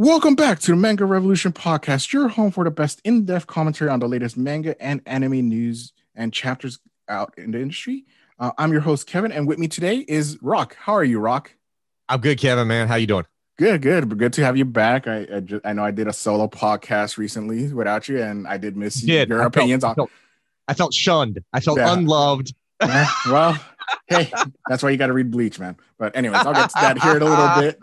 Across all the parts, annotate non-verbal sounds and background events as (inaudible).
Welcome back to the Manga Revolution podcast, your home for the best in depth commentary on the latest manga and anime news and chapters out in the industry. Uh, I'm your host, Kevin, and with me today is Rock. How are you, Rock? I'm good, Kevin, man. How you doing? Good, good. Good to have you back. I I, just, I know I did a solo podcast recently without you, and I did miss you, Did. your I opinions felt, on. I felt, I felt shunned. I felt Yeah. unloved. (laughs) Yeah, well, hey, that's why you got to read Bleach, man. But anyways, I'll get to that here in a little (laughs) bit.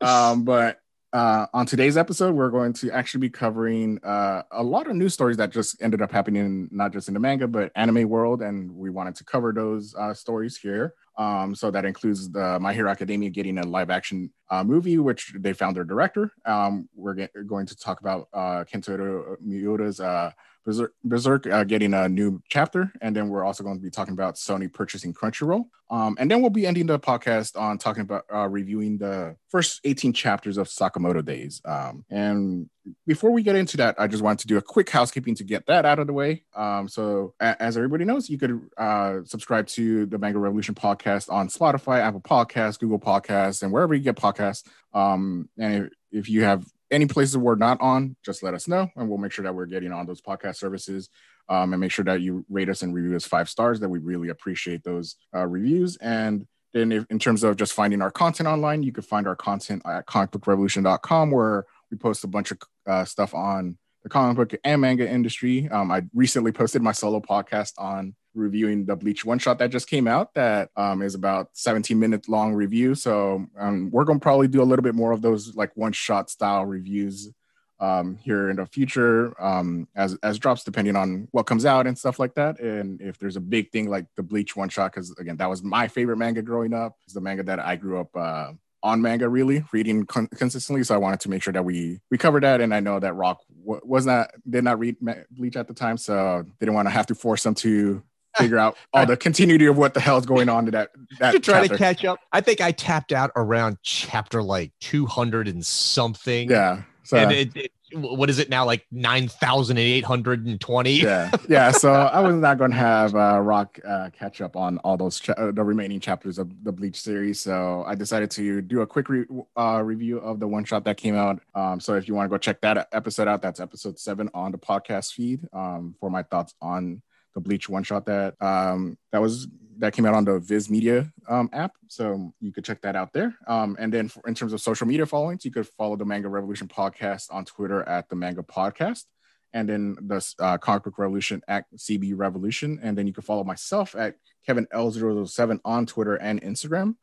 Um, but uh, on today's episode, we're going to actually be covering uh, a lot of news stories that just ended up happening, not just in the manga, but anime world, and we wanted to cover those uh, stories here. Um, so that includes the My Hero Academia getting a live action uh, movie, which they found their director. Um, we're get, going to talk about uh, Kentaro Miura's uh, Berserk, Berserk uh, getting a new chapter, and then we're also going to be talking about Sony purchasing Crunchyroll. Um, and then we'll be ending the podcast on talking about uh, reviewing the first 18 chapters of Sakamoto Days. Um, and before we get into that, I just wanted to do a quick housekeeping to get that out of the way. Um, so, a- as everybody knows, you could uh, subscribe to the Manga Revolution podcast on Spotify, Apple Podcasts, Google Podcasts, and wherever you get podcasts. Um, and if, if you have any places we're not on, just let us know, and we'll make sure that we're getting on those podcast services. Um, and make sure that you rate us and review us five stars. That we really appreciate those uh, reviews. And then, if, in terms of just finding our content online, you can find our content at comicbookrevolution.com, where we post a bunch of uh, stuff on the comic book and manga industry. Um, I recently posted my solo podcast on reviewing the Bleach one shot that just came out. That um, is about 17 minute long review. So um, we're to probably do a little bit more of those like one shot style reviews um, here in the future um, as as drops, depending on what comes out and stuff like that. And if there's a big thing like the Bleach one shot, because again, that was my favorite manga growing up. It's the manga that I grew up. Uh, on manga really reading con- consistently so i wanted to make sure that we we covered that and i know that rock w- was not did not read bleach at the time so didn't want to have to force them to figure out all the continuity of what the hell's going on to that that to try chapter. to catch up. I think I tapped out around chapter like 200 and something. yeah so and it, it, what is it now? Like 9,820? yeah yeah so i was not going to have uh rock uh catch up on all those cha- the remaining chapters of the bleach series so i decided to do a quick re- uh review of the one shot that came out um so if you want to go check that episode out that's episode seven on the podcast feed um for my thoughts on the bleach one shot that um that was that came out on the Viz Media um, app, so you could check that out there. Um, and then, for, in terms of social media followings, you could follow the Manga Revolution podcast on Twitter at the Manga Podcast, and then the uh, Comic Book Revolution at CB Revolution, and then you can follow myself at Kevin L007 on Twitter and Instagram.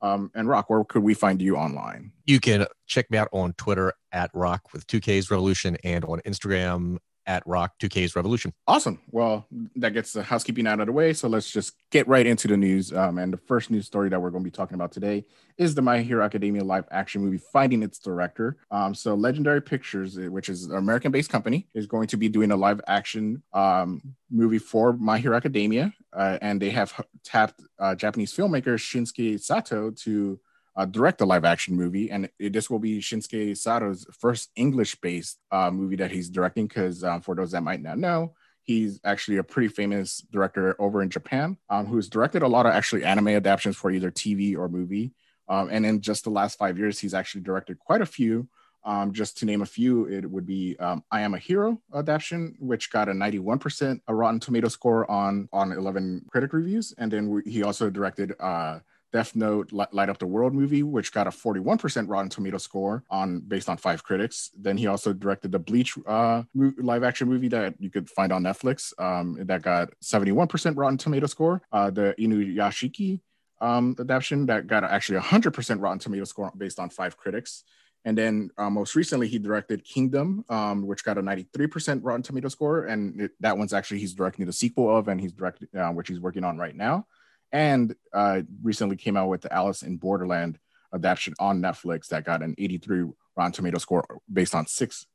Um, and Rock, where could we find you online? You can check me out on Twitter at Rock with 2Ks Revolution and on Instagram at Rock 2Ks Revolution. Awesome. Well, that gets the housekeeping out of the way. So let's just get right into the news. Um, and the first news story that we're going to be talking about today is the My Hero Academia live action movie finding its director. Um, so Legendary Pictures, eh, which is an American-based company, is going to be doing a live action um, movie for My Hero Academia, uh, and they have tapped uh, Japanese filmmaker Shinsuke Sato to uh, direct a live action movie. And it, this will be Shinsuke Sato's first English based uh, movie that he's directing. Because um, for those that might not know, he's actually a pretty famous director over in Japan um, who's directed a lot of actually anime adaptations for either TV or movie. Um, and in just the last five years, he's actually directed quite a few. Um, just to name a few, it would be um, "I Am a Hero" adaptation, which got a 91% a Rotten Tomato score on on 11 critic reviews, and then we, he also directed uh, Death Note Light Up the World movie, which got a 41% Rotten Tomato score on based on five critics. Then he also directed the Bleach uh, live action movie that you could find on Netflix um, that got 71% Rotten Tomato score. Uh, the Inuyashiki um, adaptation that got actually 100% Rotten Tomato score based on five critics. And then uh, most recently, he directed Kingdom, um, which got a 93% Rotten Tomato score. And it, that one's actually he's directing the sequel of, and he's directing, uh, which he's working on right now and uh, recently came out with the Alice in Borderland adaptation on Netflix that got an 83 Rotten Tomato score based on six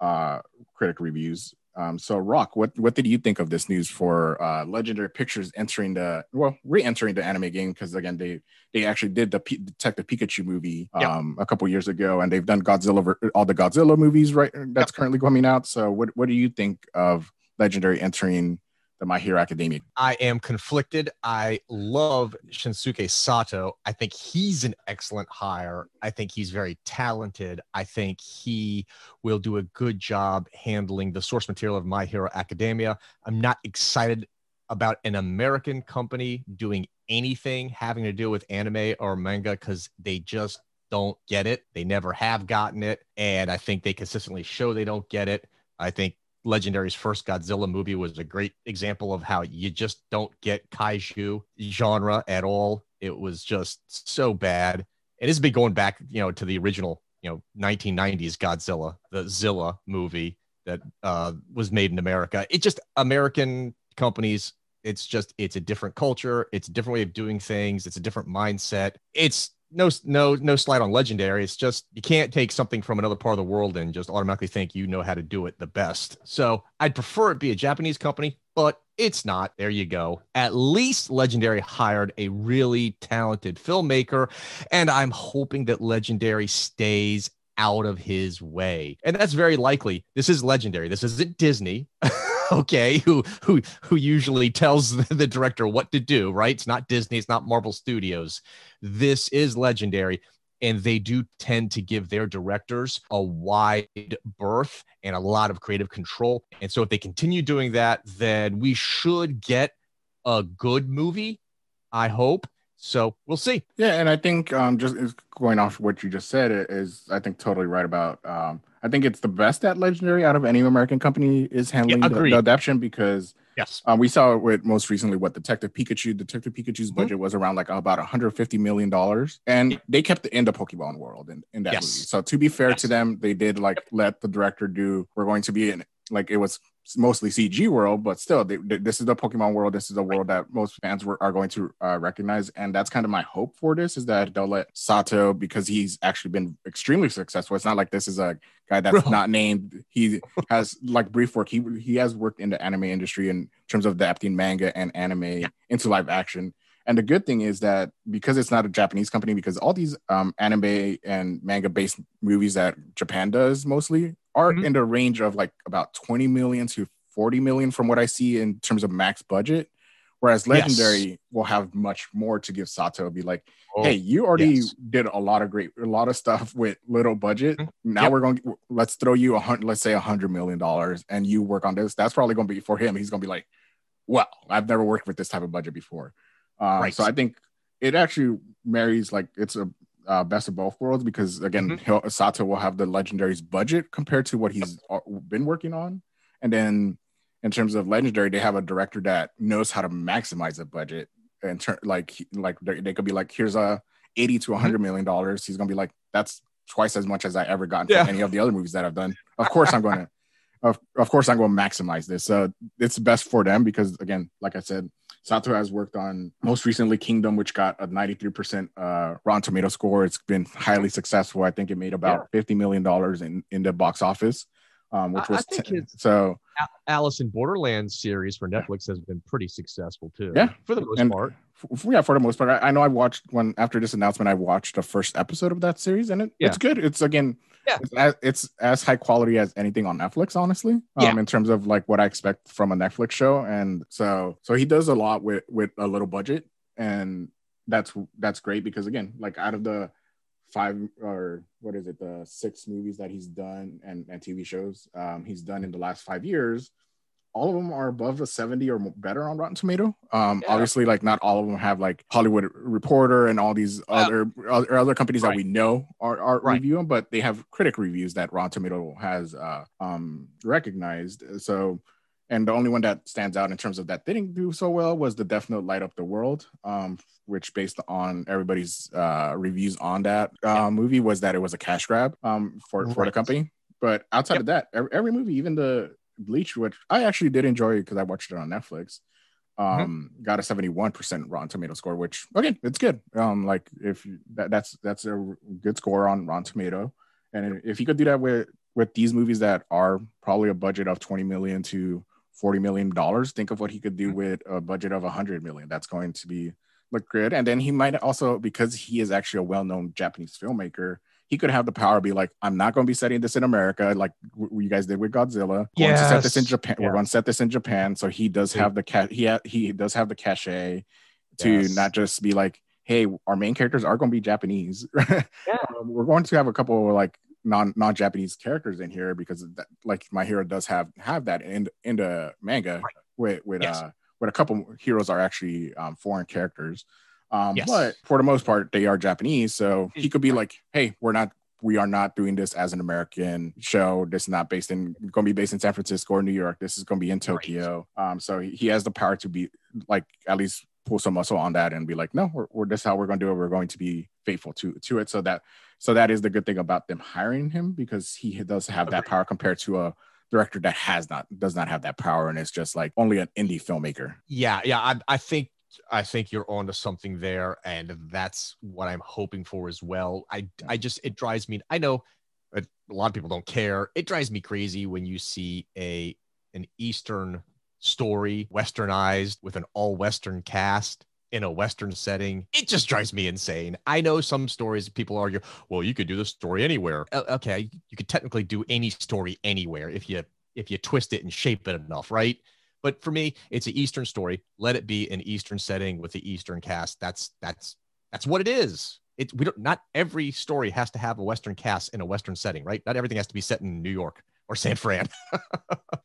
uh, critic reviews. Um, so, Rock, what what did you think of this news for uh, Legendary Pictures entering the well, re-entering the anime game? Because again, they they actually did the P- Detective Pikachu movie um, a couple years ago, and they've done Godzilla all the Godzilla movies right that's currently coming out. So, what what do you think of Legendary entering the My Hero Academia. I am conflicted. I love Shinsuke Sato. I think he's an excellent hire. I think he's very talented. I think he will do a good job handling the source material of My Hero Academia. I'm not excited about an American company doing anything having to do with anime or manga because they just don't get it. They never have gotten it. And I think they consistently show they don't get it. I think Legendary's first Godzilla movie was a great example of how you just don't get kaiju genre at all. It was just so bad. It has been going back, you know, to the original, you know, 1990s Godzilla, the Zilla movie that uh, was made in America. It just American companies. It's just it's a different culture. It's a different way of doing things. It's a different mindset. It's no no no slight on legendary. It's just you can't take something from another part of the world and just automatically think you know how to do it the best. So i'd prefer it be a japanese company but it's not. There you go. At least legendary hired a really talented filmmaker and i'm hoping that legendary stays out of his way. And that's very likely. This is legendary. This isn't disney (laughs) (laughs) okay who who who usually tells the director what to do right? It's not disney it's not marvel studios. This is legendary and they do tend to give their directors a wide berth and a lot of creative control. And so if they continue doing that then we should get a good movie i hope so we'll see yeah and i think um just going off what you just said is i think totally right about um I think it's the best at Legendary out of any American company is handling yeah, the, the, adaptation because yes, um, we saw it with most recently what Detective Pikachu. Detective Pikachu's mm-hmm. budget was around like about 150 million dollars, and they kept the end of Pokemon World in, in that yes. movie. So to be fair yes. to them, they did like let the director do. We're going to be in like it was mostly CG world, but still, they, they, this is the Pokemon world. This is a world that most fans were, are going to uh, recognize, and that's kind of my hope for this is that they'll let Sato because he's actually been extremely successful. It's not like this is a guy that's Bro. not named. He has like brief work. He he has worked in the anime industry in terms of adapting manga and anime yeah. into live action. And the good thing is that because it's not a Japanese company, because all these um, anime and manga based movies that Japan does mostly are mm-hmm. in the range of like about 20 million to 40 million from what I see in terms of max budget. Whereas Legendary yes. will have much more to give Sato. Be like, oh, hey, you already yes. did a lot of great, a lot of stuff with little budget. Mm-hmm. Now yep. we're going, to let's throw you a hundred, let's say a hundred million dollars, and you work on this. That's probably going to be for him. He's going to be like, well, I've never worked with this type of budget before. Uh, right. So I think it actually marries like it's a uh, best of both worlds because again, mm-hmm. Sato will have the legendary's budget compared to what he's been working on, and then in terms of legendary, they have a director that knows how to maximize the budget and turn like like they could be like, here's a eighty to 100 mm-hmm. million dollars. He's gonna be like, that's twice as much as I ever gotten yeah. from any of the other movies that I've done. Of course, I'm going to. Of, of course, I'm going to maximize this. Uh, it's best for them because, again, like I said, Sato has worked on most recently Kingdom, which got a 93% uh, Rotten Tomato score. It's been highly successful. I think it made about yeah. $50 million in, in the box office, um, which was t- so. Alice in Borderlands series for Netflix has been pretty successful too. Yeah, for the most and part. F- yeah, for the most part. I, I, know I watched when after this announcement, I watched the first episode of that series, and it, yeah. it's good. It's again yeah. It's as, it's as high quality as anything on Netflix, honestly. Um, yeah. in terms of like what I expect from a Netflix show, and so so he does a lot with with a little budget, and that's that's great because again, like out of the five or what is it, the six movies that he's done and and TV shows um, he's done in the last five years, all of them are above a 70 or better on Rotten Tomato. Um, yeah. Obviously, like not all of them have like Hollywood Reporter and all these other other, other companies right. that we know are, are right. reviewing, but they have critic reviews that Rotten Tomato has uh, um, recognized. So, and the only one that stands out in terms of that didn't do so well was the Death Note Light Up the World, um, which based on everybody's uh, reviews on that uh, yeah. movie was that it was a cash grab um, for, right. for the company. But outside yep. of that, every, every movie, even the Bleach, which I actually did enjoy because I watched it on Netflix. Mm-hmm. Um, mm-hmm. got a 71% Rotten Tomato score, which okay, it's good. Um, like if you, that, that's that's a good score on Rotten Tomato, and if you could do that with with these movies that are probably a budget of 20 million to 40 million dollars, think of what he could do mm-hmm. with a budget of 100 million. That's going to be look good, and then he might also because he is actually a well known Japanese filmmaker he could have the power to be like, I'm not going to be setting this in America, like w- you guys did with Godzilla. Going to set this in Japan. Yeah. We're going to set this in Japan. So he does have the cat. He ha- he does have the cachet to Yes. not just be like, hey, our main characters are going to be Japanese. (laughs) Yeah. Um, we're going to have a couple of like non non Japanese characters in here because that, like my hero does have have that in in the manga Right. with with Yes. uh with a couple heroes are actually um, foreign characters. Um, Yes. but for the most part, they are Japanese. So he could be like, hey, we're not we are not doing this as an American show. This is not based in going to be based in San Francisco or New York. This is going to be in Tokyo. Um, so he, he has the power to be like at least pull some muscle on that and be like, no, we're, we're this is how we're going to do it. We're going to be faithful to to it. So that so that is the good thing about them hiring him because he does have that power compared to a director that has not does not have that power and it's just like only an indie filmmaker. Yeah, yeah. I, I think I think you're onto something there, and that's what I'm hoping for as well. I I just it drives me. I know a lot of people don't care. It drives me crazy when you see a an Eastern story westernized with an all Western cast in a Western setting. It just drives me insane. I know some stories people argue, well, you could do the story anywhere. Okay, you could technically do any story anywhere if you if you twist it and shape it enough, right? But for me, it's an Eastern story. Let it be an Eastern setting with the Eastern cast. That's that's that's what it is. It we don't not every story has to have a Western cast in a Western setting, right? Not everything has to be set in New York or San Fran. (laughs)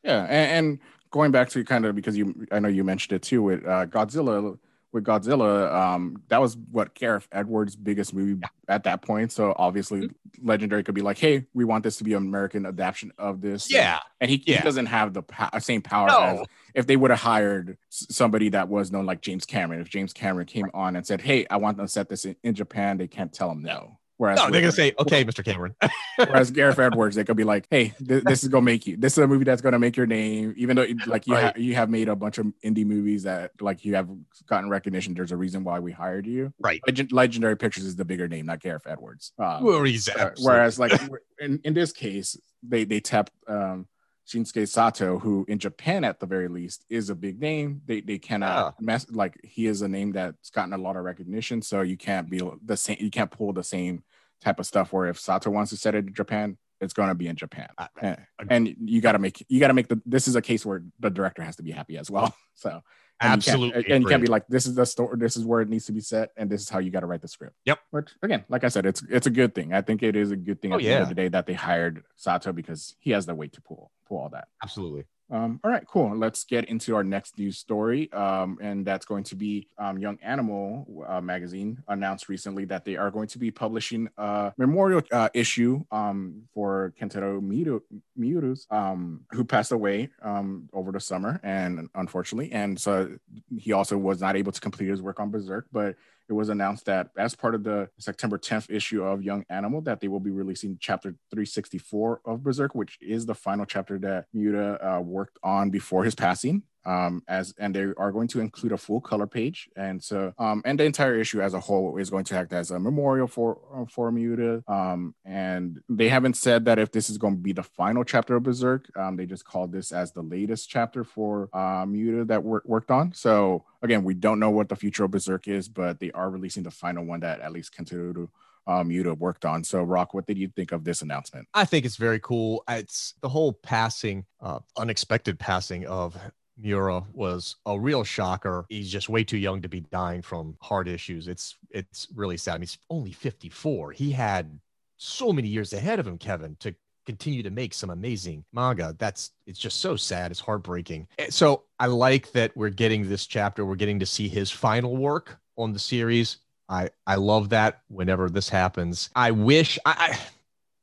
Yeah, and, and going back to kind of because you, I know you mentioned it too with uh, Godzilla. With Godzilla, um, that was what Gareth Edwards' biggest movie at that point. So obviously, Mm-hmm. Legendary could be like, "Hey, we want this to be an American adaptation of this." yeah, and he, Yeah. he doesn't have the po- same power No. as if they would have hired somebody that was known like James Cameron. If James Cameron came on and said, "Hey, I want them to set this in, in Japan," they can't tell him no. Whereas no, they're gonna say, okay, Mr. Cameron. (laughs) Whereas Gareth Edwards, they could be like, "Hey, th- this is gonna make you. This is a movie that's gonna make your name." Even though, like, you Right. have you have made a bunch of indie movies that, like, you have gotten recognition. There's a reason why we hired you. Right. Legend- Legendary Pictures is the bigger name, not Gareth Edwards. Um, Well, uh, whereas, (laughs) like, in, in this case, they they tapped um, Shinsuke Sato, who in Japan at the very least is a big name. They they cannot mess like he is a name that's gotten a lot of recognition. So you can't be the same. You can't pull the same type of stuff. Where if Sato wants to set it in Japan, it's gonna be in Japan. And, eh, and you got to make you got to make the. This is a case where the director has to be happy as well. (laughs) So and you absolutely, and you can't be like, this is the story, this is where it needs to be set, and this is how you got to write the script. Yep. Which again, like I said, it's it's a good thing. I think it is a good thing Oh, at the end yeah. of the day that they hired Sato because he has the weight to pull pull all that. absolutely. Um, all right, cool. Let's get into our next news story. Um, and that's going to be um, Young Animal uh, magazine announced recently that they are going to be publishing a memorial uh, issue um, for Kentaro Miuru, Miuru's, um, who passed away um, over the summer, and unfortunately, and so he also was not able to complete his work on Berserk, but it was announced that as part of the September 10th issue of Young Animal, that they will be releasing chapter 364 of Berserk, which is the final chapter that Miura uh, worked on before his passing. Um, as and they are going to include a full color page, and so um, and the entire issue as a whole is going to act as a memorial for uh, for Miura. Um, and they haven't said that if this is going to be the final chapter of Berserk. Um, they just called this as the latest chapter for uh, Miura that wor- worked on. So again, we don't know what the future of Berserk is, but they are releasing the final one that at least Kentaro um, Miura worked on. So, Rock, what did you think of this announcement? I think it's very cool. It's the whole passing, uh, unexpected passing of Mura was a real shocker. He's just way too young to be dying from heart issues. It's it's really sad. He's only 54. He had so many years ahead of him, Kevin, to continue to make some amazing manga. That's it's just so sad. It's heartbreaking. Eh, So I like that we're getting this chapter. We're getting to see his final work on the series. I I love that whenever this happens. I wish I, I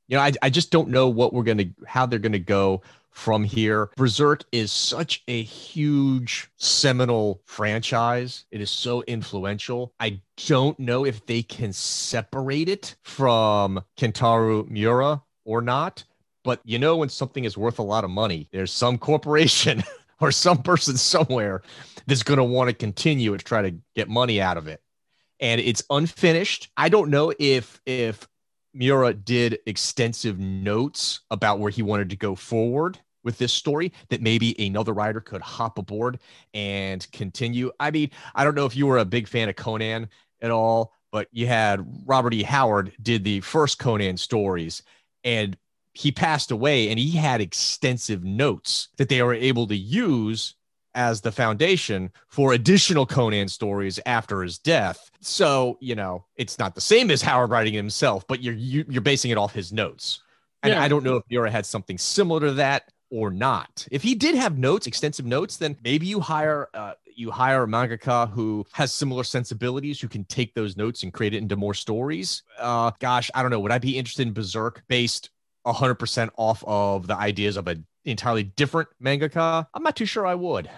you know, I, I just don't know what we're gonna how they're gonna go from here. Berserk is such a huge seminal franchise. It is so influential. I don't know if they can separate it from Kentaro Miura or not. But you know, when something is worth a lot of money, there's some corporation (laughs) or some person somewhere that's going to want to continue to try to get money out of it. And it's unfinished. I don't know if if Miura did extensive notes about where he wanted to go forward with this story that maybe another writer could hop aboard and continue. I mean, I don't know if you were a big fan of Conan at all, but you had Robert E. Howard did the first Conan stories, and he passed away, and he had extensive notes that they were able to use as the foundation for additional Conan stories after his death. So, you know, it's not the same as Howard writing it himself, but you're you, are you are basing it off his notes. And yeah. I don't know if Miura had something similar to that or not. If he did have notes, extensive notes, then maybe you hire uh, you hire a mangaka who has similar sensibilities who can take those notes and create it into more stories. Uh, gosh, I don't know. Would I be interested in Berserk based 100% off of the ideas of an entirely different mangaka? I'm not too sure I would.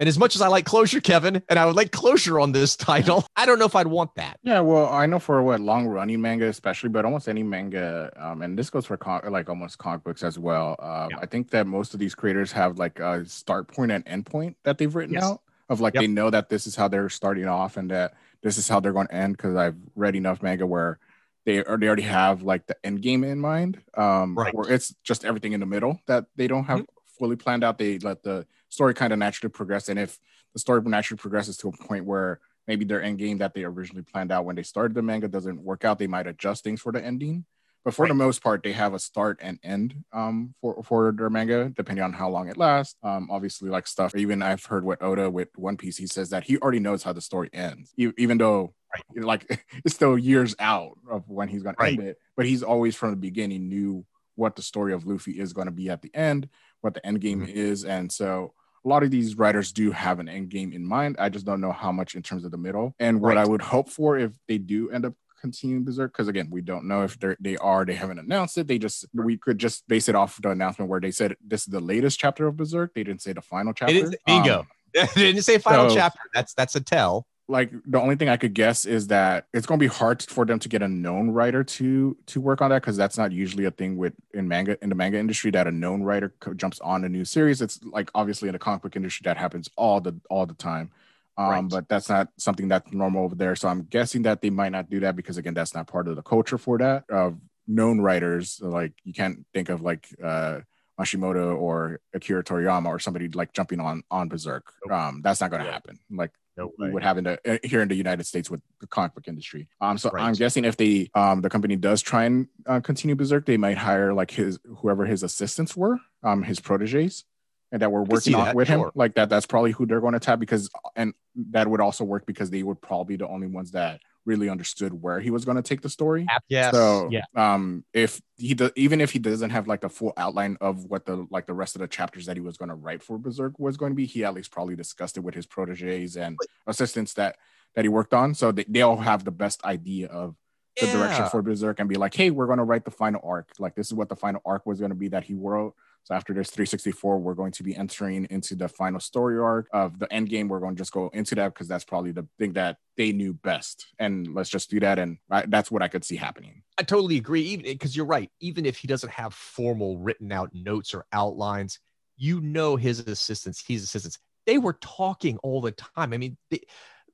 And as much as I like closure, Kevin, and I would like closure on this title, (laughs) I don't know if I'd want that. Yeah, well, I know for what long running manga, especially, but almost any manga, um, and this goes for con- like almost comic books as well. Uh, yeah. I think that most of these creators have like a start point and end point that they've written yes. out of like yep. they know that this is how they're starting off and that this is how they're going to end. Because I've read enough manga where they are they already have like the end game in mind, um, right. where it's just everything in the middle that they don't have mm-hmm. fully planned out. They let the story kind of naturally progress. And if the story naturally progresses to a point where maybe their end game that they originally planned out when they started the manga doesn't work out, they might adjust things for the ending. But for right. the most part, they have a start and end um, for for their manga, depending on how long it lasts. Um, obviously, like stuff. Even I've heard what Oda with One Piece, he says that he already knows how the story ends, even though right. like (laughs) it's still years out of when he's going right. to end it. But he's always from the beginning knew what the story of Luffy is going to be at the end, what the end game mm-hmm. is, and so a lot of these writers do have an end game in mind. I just don't know how much in terms of the middle. And what right. I would hope for if they do end up continuing Berserk, because again, we don't know if they are, they haven't announced it. They just, we could just base it off the announcement where they said this is the latest chapter of Berserk. They didn't say the final chapter. bingo. Um, (laughs) they didn't say final so, chapter. That's, that's a tell like the only thing I could guess is that it's going to be hard for them to get a known writer to to work on that because that's not usually a thing with in manga in the manga industry that a known writer jumps on a new series. It's like obviously in the comic book industry that happens all the all the time. Um, right. but that's not something that's normal over there. So I'm guessing that they might not do that because again, that's not part of the culture for that of known writers. Like you can't think of like uh Mashimoto or Akira Toriyama or somebody like jumping on on Berserk. Um, that's not going to yeah. happen. Like no we would have in the uh, here in the United States with the comic book industry. Um, so right. I'm guessing if they um the company does try and uh, continue Berserk, they might hire like his whoever his assistants were, um, his proteges, and that were working on with sure. him. Like that, that's probably who they're going to tap because, and that would also work because they would probably be the only ones that really understood where he was going to take the story. Yeah. So, yeah. um, if he does, even if he doesn't have like the full outline of what the like the rest of the chapters that he was going to write for Berserk was going to be, he at least probably discussed it with his proteges and assistants that that he worked on. So they, they all have the best idea of the yeah. direction for Berserk and be like, hey, we're going to write the final arc. Like this is what the final arc was going to be that he wrote so after this 364, we're going to be entering into the final story arc of the end game. We're going to just go into that because that's probably the thing that they knew best. And let's just do that. And I, that's what I could see happening. I totally agree. Even because you're right. Even if he doesn't have formal written out notes or outlines, you know his assistants, his assistants, they were talking all the time. I mean, they,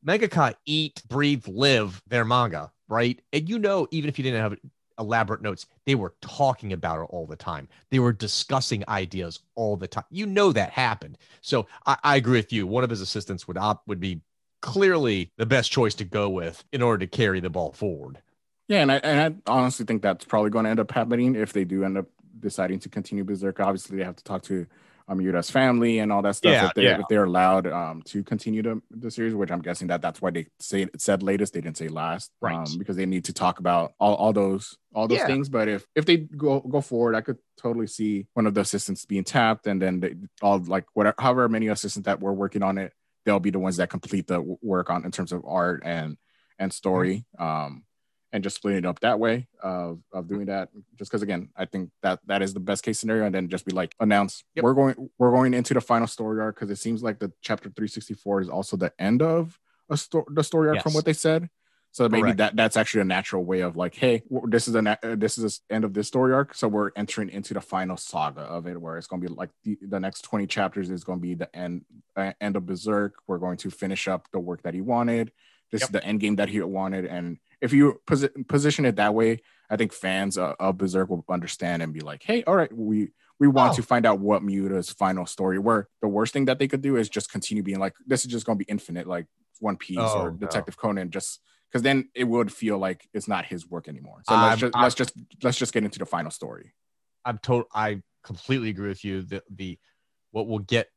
Mangaka eat, breathe, live their manga, right? And you know, even if you didn't have elaborate notes. They were talking about it all the time. They were discussing ideas all the time. You know that happened. So I, I agree with you. One of his assistants would op would be clearly the best choice to go with in order to carry the ball forward. Yeah, and I, and I honestly think that's probably going to end up happening if they do end up deciding to continue Berserk. Obviously, they have to talk to um, family and all that stuff yeah, if, they, yeah. if they're allowed um, to continue the, the series, which I'm guessing that that's why they say said latest. They didn't say last, right? Um, because they need to talk about all, all those all those yeah. things. But if if they go go forward, I could totally see one of the assistants being tapped, and then they, all like whatever, however many assistants that were working on it, they'll be the ones that complete the work on in terms of art and and story. Mm-hmm. Um, and just splitting it up that way of, of doing that just because again i think that that is the best case scenario and then just be like announce yep. we're going we're going into the final story arc because it seems like the chapter 364 is also the end of a sto- the story arc yes. from what they said so maybe Correct. that that's actually a natural way of like hey this is a na- uh, this is the end of this story arc so we're entering into the final saga of it where it's going to be like the, the next 20 chapters is going to be the end uh, end of berserk we're going to finish up the work that he wanted this yep. is the end game that he wanted and if you posi- position it that way, I think fans uh, of Berserk will understand and be like, "Hey, all right, we we want oh. to find out what Miura's final story." Where the worst thing that they could do is just continue being like, "This is just going to be infinite, like One Piece oh, or Detective. Conan." Just because then it would feel like it's not his work anymore. So let's just let's just let's just get into the final story. I'm told I completely agree with you. The the what will get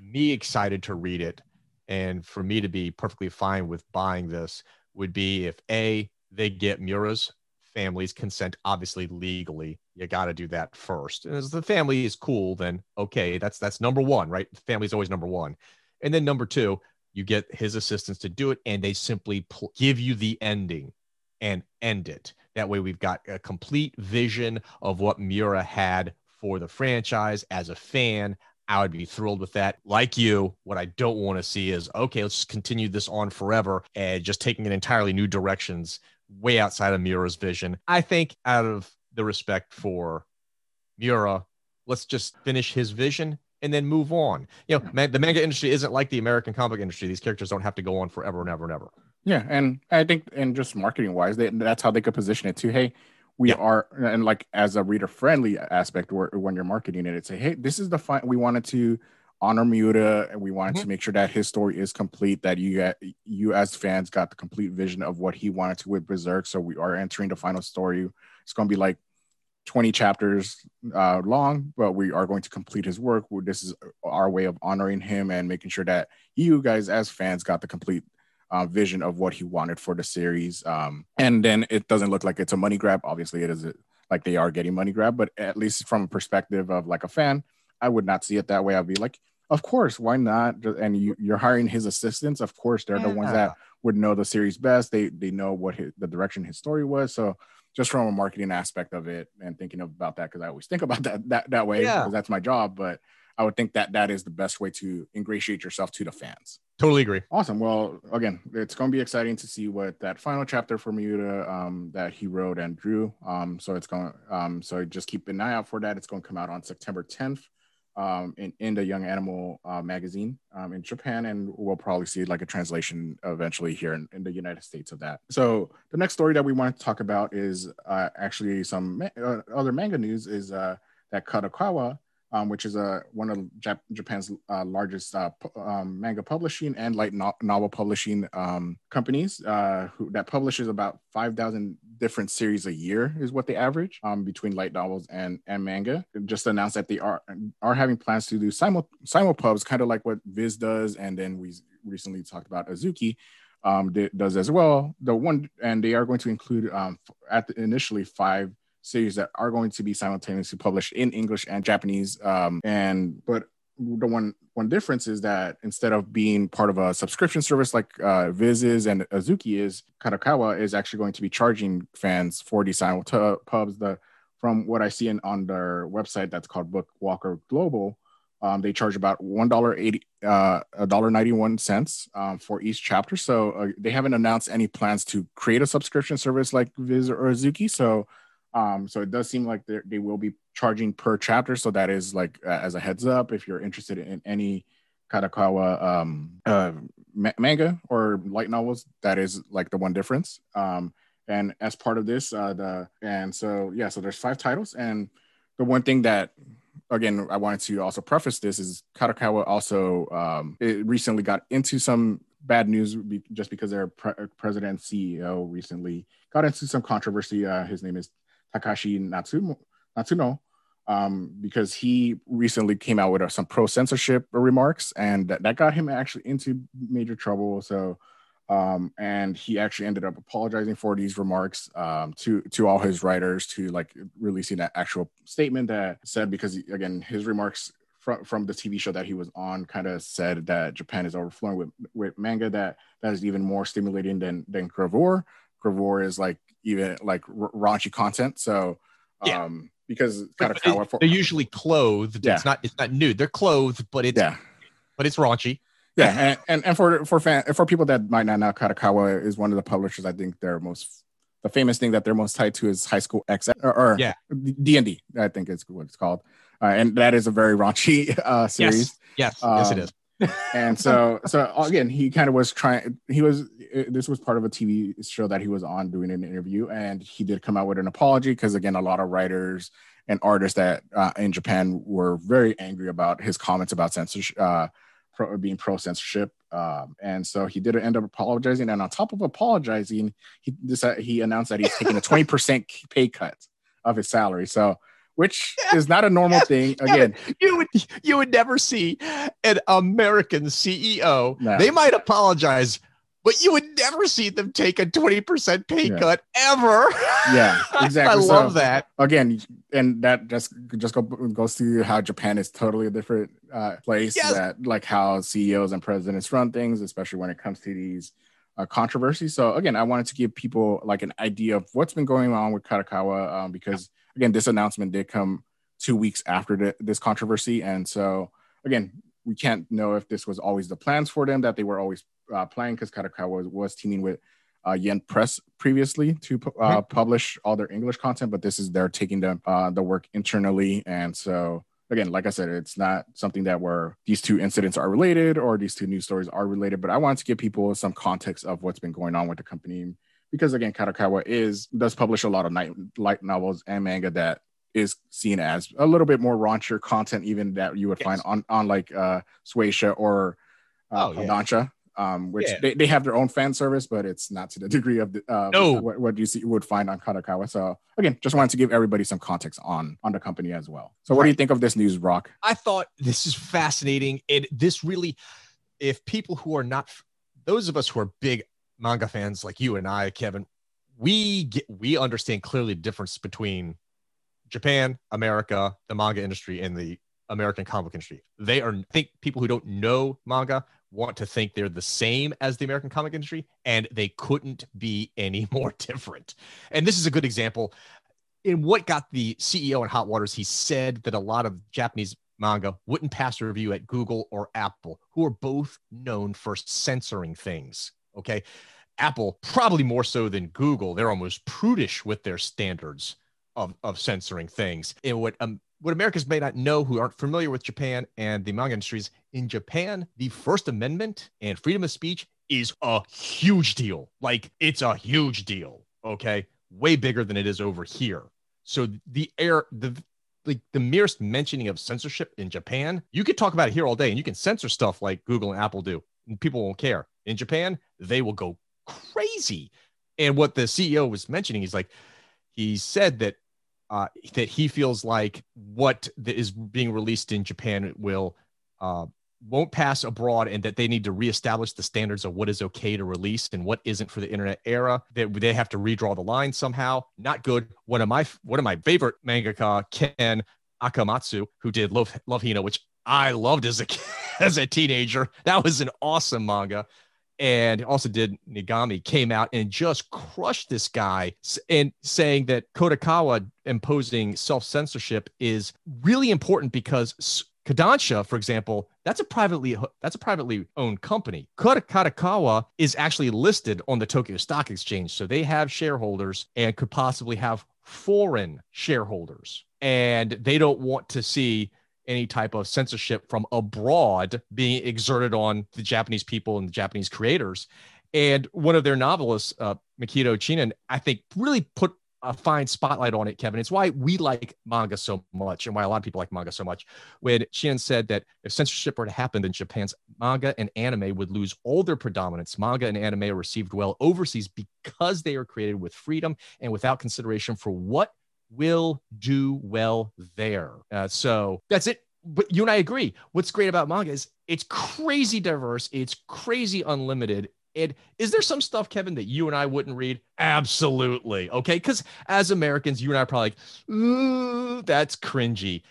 me excited to read it and for me to be perfectly fine with buying this would be if a they get Mura's family's consent, obviously legally. You got to do that first. And as the family is cool, then okay, that's that's number one, right? Family's always number one. And then number two, you get his assistants to do it, and they simply pl- give you the ending and end it. That way, we've got a complete vision of what Mura had for the franchise. As a fan, I would be thrilled with that. Like you, what I don't want to see is okay, let's just continue this on forever and just taking it entirely new directions, way outside of Mura's vision. I think, out of the respect for Mura, let's just finish his vision and then move on. You know, man, the manga industry isn't like the American comic industry. These characters don't have to go on forever and ever and ever. Yeah, and I think, and just marketing wise, they, that's how they could position it too. Hey, we Yeah. are, and like as a reader friendly aspect, where when you're marketing it, it's say, hey, this is the fun. We wanted to honor Miura, and we wanted to make sure that his story is complete. That you got, you as fans got the complete vision of what he wanted to with Berserk. So we are entering the final story. It's going to be like 20 chapters uh, long, but we are going to complete his work. This is our way of honoring him and making sure that you guys, as fans, got the complete uh, vision of what he wanted for the series. Um, and then it doesn't look like it's a money grab. Obviously, it is like they are getting money grab, but at least from a perspective of like a fan, I would not see it that way. I'd be like, of course, why not? And you, you're hiring his assistants. Of course, they're the ones that would know the series best. They they know what his, the direction his story was. So just from a marketing aspect of it and thinking about that, because I always think about (laughs) that that that way Yeah. because that's my job. But I would think that that is the best way to ingratiate yourself to the fans. Totally agree. Awesome. Well, again, it's going to be exciting to see what that final chapter for Miura um, that he wrote and drew. Um, so it's going. Um, so just keep an eye out for that. It's going to come out on September 10th um, in in the Young Animal uh, magazine um, in Japan, and we'll probably see like a translation eventually here in, in the United States of that. So the next story that we want to talk about is uh, actually some ma- uh, other manga news. Is uh, that Kadokawa um, which is uh, one of Jap- Japan's uh, largest uh, pu- um, manga publishing and light no- novel publishing um, companies uh, who, that publishes about 5,000 different series a year is what they average um, between light novels and, and manga. Just announced that they are are having plans to do simul simulpubs, kind of like what Viz does, and then we recently talked about Azuki um, does as well. The one and they are going to include um, at the, initially five series that are going to be simultaneously published in English and Japanese. Um, and but the one one difference is that instead of being part of a subscription service like uh, Viz is and Azuki is, Kadokawa is actually going to be charging fans for these pubs. The from what I see in, on their website that's called Bookwalker Global, um, they charge about one dollar eighty, uh, a dollar ninety one cents um, for each chapter. So uh, they haven't announced any plans to create a subscription service like Viz or Azuki. So um, so it does seem like they're- will be charging per chapter. So that is like uh, as a heads up, if you're interested in any Kadokawa um, uh, ma- manga or light novels, that is like the one difference. Um, and as part of this, uh, the and so yeah, so there's five titles, and the one thing that again I wanted to also preface this is Kadokawa also um, recently got into some bad news just because their pre- president CEO recently got into some controversy. Uh, his name is Takeshi Natsumo, Natsuno, um, because he recently came out with uh, some pro censorship remarks, and that, that got him actually into major trouble. So, um, and he actually ended up apologizing for these remarks um, to to all his writers, to like releasing that actual statement that said because again his remarks from from the TV show that he was on kind of said that Japan is overflowing with with manga that that is even more stimulating than than Gravore. Gravore is like even like r- raunchy content. So Yeah. um because But Kadokawa for, They're usually clothed. Yeah. It's not. It's not nude. They're clothed, but it's yeah but it's raunchy. yeah and, and and for for fan for people that might not know Kadokawa is one of the publishers I think they're most the famous thing that they're most tied to is High School X or, or Yeah. D and D I think is what it's called uh, and that is a very raunchy (laughs) uh series Yes. yes, it Um, is. And so so again he kind of was trying he was this was part of a tv show that he was on doing an interview and he did come out with an apology because again a lot of writers and artists that uh, in japan were very angry about his comments about censorship uh, pro, being pro censorship. Um, and so he did end up apologizing. And on top of apologizing, he decided, he announced that he's taking a 20% pay cut of his salary. So which (laughs) is not a normal thing. Again, you would you would never see an American CEO. No. They might apologize, but you would never see them take a 20% pay yeah. cut ever. Yeah, (laughs) exactly. I love that. Again, and that just just go, goes to how Japan is totally a different uh, place yes. that like how CEOs and presidents run things, especially when it comes to these uh, controversies. So again, I wanted to give people like an idea of what's been going on with Kadokawa um, because yeah. Again, this announcement did come two weeks after the, this controversy, and so again, we can't know if this was always the plans for them that they were always uh, playing because Kadokawa was, was teaming with uh, Yen Press previously to uh, mm-hmm. publish all their English content, but this is they're taking the uh, the work internally, and so again, like I said, it's not something that where these two incidents are related or these two news stories are related, but I wanted to give people some context of what's been going on with the company because again, Kadokawa is does publish a lot of night, light novels and manga that is seen as a little bit more raunchier content, even that you would yes. find on on like uh or uh, oh, yeah um, which yeah. they, they have their own fan service, but it's not to the (laughs) degree of the, uh, no. what, what you see would find on Kadokawa. So again, just wanted to give everybody some context on on the company as well. So what right. do you think of this news, Rock? I thought this is fascinating. and this really, if people who are not, those of us who are big manga fans like you and I, Kevin, we get we understand clearly the difference between Japan, America, the manga industry, and the American comic industry. They are I think people who don't know manga want to think they're the same as the American comic industry, and they couldn't be any (laughs) more different. And this is a good example. In what got the CEO in hot waters, he said that a lot of Japanese manga wouldn't pass a review at Google or Apple, who are both known for censoring things. Okay. Apple, probably more so than Google, they're almost prudish with their standards of, of censoring things. And what um, what Americans may not know who aren't familiar with Japan and the manga industries, in Japan, the First Amendment and freedom of speech is a huge deal. Like it's a huge deal. Okay. Way bigger than it is over here. So the air, the like the merest mentioning of censorship in Japan, you could talk about it here all day and you can censor stuff like Google and Apple do, and people won't care. In Japan, they will go crazy. And what the CEO was mentioning is like, he said that uh, that he feels like what is being released in Japan will uh, won't pass abroad and that they need to reestablish the standards of what is okay to release and what isn't for the internet era that they have to redraw the line somehow. Not good. One of my one of my favorite mangaka ken akamatsu who did love love hina which i loved as a (laughs) as a teenager. That was an awesome manga and also did Negima came out and just crushed this guy and saying that Kodakawa imposing self censorship is really important because Kodansha, for example, that's a privately that's a privately owned company. Kodakawa is actually listed on the Tokyo Stock Exchange, so they have shareholders and could possibly have foreign shareholders, and they don't want to see any type of censorship from abroad being exerted on the Japanese people and the Japanese creators. And one of their novelists, uh, Mikito I think really put a fine spotlight on it, Kevin. It's why we like manga so much and why a lot of people like manga so much. When Chinen said that if censorship were to happen, then Japan's manga and anime would lose all their predominance. Manga and anime are received well overseas because they are created with freedom and without consideration for what will do well there. Uh, so that's it. But you and I agree. What's great about manga is it's crazy diverse, it's crazy unlimited. And is there some stuff, Kevin, that you and I wouldn't read? Absolutely. Okay. Because as Americans, you and I are probably like, ooh, that's cringy.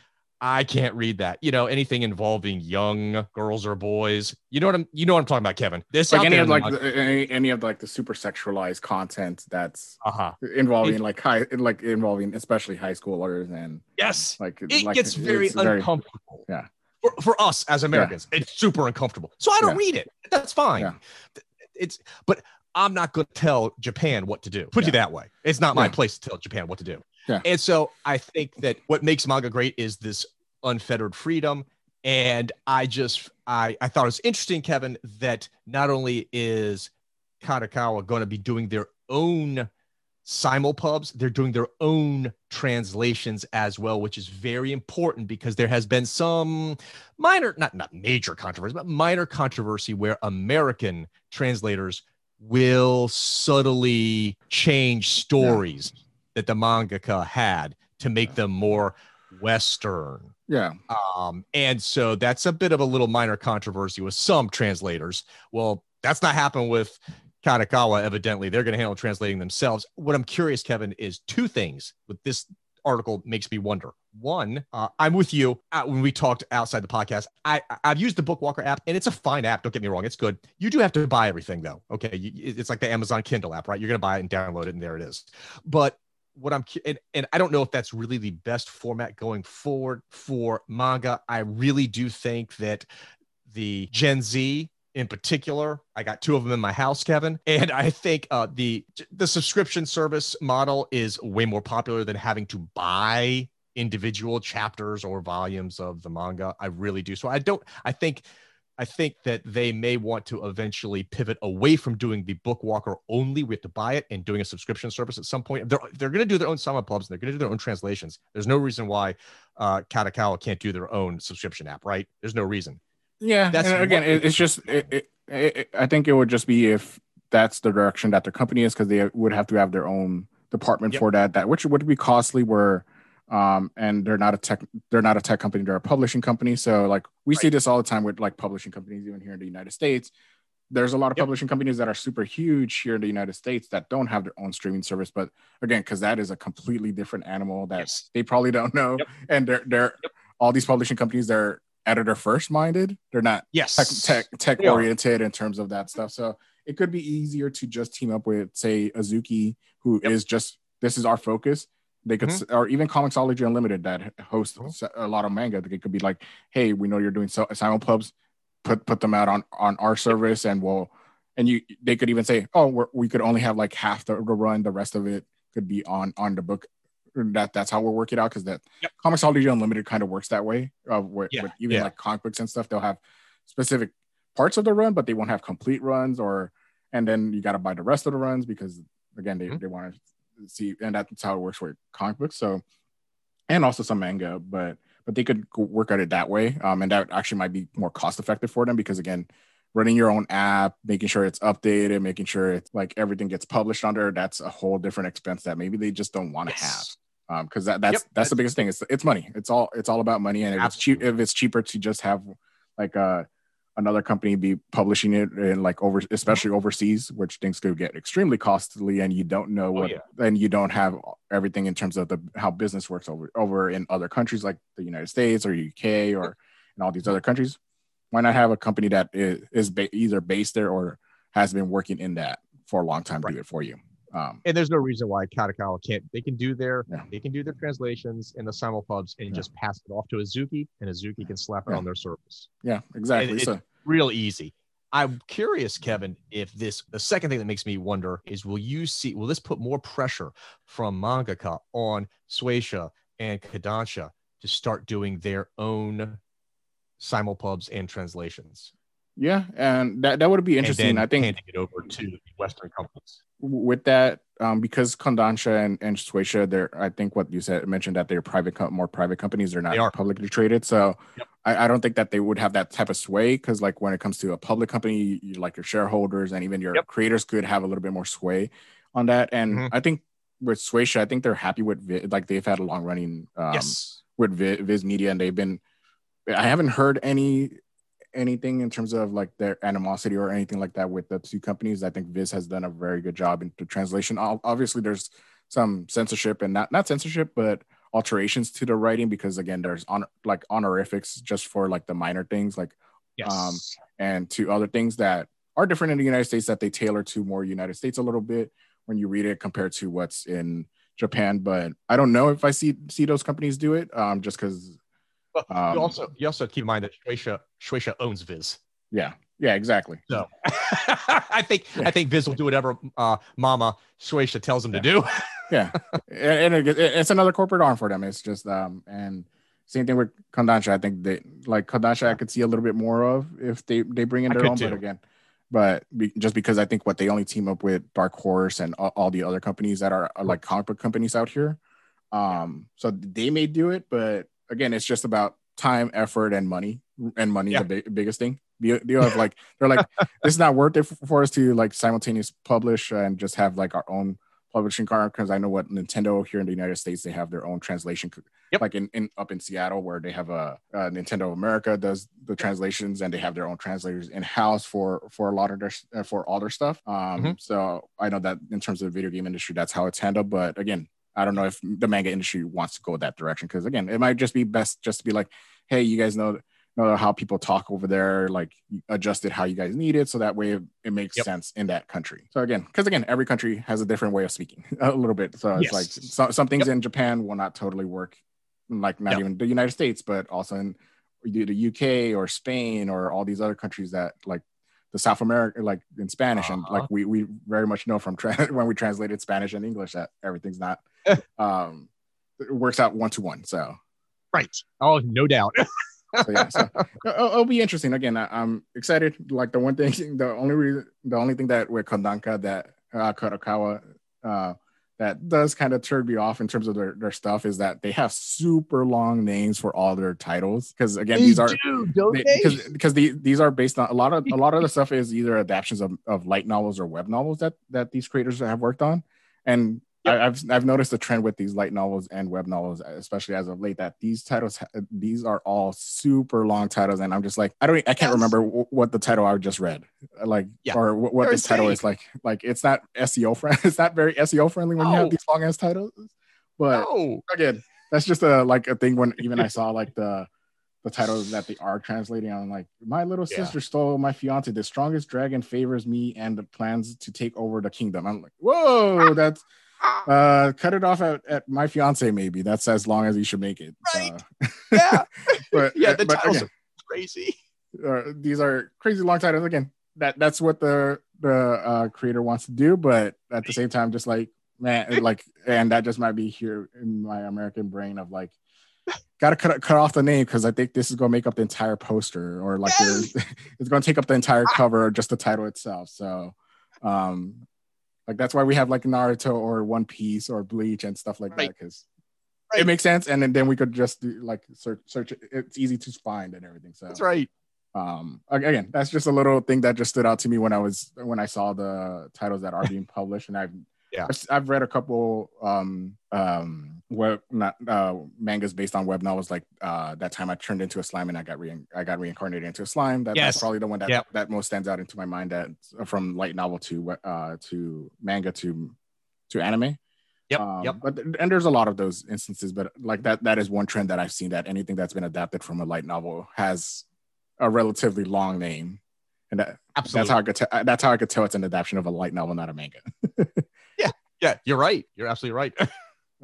I can't read that. You know, anything involving young girls or boys. You know what I'm you know what I'm talking about, Kevin. This like any of like the, any, any of like the super sexualized content that's uh-huh. involving it, like high like involving especially high schoolers and yes, like it like, gets very uncomfortable. Very, yeah. For, for us as Americans, yeah. it's super uncomfortable. So I don't yeah. read it. That's fine. Yeah. It's but I'm not going to tell Japan what to do. Put you that way. It's not my place to tell Japan what to do. Yeah. And so I think that what makes manga great is this unfettered freedom. And I just I I thought it was interesting, Kevin, that not only is Kadokawa going to be doing their own simulpubs they're doing their own translations as well which is very important because there has been some minor not not major controversy but minor controversy where american translators will subtly change stories yeah. that the mangaka had to make them more western yeah um and so that's a bit of a little minor controversy with some translators well that's not happening with Kadokawa, evidently, they're going to handle translating themselves. What I'm curious, Kevin, is two things with this article makes me wonder. One, uh, I'm with you uh, when we talked outside the podcast. I I've used the Bookwalker app and it's a fine app. Don't get me wrong, it's good. You do have to buy everything though. Okay, you, it's like the Amazon Kindle app, right? You're gonna buy it and download it, and there it is. But what I'm and, and I don't know if that's really the best format going forward for manga. I really do think that the Gen Z in particular. I got two of them in my house, Kevin, (laughs) and I think uh, the the subscription service model is way more popular than having to buy individual chapters or volumes of the manga. I really do. So I don't. I think. I think that they may want to eventually pivot away from doing the Bookwalker only. We have to buy it and doing a subscription service at some point. They're, they're going to do their own simulpubs and they're going to do their own translations. There's no reason why uh, Kadokawa can't do their own subscription app, right? There's no reason. Yeah, that's again, it, it's just it, it, it, I think it would just be if that's the direction that the company is because they would have to have their own department yep. for that. That which would be costly. Where um, and they're not a tech they're not a tech company they're a publishing company so like we right. see this all the time with like publishing companies even here in the united states there's a lot of yep. publishing companies that are super huge here in the united states that don't have their own streaming service but again because that is a completely different animal that yes. they probably don't know yep. and they're they're all these publishing companies they're editor first minded. They're not yes tech tech, tech oriented in terms of that stuff. So it could be easier to just team up with say Azuki, who yep. is just this is our focus. They could, mm-hmm. or even Comixology Unlimited that hosts mm-hmm. a lot of manga. They could be like, "Hey, we know you're doing so, simulpubs, put put them out on on our service, and we'll." And you, they could even say, "Oh, we could only have like half the, the run. The rest of it could be on on the book that that's how we'll work it out because that yep. Comixology Unlimited kind of works that way. Uh, with, yeah. with even yeah. like comic books and stuff, they'll have specific parts of the run, but they won't have complete runs. Or and then you got to buy the rest of the runs because again they, mm-hmm. they want to see, and that's how it works with comic books. So and also some manga, but but they could work at it that way, um, and that actually might be more cost effective for them because again running your own app, making sure it's updated, making sure it's like everything gets published under, that's a whole different expense that maybe they just don't want to yes. have um because that that's yep, that's, that's the biggest thing it's it's money it's all it's all about money and if it's cheap if it's cheaper to just have like uh another company be publishing it and like over especially mm-hmm. overseas which things could get extremely costly and you don't know oh, what oh, yeah. and you don't have everything in terms of the how business works over over in other countries like the united states or uk or in all these other countries why not have a company that is, is ba- either based there or has been working in that for a long time right. do it for you um, and there's no reason why Kadokawa can't. They can do their yeah. they can do their translations in the simulpubs and yeah. just pass it off to Azuki, and Azuki can slap it yeah. on their service. Yeah, exactly. And so real easy. I'm curious, Kevin, if this the second thing that makes me wonder is will you see will this put more pressure from mangaka on Shueisha and Kodansha to start doing their own simulpubs and translations? Yeah, and that, that would be interesting. I think handing it over to Western companies with that, um, because Kodansha and, and Shueisha, they're I think what you said mentioned that they're private, more private companies. They're not they publicly traded, so yep. I, I, don't think that they would have that type of sway. Because like when it comes to a public company, you, like your shareholders and even your yep. creators could have a little bit more sway on that. And mm-hmm. I think with Shueisha, I think they're happy with like they've had a long running um, yes. with Viz Media, and they've been. I haven't heard any anything in terms of like their animosity or anything like that with the two companies. I think Viz has done a very good job in the translation. Obviously, there's some censorship and not not censorship, but alterations to the writing because again, there's on like honorifics just for like the minor things, like yes. um, and to other things that are different in the United States that they tailor to more United States a little bit when you read it compared to what's in Japan. But I don't know if I see see those companies do it, um, just because well, um, you also you also keep in mind that Shueisha Shueisha owns Viz. Yeah, yeah, exactly. So (laughs) I think yeah. I think Viz will do whatever uh, Mama Shueisha tells him yeah. to do. (laughs) yeah, and it, it's another corporate arm for them. It's just um and same thing with Kodansha. I think that like Kodansha. I could see a little bit more of if they they bring in their own. Too. But again, but be, just because I think what they only team up with Dark Horse and all, all the other companies that are, are like comic book companies out here. Um, so they may do it, but again, it's just about time, effort, and money. And money yeah. the big, biggest thing. The deal of like they're like (laughs) this is not worth it for us to like simultaneous publish and just have like our own publishing card because I know what Nintendo here in the United States they have their own translation Yep. like in, in up in Seattle where they have a uh, Nintendo America does the translations and they have their own translators in house for for a lot of their uh, for all their stuff. Um, Mhm. so I know that in terms of the video game industry, that's how it's handled. But again, I don't know if the manga industry wants to go that direction because again, it might just be best just to be like, hey, you guys know know how people talk over there, like adjust it how you guys need it, so that way it, makes Yep. sense in that country. So again, because again, every country has a different way of speaking (laughs) a little bit. So it's Yes. like so, some things in Japan will not totally work, like not Yep. even the United States, but also in the UK or Spain or all these other countries that like the South America, like in Spanish, and Uh-huh. like we we very much know from tra- (laughs) when we translated Spanish and English that everything's not (laughs) um it works out one to one. So Right. Oh, no doubt. (laughs) so yeah, so it'll, it'll be interesting. Again, I, I'm excited. Like the one thing, the only reason, the only thing that with Kondanka that uh, Kadokawa uh, that does kind of turn me off in terms of their, their stuff is that they have super long names for all their titles. Because again, these are because because the, these are based on a lot of a lot of the stuff is either adaptations of, of light novels or web novels that that these creators have worked on and. I, I've I've noticed a trend with these light novels and web novels, especially as of late, that these titles these are all super long titles, and I'm just like I don't I can't Yes. remember w- what the title I just read, like Yeah. or what, what They're this title is like. Like it's not SEO friendly. (laughs) It's not very SEO friendly when you have these long ass titles. But No. again, that's just a like a thing when even I (laughs) saw like the the titles that they are translating. I'm like, my little Yeah. sister stole my fiance. The strongest dragon favors me and plans to take over the kingdom. I'm like, whoa, ah. that's uh cut it off at, at my fiance, maybe. That's as long as you should make it. Right. Uh, Yeah. (laughs) but Yeah, the but titles again, are crazy. uh, these are crazy long titles. Again, that that's what the the uh, creator wants to do, but at the same time, just like man, like, and that just might be here in my American brain of like, gotta cut cut off the name because I think this is gonna make up the entire poster, or like Yes. (laughs) it's gonna take up the entire cover, or just the title itself. So, um, like that's why we have like Naruto or One Piece or Bleach and stuff like that because. Right. It makes sense, and then, then we could just do like search search. it. It's easy to find and everything. So That's right. um again that's just a little thing that just stood out to me when i was when i saw the titles that are being (laughs) published and i've Yeah. I've, I've read a couple um um web not uh mangas based on web novels like uh that time i turned into a slime and i got re i got reincarnated into a slime that, Yes. that's probably the one that Yep. that most stands out into my mind that from light novel to uh to manga to to anime Yep. um, yep. But and there's a lot of those instances, but like that that is one trend that I've seen that anything that's been adapted from a light novel has a relatively long name, and that, Absolutely. that's how I could tell. That's how I could tell it's an adaptation of a light novel, not a manga. (laughs) Yeah. Yeah, you're right. You're absolutely right. (laughs)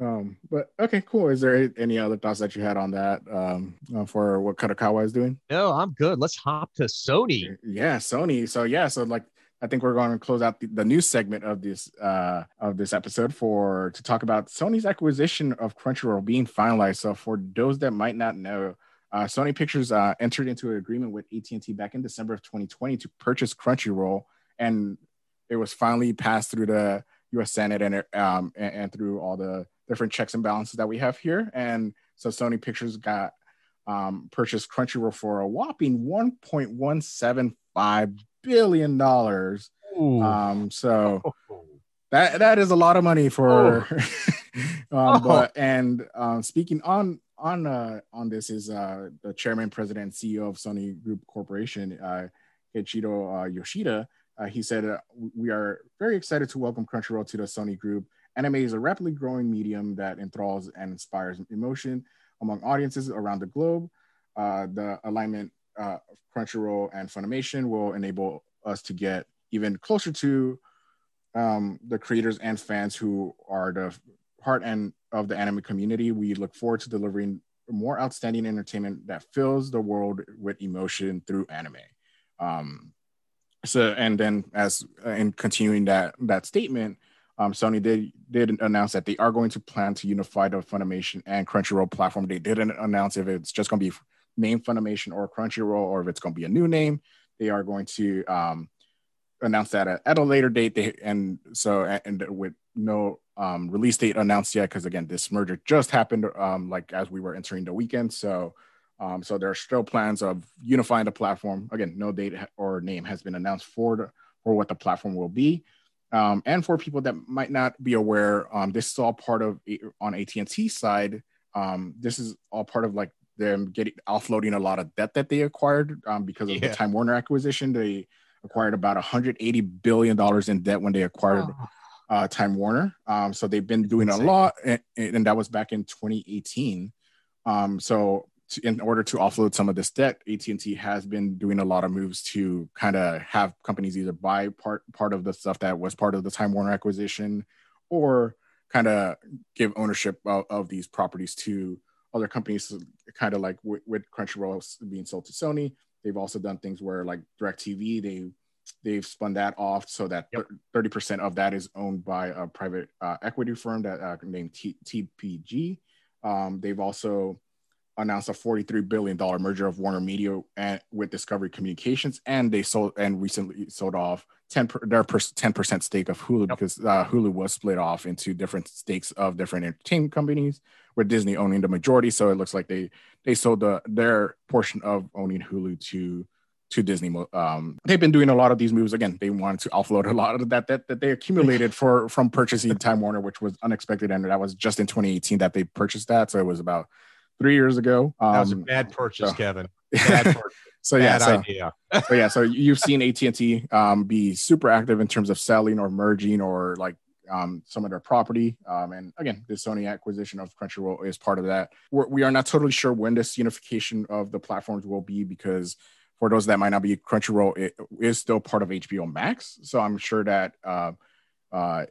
Um, but okay, cool. Is there any other thoughts that you had on that um, uh, for what Kadokawa is doing? no, I'm good. Let's hop to Sony. Yeah, Sony. So yeah, so like I think we're going to close out the, the news segment of this uh of this episode for to talk about Sony's acquisition of Crunchyroll being finalized. So for those that might not know, uh, Sony Pictures uh, entered into an agreement with AT&T back in December of 2020 to purchase Crunchyroll, and it was finally passed through the U.S. Senate and um and, and through all the different checks and balances that we have here. And so Sony Pictures got um, purchased Crunchyroll for a whopping 1.175 billion dollars. Um, so (laughs) that that is a lot of money for. (laughs) um, But and um, speaking on on uh, on this is uh, the chairman, president, CEO of Sony Group Corporation, uh, Ichiro uh, Yoshida. Uh, he said, uh, "We are very excited to welcome Crunchyroll to the Sony Group. Anime is a rapidly growing medium that enthralls and inspires emotion among audiences around the globe. Uh, the alignment uh, of Crunchyroll and Funimation will enable us to get even closer to um, the creators and fans who are the heart and of the anime community. We look forward to delivering more outstanding entertainment that fills the world with emotion through anime. Um, so, and then as uh, in continuing that that statement, um, Sony did did announce that they are going to plan to unify the Funimation and Crunchyroll platform. They didn't announce if it's just going to be named Funimation or Crunchyroll, or if it's going to be a new name. They are going to um, announce that at, at a later date. They and so and with no um, release date announced yet, because again, this merger just happened um, like as we were entering the weekend. So um, so there are still plans of unifying the platform. Again, no date or name has been announced for the, for what the platform will be. Um, and for people that might not be aware, um, this is all part of on AT&T side. Um, this is all part of like them getting offloading a lot of debt that they acquired um, because of yeah. the Time Warner acquisition. They acquired about 180 billion dollars in debt when they acquired oh. uh, Time Warner. Um, so they've been doing a lot, and, and, that was back in 2018. Um, so to, in order to offload some of this debt, AT&T has been doing a lot of moves to kind of have companies either buy part part of the stuff that was part of the Time Warner acquisition, or kind of give ownership of, of, these properties to other companies. Kind of like with, with Crunchyroll being sold to Sony, they've also done things where like DirecTV, they they've spun that off so that yep. 30% of that is owned by a private uh, equity firm that uh, named T- TPG. Um, they've also announced a 43 billion dollar merger of Warner Media and with Discovery Communications, and they sold and recently sold off 10 per, their 10 percent stake of Hulu yep. because uh, Hulu was split off into different stakes of different entertainment companies, with Disney owning the majority. So it looks like they they sold the their portion of owning Hulu to to Disney. Um, they've been doing a lot of these moves. Again, they wanted to offload a lot of that that, that they accumulated (laughs) for from purchasing Time Warner, which was unexpected, and that was just in 2018 that they purchased that. So it was about three years ago. Um, that was a um, bad purchase, so, Kevin. (laughs) Bad purchase. so yeah, so, idea. (laughs) so yeah, so you've seen AT and T um, be super active in terms of selling or merging or like um, some of their property. Um, and again, the Sony acquisition of Crunchyroll is part of that. We're, we are not totally sure when this unification of the platforms will be because for those that might not be, Crunchyroll it is still part of HBO Max. So I'm sure that uh, uh,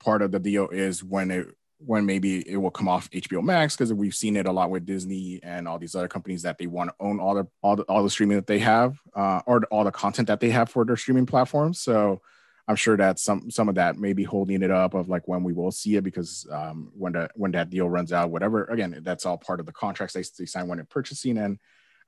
part of the deal is when it when maybe it will come off HBO Max because we've seen it a lot with Disney and all these other companies that they want to own all the all the all the streaming that they have uh, or all the content that they have for their streaming platforms. So I'm sure that some some of that may be holding it up of like when we will see it because um, when the when that deal runs out, whatever. Again, that's all part of the contracts they, they sign when they're purchasing and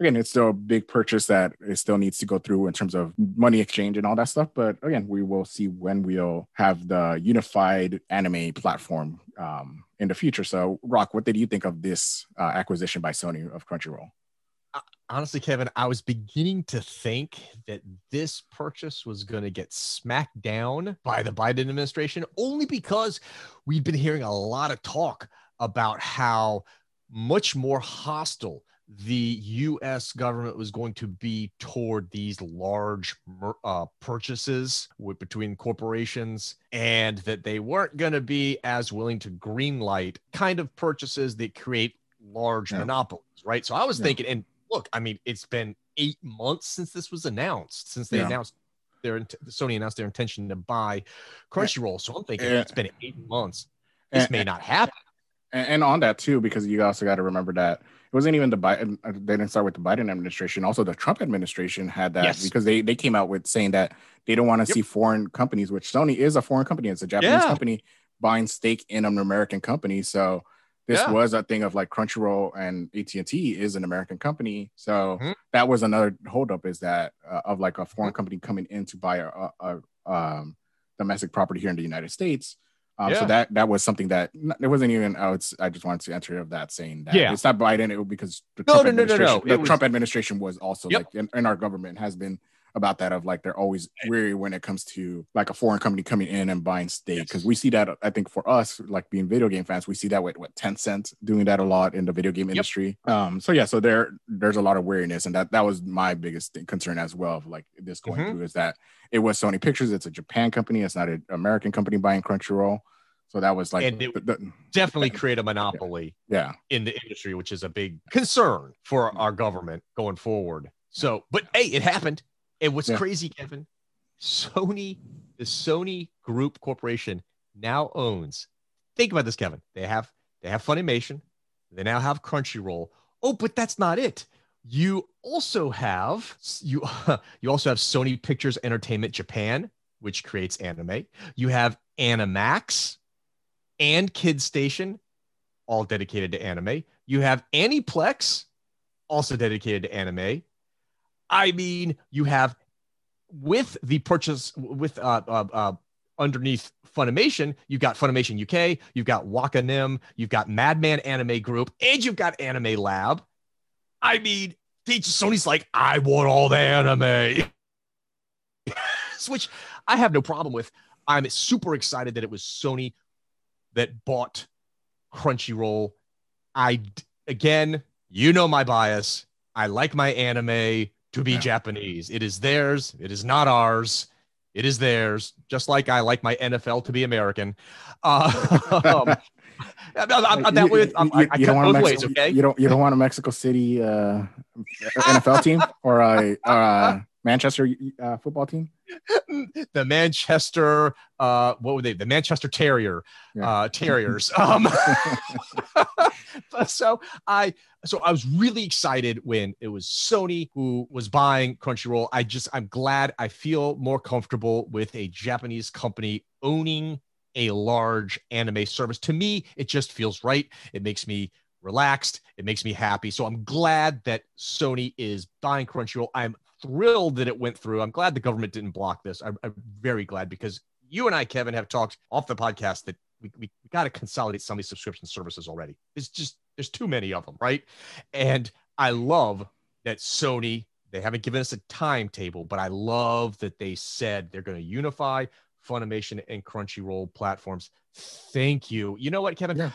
again, it's still a big purchase that it still needs to go through in terms of money exchange and all that stuff. But again, we will see when we'll have the unified anime platform um, in the future. So, Rock, what did you think of this uh, acquisition by Sony of Crunchyroll? Uh, honestly, Kevin, I was beginning to think that this purchase was going to get smacked down by the Biden administration only because we've been hearing a lot of talk about how much more hostile the US government was going to be toward these large uh, purchases with, between corporations and that they weren't going to be as willing to greenlight kind of purchases that create large yeah. monopolies, right? So I was yeah. thinking, and look, I mean, it's been eight months since this was announced, since they yeah. announced their Sony announced their intention to buy Crunchyroll. So I'm thinking it's been eight months. This may not happen. And on that too, because you also got to remember that it wasn't even the Biden. Uh, they didn't start with the Biden administration. Also, the Trump administration had that yes. because they they came out with saying that they don't want to yep. see foreign companies, which Sony is a foreign company. It's a Japanese yeah. company buying stake in an American company. So this yeah. was a thing of like Crunchyroll and AT and T is an American company. So mm-hmm. that was another holdup is that uh, of like a foreign mm-hmm. company coming in to buy a, a, a um, domestic property here in the United States. Um, yeah. So that that was something that it wasn't even. I, would, I just wanted to enter of that saying that yeah. it's not Biden. It because the no, Trump no, administration, no, no, no. The was, Trump administration was also yep. like, in, our government has been about that of like they're always weary when it comes to like a foreign company coming in and buying stake because yes. we see that I think for us like being video game fans we see that with what Tencent doing that a lot in the video game industry. Yep. Um, so yeah, so there there's a lot of weariness and that that was my biggest thing, concern as well of like this going mm-hmm. through is that it was Sony Pictures. It's a Japan company. It's not an American company buying Crunchyroll. So that was like, and it the, definitely create a monopoly, yeah, in the industry, which is a big concern for our government going forward. So, but hey, it happened. It was yeah. crazy, Kevin. Sony, the Sony Group Corporation now owns. Think about this, Kevin. They have they have Funimation. They now have Crunchyroll. Oh, but that's not it. You also have you (laughs) you also have Sony Pictures Entertainment Japan, which creates anime. You have Animax and Kid Station, all dedicated to anime. You have Aniplex, also dedicated to anime. I mean, you have with the purchase with uh, uh, uh underneath Funimation, you've got Funimation UK, you've got Wakanim, you've got Madman Anime Group, and you've got Anime Lab. I mean, Sony's like, I want all the anime, (laughs) which I have no problem with. I'm super excited that it was Sony that bought Crunchyroll. I again, you know my bias. I like my anime to be yeah. Japanese. It is theirs. It is not ours. It is theirs. Just like I like my NFL to be American. Uh, (laughs) um, that way, I, you, don't want ways, okay? You don't. You don't want a Mexico City uh, NFL team (laughs) or a, a Manchester uh, football team? (laughs) the Manchester, uh, what were they? The Manchester Terrier, yeah. uh, (laughs) Terriers. um, (laughs) so I, so I was really excited when it was Sony who was buying Crunchyroll. I just, I'm glad. I feel more comfortable with a Japanese company owning a large anime service. To me, it just feels right. It makes me relaxed. It makes me happy. So I'm glad that Sony is buying Crunchyroll. I'm thrilled that it went through. I'm glad the government didn't block this. I'm, I'm very glad because you and I, Kevin, have talked off the podcast that we, we, we got to consolidate some of these subscription services already. It's just, there's too many of them, right? And I love that Sony, they haven't given us a timetable, but I love that they said they're going to unify Funimation and Crunchyroll platforms. Thank you. You know what, Kevin? Yeah.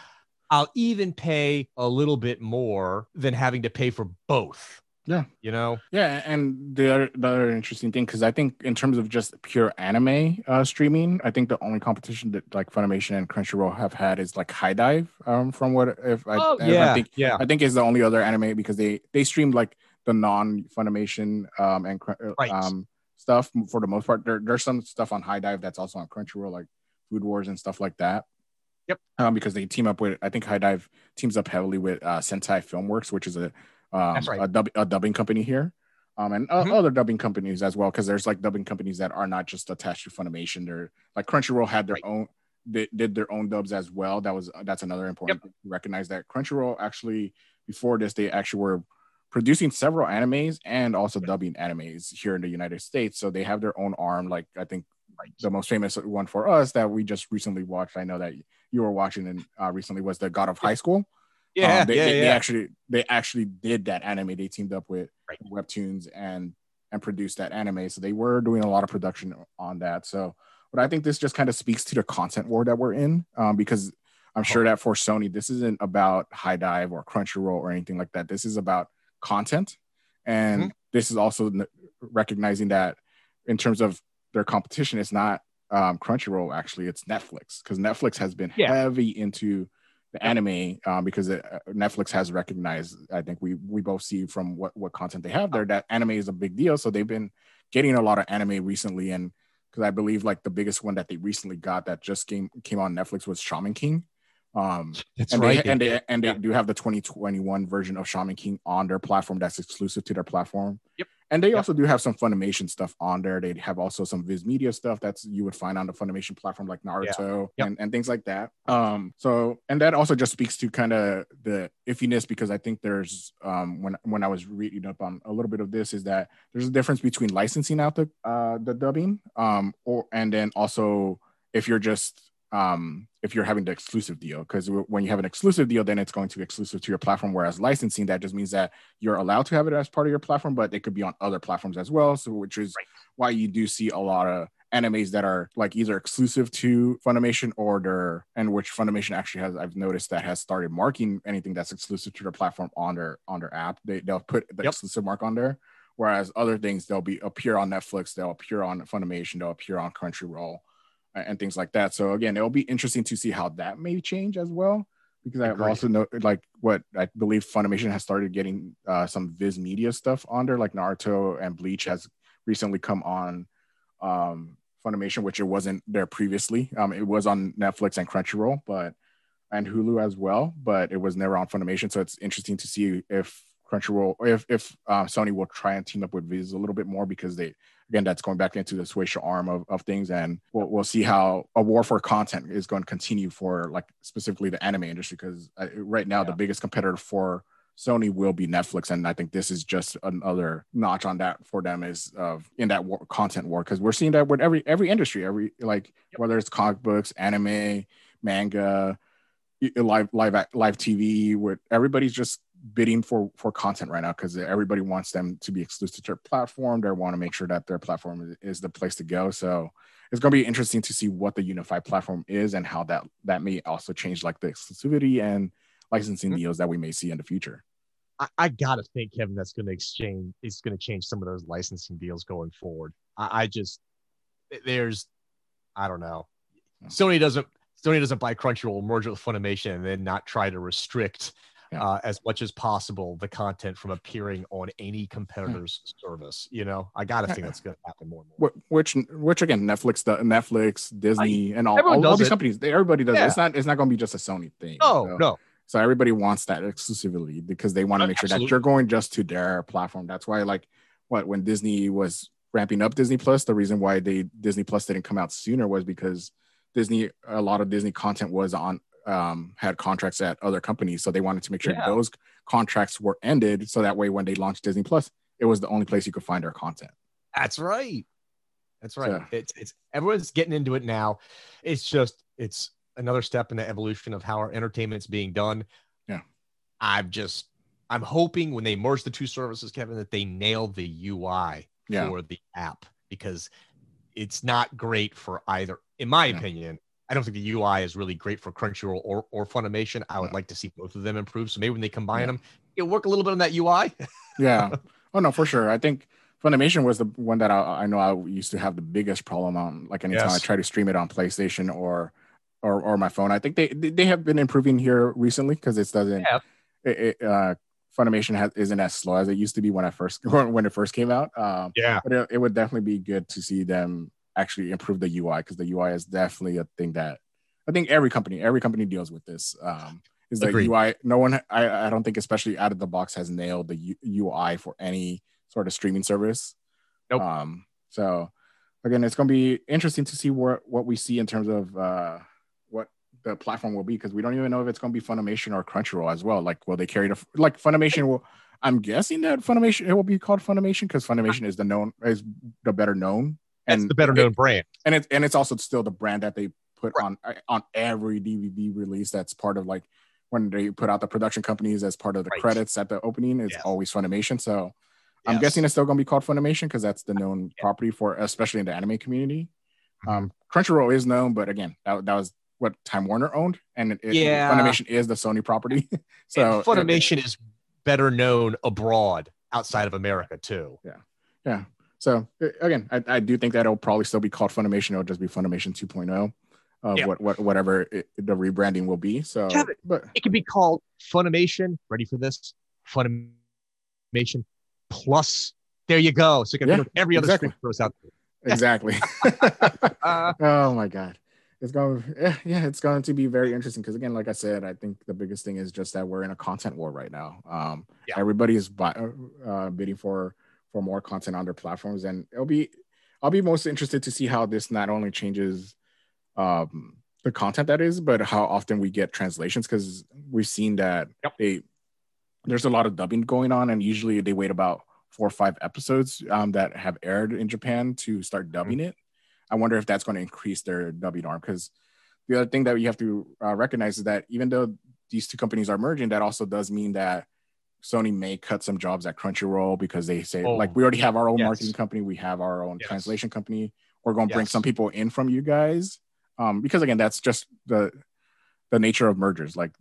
I'll even pay a little bit more than having to pay for both. Yeah. You know? Yeah. And the other, the other interesting thing, because I think in terms of just pure anime uh, streaming, I think the only competition that like Funimation and Crunchyroll have had is like HIDIVE, Um, from what if I, oh, yeah, I think, yeah, I think is the only other anime because they they streamed like the non Funimation um and uh, right. um stuff for the most part. There, there's some stuff on HIDIVE that's also on Crunchyroll, like Food Wars and stuff like that. Yep. Um, because they team up with, I think HIDIVE teams up heavily with uh, Sentai Filmworks, which is a um, right. a, dub- a, dubbing company here, um, and uh, mm-hmm. other dubbing companies as well. Because there's like dubbing companies that are not just attached to Funimation. They're like Crunchyroll had their right. own, they did their own dubs as well. That was that's another important yep. to recognize that Crunchyroll actually before this they actually were producing several animes and also dubbing animes here in the United States. So they have their own arm. Like I think the most famous one for us that we just recently watched. I know that you were watching and uh, recently was the God of High School. Yeah, um, they, yeah, they, yeah. they, actually they actually did that anime. They teamed up with right. Webtoons and and produced that anime. So they were doing a lot of production on that. So, but I think this just kind of speaks to the content war that we're in, um, because I'm sure that for Sony, this isn't about HIDIVE or Crunchyroll or anything like that. This is about content, and mm-hmm. this is also recognizing that in terms of their competition, it's not um, Crunchyroll. Actually, it's Netflix because Netflix has been yeah. heavy into the anime um, because it, uh, Netflix has recognized. I think we we both see from what what content they have there that anime is a big deal. So they've been getting a lot of anime recently, and because I believe like the biggest one that they recently got that just came came on Netflix was Shaman King. Um, that's and right. They, and they and they yeah. do have the 2021 version of Shaman King on their platform that's exclusive to their platform. Yep. And they yep. also do have some Funimation stuff on there. They have also some Viz Media stuff that's you would find on the Funimation platform, like Naruto yeah. yep. and, and things like that. Um, so and that also just speaks to kind of the iffiness because I think there's um when when I was reading up on a little bit of this is that there's a difference between licensing out the uh the dubbing um or and then also if you're just um, if you're having the exclusive deal because when you have an exclusive deal then it's going to be exclusive to your platform whereas licensing that just means that you're allowed to have it as part of your platform but it could be on other platforms as well so which is right. why you do see a lot of animes that are like either exclusive to Funimation or they're and which Funimation actually has I've noticed that has started marking anything that's exclusive to their platform on their on their app they, they'll put the yep. exclusive mark on there whereas other things they'll be appear on Netflix they'll appear on Funimation they'll appear on Crunchyroll and things like that. So again, it'll be interesting to see how that may change as well. Because I've also know like what I believe Funimation has started getting uh, some Viz Media stuff on there, like Naruto and Bleach has recently come on um, Funimation, which it wasn't there previously. Um, it was on Netflix and Crunchyroll, but and Hulu as well, but it was never on Funimation. So it's interesting to see if Crunchyroll, if if uh, Sony will try and team up with Viz a little bit more because they again that's going back into the Shueisha arm of, of things, and we'll, we'll see how a war for content is going to continue for like specifically the anime industry because uh, right now yeah. the biggest competitor for Sony will be Netflix, and I think this is just another notch on that for them is of in that war, content war because we're seeing that with every every industry, every like yep. whether it's comic books, anime, manga, live live live TV, where everybody's just bidding for for content right now because everybody wants them to be exclusive to their platform. They want to make sure that their platform is, the place to go. So it's going to be interesting to see what the unified platform is and how that that may also change like the exclusivity and licensing mm-hmm. deals that we may see in the future. I, I gotta think, Kevin, that's going to exchange. It's going to change some of those licensing deals going forward. I, I just there's, I don't know. Sony doesn't Sony doesn't buy Crunchyroll, merge it with Funimation, and then not try to restrict uh, as much as possible the content from appearing on any competitor's yeah. service. You know, I got to think that's to happen more and more. Which, which again, Netflix, the Netflix, Disney, I, and all, all, all these companies, they, everybody does. Yeah. It. It's not. It's not going to be just a Sony thing. Oh so, no. So everybody wants that exclusivity because they want to make sure that you're going just to their platform. That's why, like, what when Disney was ramping up Disney Plus, the reason why they Disney Plus didn't come out sooner was because Disney, a lot of Disney content was on um, had contracts at other companies, so they wanted to make sure yeah. those contracts were ended, so that way when they launched Disney Plus, it was the only place you could find our content. That's right. That's right. So, it's it's everyone's getting into it now. It's just it's another step in the evolution of how our entertainment's being done. Yeah. I'm just I'm hoping when they merge the two services, Kevin, that they nail the UI yeah. for the app because it's not great for either, in my yeah. opinion. I don't think the UI is really great for Crunchyroll or, or Funimation. I would yeah. like to see both of them improve. So maybe when they combine yeah. them, it'll work a little bit on that UI. (laughs) yeah. Oh no, for sure. I think Funimation was the one that I, I, know I used to have the biggest problem on. Like anytime yes. I try to stream it on PlayStation or or or my phone, I think they they have been improving here recently because it doesn't. Yeah. It, it, uh, Funimation has, isn't as slow as it used to be when I first (laughs) when it first came out. Um, yeah, but it, it would definitely be good to see them actually improve the UI because the UI is definitely a thing that I think every company every company deals with this. Um, is the Agreed. UI? No one I, I don't think especially out of the box has nailed the U, UI for any sort of streaming service. Nope. Um, so again, it's going to be interesting to see what what we see in terms of uh, the platform will be because we don't even know if it's going to be Funimation or Crunchyroll as well. Like, will they carry the like Funimation will? I'm guessing that Funimation it will be called Funimation because Funimation is the known is the better known and the better known it, brand. And it's and it's also still the brand that they put right. on on every DVD release. That's part of like when they put out the production companies as part of the right. credits at the opening. It's yes. always Funimation. So I'm guessing it's still going to be called Funimation because that's the known yeah. property for, especially in the anime community. Mm-hmm. Um, Crunchyroll is known, but again, that, that was what Time Warner owned, and it, yeah. Funimation is the Sony property. (laughs) so and Funimation it, is better known abroad outside of America too. Yeah, yeah. So again, I, I do think that it'll probably still be called Funimation. It'll just be Funimation 2.0 of yeah. what, what whatever it, the rebranding will be. So, Kevin, but it could be called Funimation. Ready for this? Funimation Plus. There you go. So it can yeah, every other exactly. out there. Exactly. uh, (laughs) (laughs) oh my god. It's going, (laughs) yeah, yeah, it's going to be very interesting because again, like I said, I think the biggest thing is just that we're in a content war right now. Um, yeah. everybody is uh, bidding for for more content on their platforms, and it'll be, I'll be most interested to see how this not only changes um, the content that is, but how often we get translations because we've seen that yep. they there's a lot of dubbing going on, and usually they wait about four or five episodes um, that have aired in Japan to start dubbing mm-hmm. it. I wonder if that's going to increase their dubbing arm because the other thing that you have to uh, recognize is that even though these two companies are merging, that also does mean that Sony may cut some jobs at Crunchyroll because they say oh, like we already have our own yes. marketing company, we have our own yes. translation company. We're going to yes. bring some people in from you guys um, because again, that's just the the nature of mergers. Like,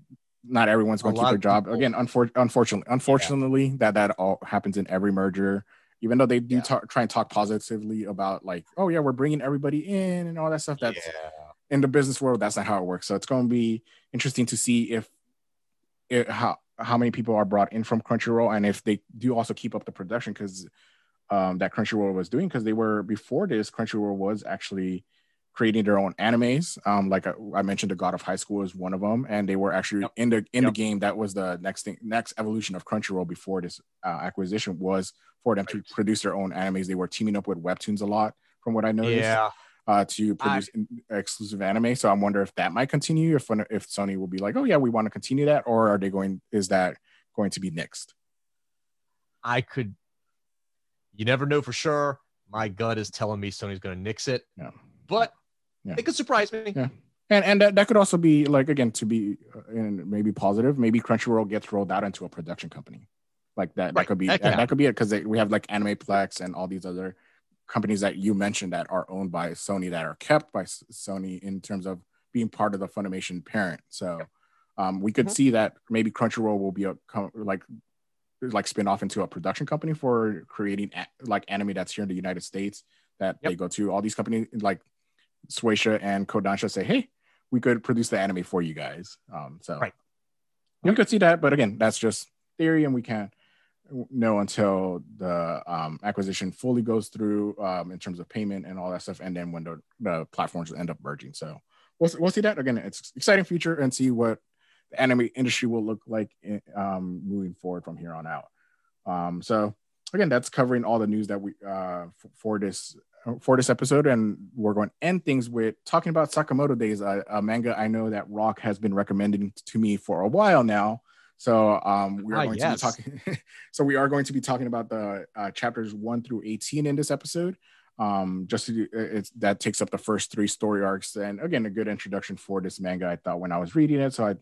not everyone's going to keep their job. People, again, unfor- unfortunately, unfortunately, yeah. that that all happens in every merger. Even though they do yeah. talk, try and talk positively about like, oh yeah, we're bringing everybody in and all that stuff. That's yeah. in the business world. That's not how it works. So it's going to be interesting to see if it, how how many people are brought in from Crunchyroll and if they do also keep up the production because um, that Crunchyroll was doing because they were before this Crunchyroll was actually creating their own animes. Um, like I, I, mentioned, the God of High School is one of them, and they were actually yep. in the in yep. the game. That was the next thing, next evolution of Crunchyroll before this uh, acquisition was for them right. to produce their own animes. They were teaming up with webtoons a lot, from what I noticed. Yeah. Uh, to produce I, exclusive anime, so I'm wondering if that might continue. If if Sony will be like, oh yeah, we want to continue that, or are they going? Is that going to be next? I could. You never know for sure. My gut is telling me Sony's going to nix it. Yeah. But Yeah. it could surprise me. Yeah. And and that, that could also be like again to be uh, maybe positive. Maybe Crunchyroll gets rolled out into a production company, like that. That could be That that, that could be it because we have like Animeplex and all these other companies that you mentioned that are owned by Sony that are kept by Sony in terms of being part of the Funimation parent. So um, we could Mhm. see that maybe Crunchyroll will be a like like spin off into a production company for creating a- like anime that's here in the United States that they go to all these companies like Shueisha and Kodansha say, hey, we could produce the anime for you guys. Um, so Right. you could see that, but again, that's just theory, and we can't know until the um, acquisition fully goes through um, in terms of payment and all that stuff, and then when the, the platforms end up merging. So we'll, we'll see that again. It's exciting future and see what the anime industry will look like in, um, moving forward from here on out. Um, so again, that's covering all the news that we uh, f- for this for this episode, and we're going to end things with talking about Sakamoto Days, a, a manga I know that Rock has been recommending to me for a while now. So um, we are Ah, going yes. to be talking. (laughs) so we are going to be talking about the uh, chapters one through eighteen in this episode. Um, just to, it's that takes up the first three story arcs, and again, a good introduction for this manga. I thought when I was reading it, so I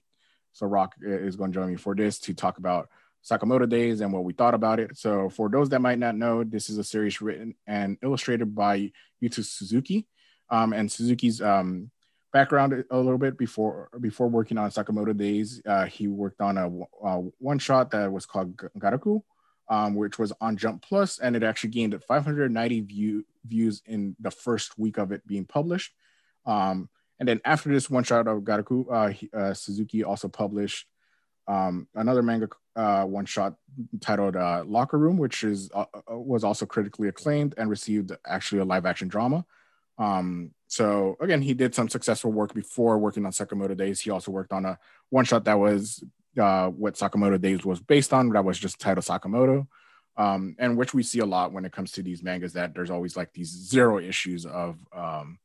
so Rock is going to join me for this to talk about Sakamoto Days and what we thought about it. So, for those that might not know, this is a series written and illustrated by Yuto Suzuki. Um, and Suzuki's um, background a little bit before before working on Sakamoto Days, uh, he worked on a, a one shot that was called Garaku, um, which was on Jump Plus, and it actually gained 590 view, views in the first week of it being published. Um, and then after this one shot of Garaku, uh, he, uh, Suzuki also published um, another manga uh, one shot titled uh, Locker Room, which is uh, uh, was also critically acclaimed and received actually a live action drama. Um, so again, he did some successful work before working on Sakamoto Days. He also worked on a one shot that was uh, what Sakamoto Days was based on. That was just titled Sakamoto, um, and which we see a lot when it comes to these mangas. That there's always like these zero issues of um,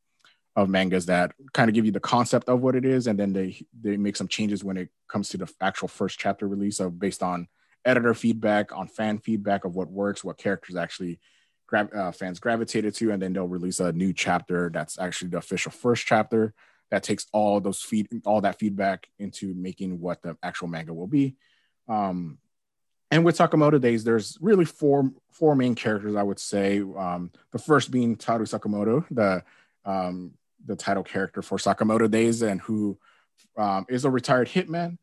of mangas that kind of give you the concept of what it is, and then they they make some changes when it comes to the actual first chapter release of based on editor feedback, on fan feedback of what works, what characters actually gra- uh, fans gravitated to, and then they'll release a new chapter that's actually the official first chapter that takes all those feed all that feedback into making what the actual manga will be. Um, and with Sakamoto Days, there's really four four main characters I would say. Um, the first being Taro Sakamoto, the um, the title character for Sakamoto Days, and who um, is a retired hitman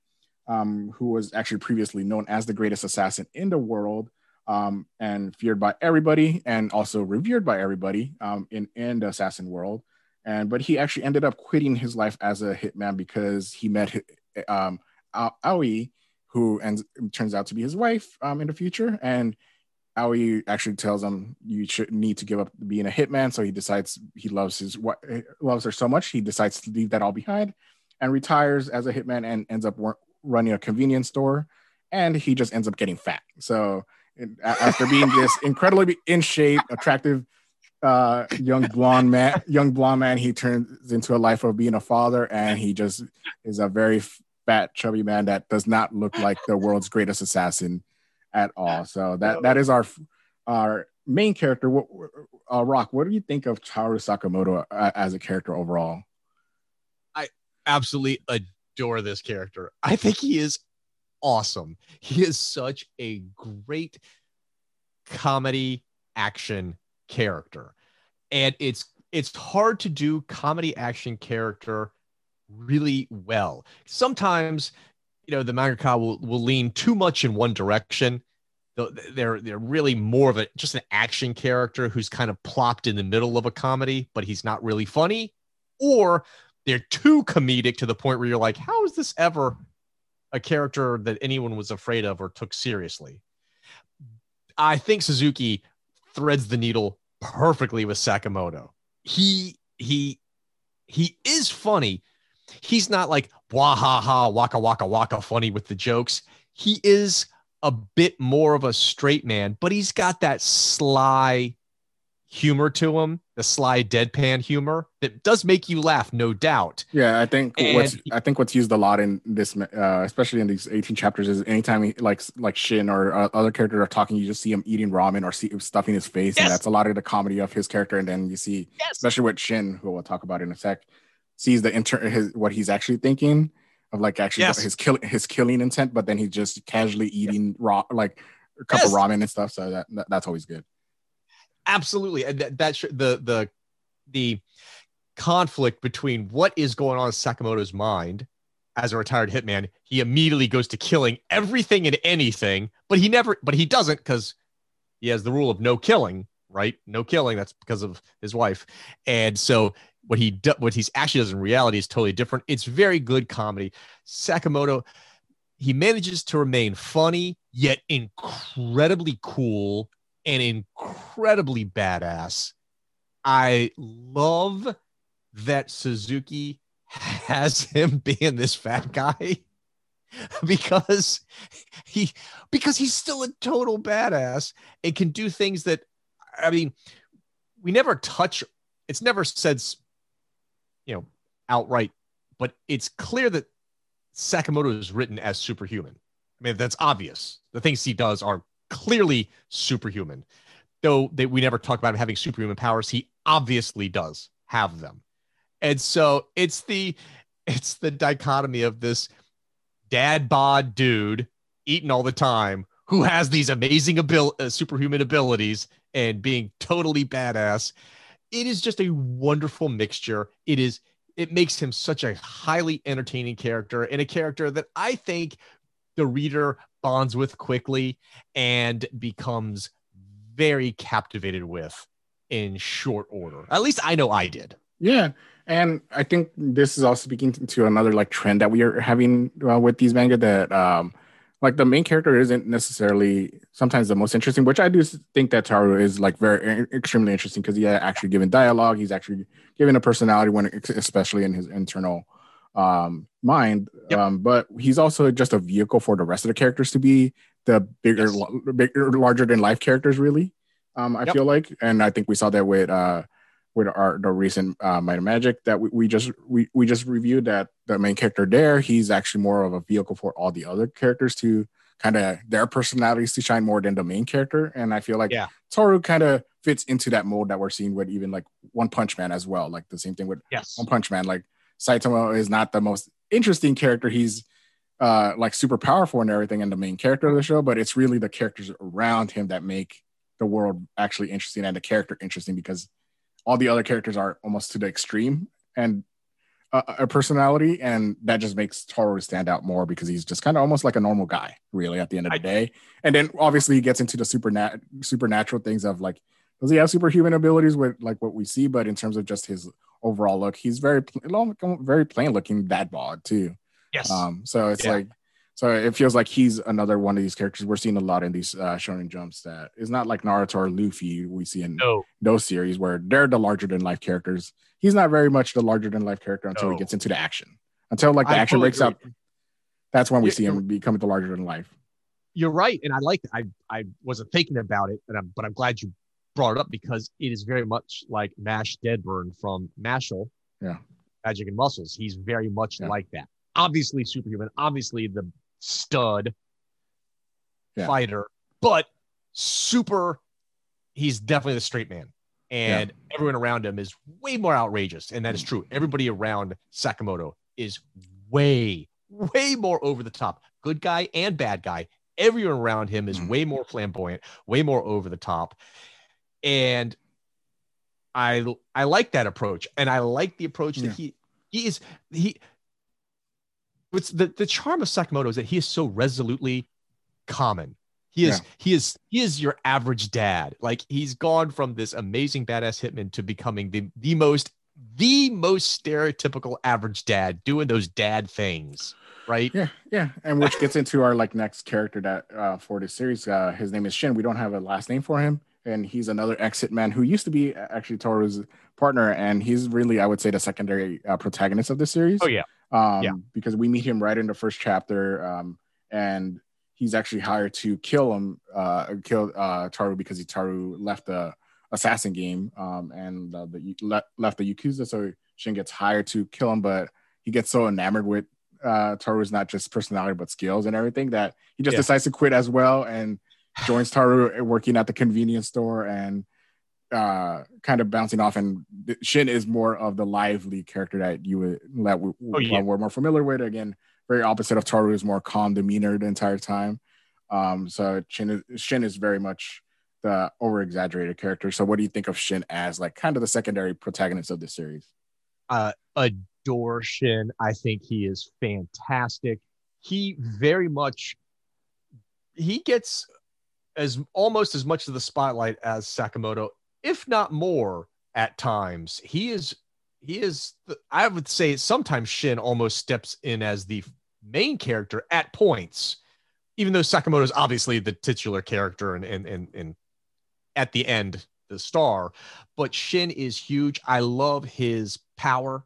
um, who was actually previously known as the greatest assassin in the world um, and feared by everybody and also revered by everybody um, in, in the assassin world. And but he actually ended up quitting his life as a hitman because he met um, Aoi, who ends, turns out to be his wife um, in the future. And Aoi actually tells him you should need to give up being a hitman. So he decides he loves his what loves her so much he decides to leave that all behind and retires as a hitman and ends up running a convenience store. And he just ends up getting fat. So after being this incredibly in shape, attractive uh, young blonde man, young blonde man, he turns into a life of being a father, and he just is a very fat, chubby man that does not look like the world's greatest assassin at all. So that that is our our main character. Uh, Rock, what do you think of Taro Sakamoto uh, as a character overall? I absolutely adore this character. I think he is awesome. He is such a great comedy action character. And it's it's hard to do comedy action character really well. Sometimes, you know, the mangaka will, will lean too much in one direction. They're they're really more of a just an action character who's kind of plopped in the middle of a comedy, but he's not really funny, or they're too comedic to the point where you're like, how is this ever a character that anyone was afraid of or took seriously? I think Suzuki threads the needle perfectly with Sakamoto. He he he is funny. He's not like wah ha ha waka waka waka funny with the jokes. He is a bit more of a straight man, but he's got that sly humor to him, the sly deadpan humor that does make you laugh, no doubt. Yeah, I think And- what's I think what's used a lot in this, uh, especially in these 18 chapters, is anytime he, like like Shin or uh, other characters are talking, you just see him eating ramen or see him stuffing his face, Yes. and that's a lot of the comedy of his character. And then you see, Yes. especially with Shin, who we'll talk about in a sec, sees the inter his what he's actually thinking of like actually Yes. his kill his killing intent, but then he's just casually eating raw like a cup of ramen and stuff. So that, that that's always good. Absolutely. And that, that sh- the the the conflict between what is going on in Sakamoto's mind as a retired hitman, he immediately goes to killing everything and anything, but he never but he doesn't because he has the rule of no killing, right? No killing. That's because of his wife. And so what he do, what he's actually does in reality is totally different. It's very good comedy. Sakamoto, he manages to remain funny yet incredibly cool and incredibly badass. I love that Suzuki has (laughs) him being this fat guy (laughs) because he because he's still a total badass and can do things that I mean we never touch it's never said you know outright but it's clear that Sakamoto is written as superhuman. I mean that's obvious. The things he does are clearly superhuman. Though they, we never talk about him having superhuman powers, he obviously does have them. And so it's the it's the dichotomy of this dad bod dude eating all the time who has these amazing abil- uh, superhuman abilities and being totally badass. It is just a wonderful mixture. It is it makes him such a highly entertaining character and a character that I think the reader bonds with quickly and becomes very captivated with in short order. At least I know I did. Yeah, and I think this is also speaking to another like trend that we are having uh, with these manga that um like the main character isn't necessarily sometimes the most interesting, which I do think that Taro is like very extremely interesting because he actually given dialogue, he's actually given a personality when especially in his internal um mind Yep. um but he's also just a vehicle for the rest of the characters to be the bigger Yes. l- bigger larger than life characters really um i Yep. feel like and i think we saw that with uh with our the recent uh, Might and Magic that we, we just we, we just reviewed that the main character there he's actually more of a vehicle for all the other characters to kind of their personalities to shine more than the main character and I feel like Yeah. Taro kind of fits into that mold that we're seeing with even like One Punch Man as well like the same thing with Yes. One Punch Man like Saitama is not the most interesting character. He's uh like super powerful and everything and the main character of the show but it's really the characters around him that make the world actually interesting and the character interesting because all the other characters are almost to the extreme and uh, a personality and that just makes Taro stand out more because he's just kind of almost like a normal guy really at the end of the day. And then obviously he gets into the supernat- supernatural things of like does he have superhuman abilities with like what we see but in terms of just his overall look he's very pl- very plain looking dad bod too Yes. um so it's Yeah. like so it feels like he's another one of these characters we're seeing a lot in these uh shonen jumps that is not like Naruto or Luffy we see in no. those series where they're the larger than life characters. He's not very much the larger than life character until he gets into the action. Until like the I action breaks out, agree. that's when we Yeah, see him you're- become the larger than life. You're right, and I like. I I wasn't thinking about it, and I'm, but I'm glad you brought it up because it is very much like Mash Deadburn from Mashle. Yeah. Magic and Muscles. He's very much Yeah. like that. Obviously superhuman. Obviously the stud Yeah. fighter, but super. He's definitely the straight man, and everyone around him is way more outrageous, and that is true. Everybody around Sakamoto is way, way more over the top. Good guy and bad guy. Everyone around him is Mhm. way more flamboyant, way more over the top, and I I like that approach, and I like the approach Yeah. that he he is he. What's the the charm of Sakamoto is that he is so resolutely common. He is Yeah. he is he is your average dad. Like he's gone from this amazing badass hitman to becoming the the most the most stereotypical average dad doing those dad things, right? Yeah, yeah. And which gets into our like next character that uh for this series. Uh his name is Shin. We don't have a last name for him. And he's another exit man who used to be actually Toru's partner, and he's really, I would say, the secondary uh, protagonist of this series. Oh yeah. um, Yeah. because we meet him right in the first chapter, um, and he's actually hired to kill him, uh, kill uh, Taro because he Taro left the assassin game, um, and uh, the le- left the Yakuza. So Shin gets hired to kill him, but he gets so enamored with uh, Taro's not just personality but skills and everything that he just yeah. decides to quit as well and joins Taro working at the convenience store and uh, kind of bouncing off. And Shin is more of the lively character that you would that we, oh, yeah. we're more familiar with. Again, very opposite of Taro is more calm demeanor the entire time. Um, so Shin is, Shin is very much the over exaggerated character. So what do you think of Shin as like kind of the secondary protagonist of the series? Uh, adore Shin. I think he is fantastic. He very much he gets as almost as much of the spotlight as Sakamoto, if not more at times. He is he is I would say sometimes Shin almost steps in as the main character at points, even though Sakamoto is obviously the titular character and and and, and at the end the star. But Shin is huge. I love his power.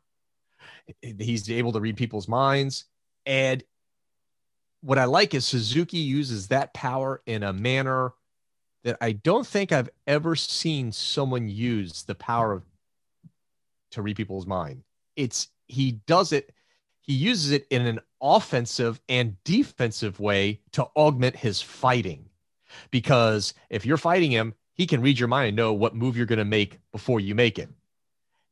He's able to read people's minds. And what I like is Suzuki uses that power in a manner that I don't think I've ever seen someone use the power of to read people's mind. It's he does it, he uses it in an offensive and defensive way to augment his fighting. Because if you're fighting him, he can read your mind and know what move you're going to make before you make it.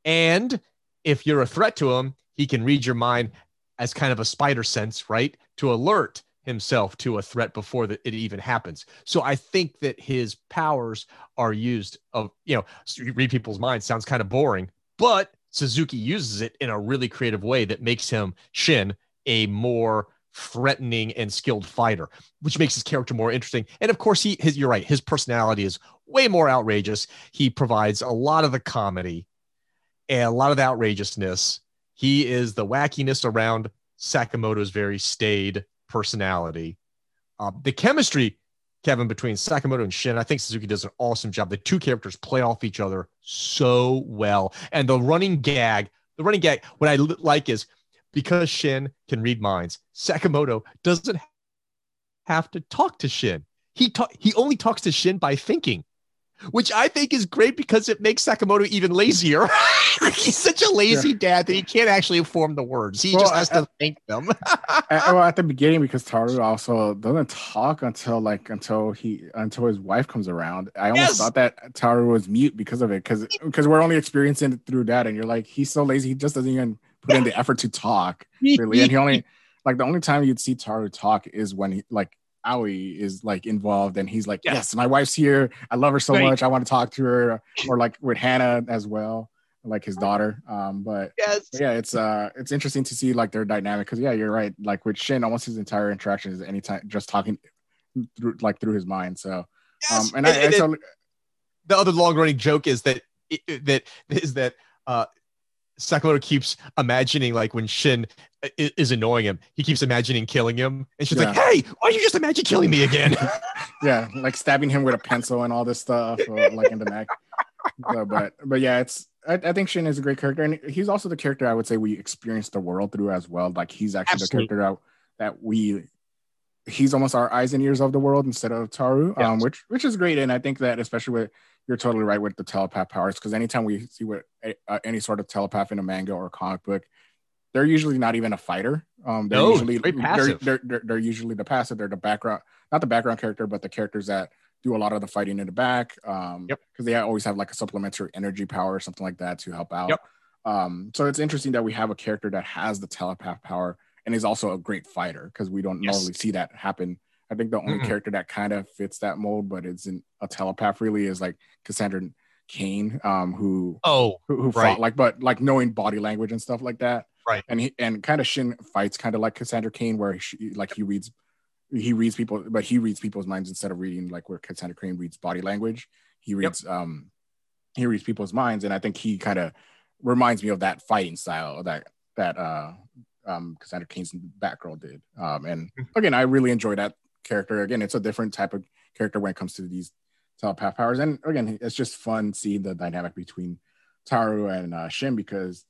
And if you're a threat to him, he can read your mind as kind of a spider sense, right? To alert himself to a threat before that it even happens. So I think that his powers are used of, you know, read people's minds sounds kind of boring, but Suzuki uses it in a really creative way that makes him Shin a more threatening and skilled fighter, which makes his character more interesting. And of course, he his you're right, his personality is way more outrageous. He provides a lot of the comedy and a lot of the outrageousness. He is the wackiness around Sakamoto's very staid personality. Uh, the chemistry, Kevin, between Sakamoto and Shin, I think Suzuki does an awesome job. The two characters play off each other so well. And the running gag, the running gag, what I like is because Shin can read minds, Sakamoto doesn't have to talk to Shin. He ta- he only talks to Shin by thinking which I think is great because it makes Sakamoto even lazier. (laughs) He's such a lazy yeah. dad that he can't actually form the words. He well, just has to think them. (laughs) at, well, at the beginning, because Taro also doesn't talk until like until he until his wife comes around. I almost yes. thought that Taro was mute because of it, because because we're only experiencing it through that, and you're like, he's so lazy, he just doesn't even put in the effort to talk, really. And he only like the only time you'd see Taro talk is when he like Aoi is like involved and he's like, yes, yes my wife's here. I love her so right. much. I want to talk to her (laughs) or like with Hana as well, like his daughter. Um, but, yes. But yeah, it's uh it's interesting to see like their dynamic because yeah, you're right. Like with Shin, almost his entire interaction is anytime just talking through like through his mind. So yes. um and, and, I, and I totally... the other long running joke is that that is that uh Sakamoto keeps imagining like when Shin is annoying him, he keeps imagining killing him, and she's yeah. like, "Hey, why you just imagine killing me again?" (laughs) yeah, like stabbing him with a pencil and all this stuff, or, like in the neck. So, but but yeah, it's I, I, think Shin is a great character, and he's also the character I would say we experience the world through as well. Like he's actually Absolutely. the character that, that we he's almost our eyes and ears of the world instead of Taro, yes. um, which which is great. And I think that especially with you're totally right with the telepath powers because anytime we see what uh, any sort of telepath in a manga or a comic book, they're usually not even a fighter. Um, they're no, usually they're, they're, they're, they're, usually the passive. They're the background, not the background character, but the characters that do a lot of the fighting in the back. Um, yep. Because they always have like a supplementary energy power or something like that to help out. Yep. Um, so it's interesting that we have a character that has the telepath power and is also a great fighter because we don't yes. normally see that happen I think the only mm-hmm. character that kind of fits that mold, but isn't a telepath really, is like Cassandra Cain, um, who oh who, who right. fought like, but like knowing body language and stuff like that, right? And he and kind of Shin fights kind of like Cassandra Cain, where he like he reads he reads people, but he reads people's minds instead of reading like where Cassandra Cain reads body language. He reads yep. um he reads people's minds, and I think he kind of reminds me of that fighting style that that uh um Cassandra Cain's Batgirl did. Um and mm-hmm. again, I really enjoy that character. Again, it's a different type of character when it comes to these telepath powers. And again, it's just fun seeing the dynamic between Taro and uh, Shin because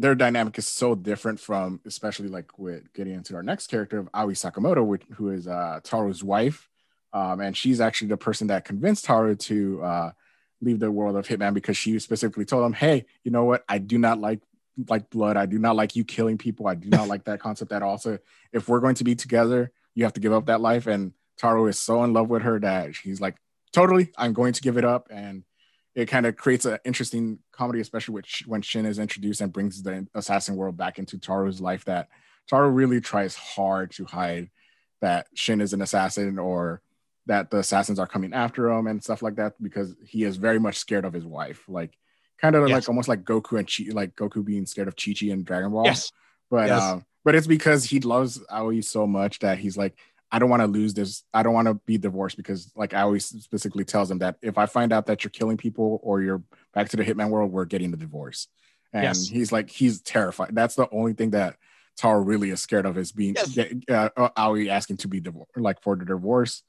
their dynamic is so different from, especially like with getting into our next character of Aoi Sakamoto, which, who is uh, Taro's wife. Um, and she's actually the person that convinced Taro to uh, leave the world of Hitman because she specifically told him, "Hey, you know what? I do not like like blood. I do not like you killing people. I do not like that concept at all. So if we're going to be together, you have to give up that life." And Taro is so in love with her that he's like, "Totally, I'm going to give it up." And it kind of creates an interesting comedy, especially with, when Shin is introduced and brings the assassin world back into Taro's life. That Taro really tries hard to hide that Shin is an assassin or that the assassins are coming after him and stuff like that because he is very much scared of his wife. Like kind of yes. like almost like Goku and Chi, like Goku being scared of Chi Chi and Dragon Ball. Yes. But yes. Um, but it's because he loves Aoi so much that he's like, I don't want to lose this. I don't want to be divorced because like I always specifically tells him that if I find out that you're killing people or you're back to the hitman world, we're getting the divorce. And yes. he's like, he's terrified. That's the only thing that Taro really is scared of is being yes. uh, uh, Aoi asking to be divorced, like for the divorce.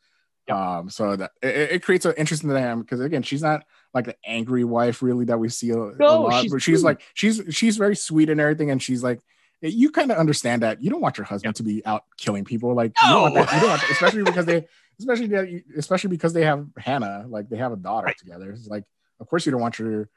Yep. Um, so that it, it creates an interesting dynamic because again, she's not like the angry wife really that we see a, no, a lot, she's but she's like she's she's very sweet and everything, and she's like you kind of understand that you don't want your husband to be out killing people, like no. you don't want that, you don't want that, especially because they (laughs) especially especially because they have Hana, like they have a daughter right. together. It's like of course you don't want your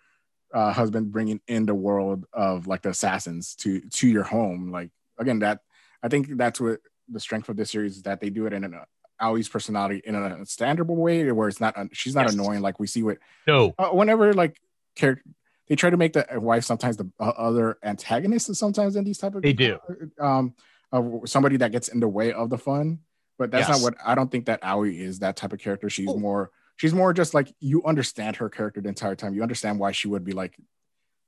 uh, husband bringing in the world of like the assassins to to your home. Like again, that I think that's what the strength of this series is that they do it in an Aoi's personality in a understandable way where it's not she's not yes. annoying like we see with no uh, whenever like character they try to make the wife sometimes the uh, other antagonist sometimes in these type of they do um uh, somebody that gets in the way of the fun but that's yes. not what I don't think that Aoi is that type of character she's oh. more she's more just like you understand her character the entire time you understand why she would be like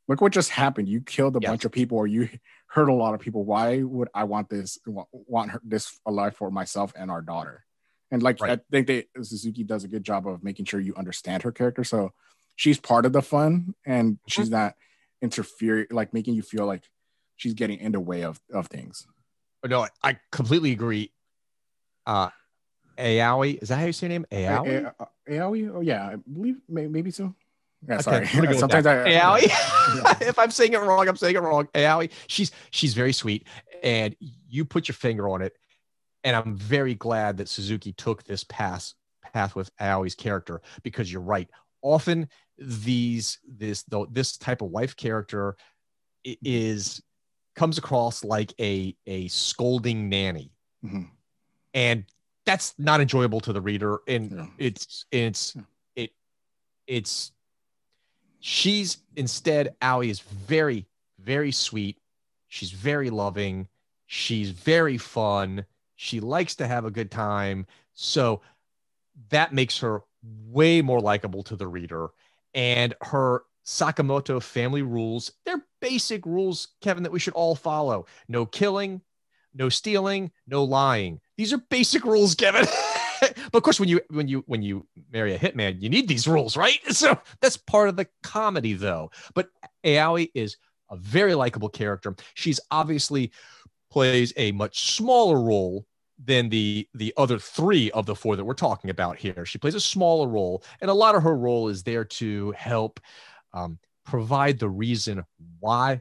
look what just happened you killed a yes. bunch of people or you hurt a lot of people why would I want this want her, this alive for myself and our daughter and like right. I think they Suzuki does a good job of making sure you understand her character. So she's part of the fun and mm-hmm. she's not interfering, like making you feel like she's getting in the way of, of things. No, I completely agree. Uh Aoi, is that how you say your name? Aoi? A- Aoi? Oh yeah, I believe maybe so. Yeah, sorry. (laughs) Sometimes I Aoi. (laughs) if I'm saying it wrong, I'm saying it wrong. Aoi. She's she's very sweet, and you put your finger on it and I'm very glad that Suzuki took this path path with Aoi's character because you're right. Often these this though this type of wife character is comes across like a a scolding nanny, mm-hmm. and that's not enjoyable to the reader. And yeah. it's it's yeah. it it's she's instead Aoi is very very sweet. She's very loving. She's very fun she likes to have a good time. So that makes her way more likable to the reader. And her Sakamoto family rules, they're basic rules, Kevin, that we should all follow. No killing, no stealing, no lying. These are basic rules, Kevin. (laughs) but of course, when you when you when you marry a hitman, you need these rules, right? (laughs) So that's part of the comedy, though. But Aoi is a very likable character. She's obviously plays a much smaller role than the the other three of the four that we're talking about here. She plays a smaller role, and a lot of her role is there to help um, provide the reason why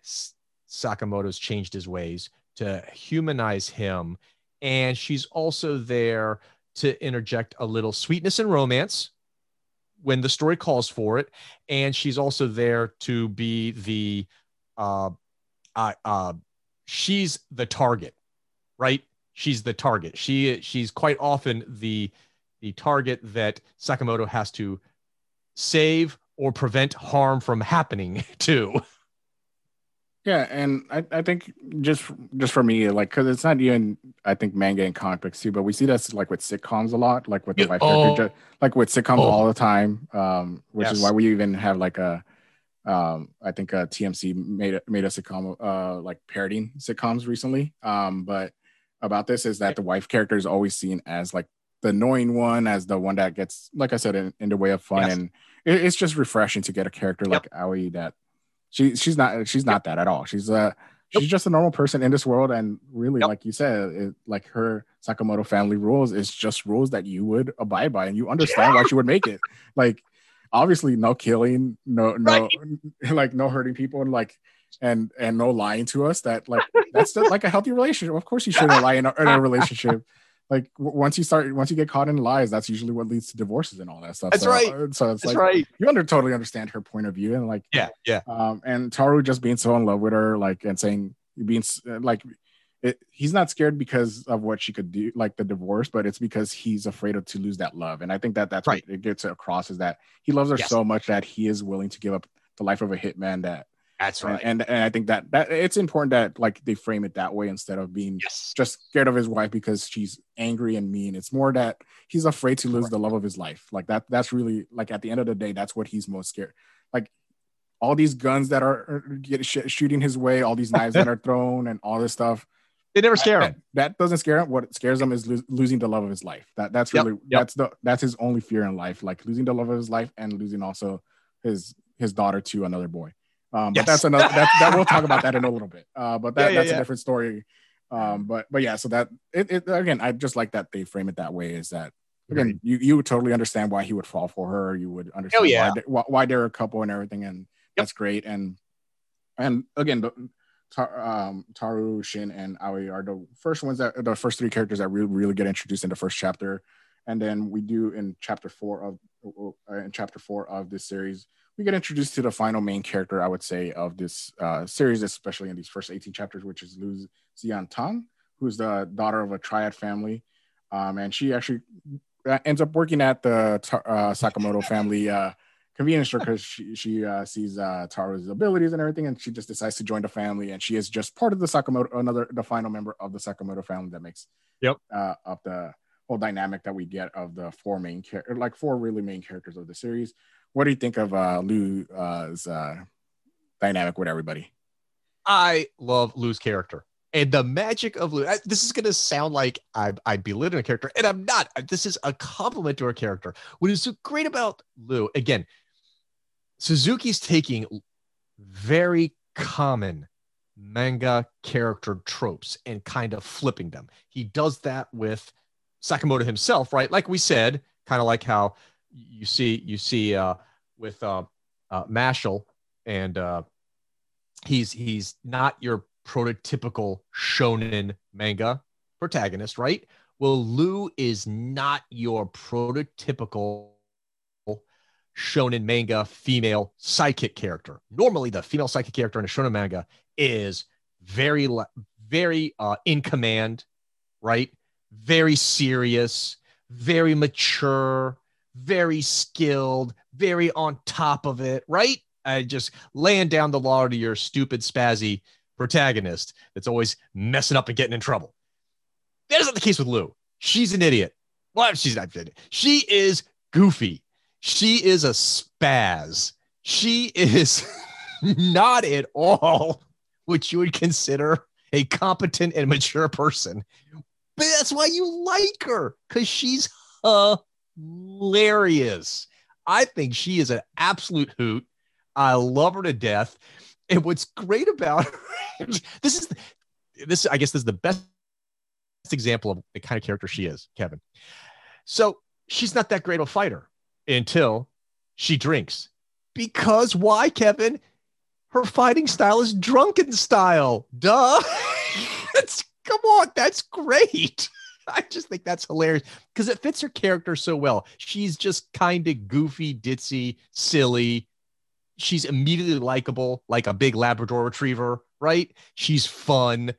Sakamoto's changed his ways to humanize him, and she's also there to interject a little sweetness and romance when the story calls for it, and she's also there to be the uh, uh, uh she's the target, right? She's the target. She she's quite often the the target that Sakamoto has to save or prevent harm from happening (laughs) to. Yeah, and I, I think just just for me, like, because it's not even I think manga and comic books too, but we see this like with sitcoms a lot, like with the wife oh. character, like with sitcoms oh. all the time, um, which yes. is why we even have like a um, I think uh, TMC made made a sitcom uh, like parodying sitcoms recently. Um, but about this is that the wife character is always seen as like the annoying one, as the one that gets, like I said, in, in the way of fun, yes. and it, it's just refreshing to get a character yep. like Aoi that she she's not she's not that at all. She's uh she's just a normal person in this world, and really, yep. like you said, it, like her Sakamoto family rules is just rules that you would abide by, and you understand why she would make it. (laughs) Like obviously no killing, no no right. (laughs) like no hurting people and like and and no lying to us. That like that's the, like a healthy relationship. Of course you shouldn't lie in a, in a (laughs) relationship. like w- once you start once you get caught in lies that's usually what leads to divorces and all that stuff That's so, right. uh, so it's That's like right. you under totally understand her point of view and like Yeah, yeah. um and taru just being so in love with her like and saying being uh, like it, he's not scared because of what she could do like the divorce but it's because he's afraid of to lose that love and i think that that's Right. what it gets across is that he loves her Yes. so much that he is willing to give up the life of a hitman that That's and, and and i think that that it's important that like they frame it that way instead of being yes. just scared of his wife because she's angry and mean. It's more that he's afraid to lose the love of his life. Like that. That's really like at the end of the day, that's what he's most scared. Like all these guns that are are sh- shooting his way, all these knives that are thrown, and all this stuff. They never scare that, him. That doesn't scare him. What scares him is lo- losing the love of his life. That that's Yep, really yep. that's the that's his only fear in life. Like losing the love of his life and losing also his his daughter to another boy. Um, but Yes. that's another that, that we'll talk about that in a little bit. Uh, but that, Yeah, yeah, that's yeah. a different story. Um, but but yeah, so that it, it again, I just like that they frame it that way. Is that again, you you would totally understand why he would fall for her. You would understand Oh, yeah. why, they, why why they're a couple and everything, and that's great. And and again, the, um, Taro, Shin, and Aoi are the first ones that the first three characters that really really get introduced in the first chapter, and then we do in chapter four of uh, in chapter four of this series we get introduced to the final main character, I would say, of this uh, series, especially in these first 18 chapters, which is Lu Xian Tang, who's the daughter of a triad family. Um, and she actually uh, ends up working at the uh, Sakamoto family uh, convenience store because she, she uh, sees uh, Taro's abilities and everything, and she just decides to join the family. And she is just part of the Sakamoto, another, the final member of the Sakamoto family that makes Yep. uh, up the whole dynamic that we get of the four main characters, like four really main characters of the series what do you think of uh Lu's uh dynamic with everybody? I love Lu's character. And the magic of Lu, I- this is going to sound like I'm, I belittling a character, and I'm not. This is a compliment to her character. What is so great about Lu, again, Suzuki's taking very common manga character tropes and kind of flipping them. He does that with Sakamoto himself, right? Like we said, kind of like how you see you see uh, with uh, uh, Mashle and uh, he's he's not your prototypical shonen manga protagonist, right? Well, Lu is not your prototypical shonen manga female psychic character. Normally, the female psychic character in a shonen manga is very, very uh, in command, right? Very serious, very mature, very skilled, very on top of it, right? I just laying down the law to your stupid spazzy protagonist that's always messing up and getting in trouble. That isn't the case with Lu. She's an idiot. Well, she's not idiot. She is goofy. She is a spaz. She is (laughs) not at all what you would consider a competent and mature person. But that's why you like her because she's hilarious. I think she is an absolute hoot. I love her to death. And what's great about her, (laughs) this is this, I guess, this is the best example of the kind of character she is, Kevin. So she's not that great of a fighter until she drinks. Because why, Kevin? Her fighting style is drunken style. Duh. (laughs) come on, that's great. (laughs) I just think that's hilarious because it fits her character so well. She's just kind of goofy, ditzy, silly. She's immediately likable, like a big Labrador retriever, right? She's fun.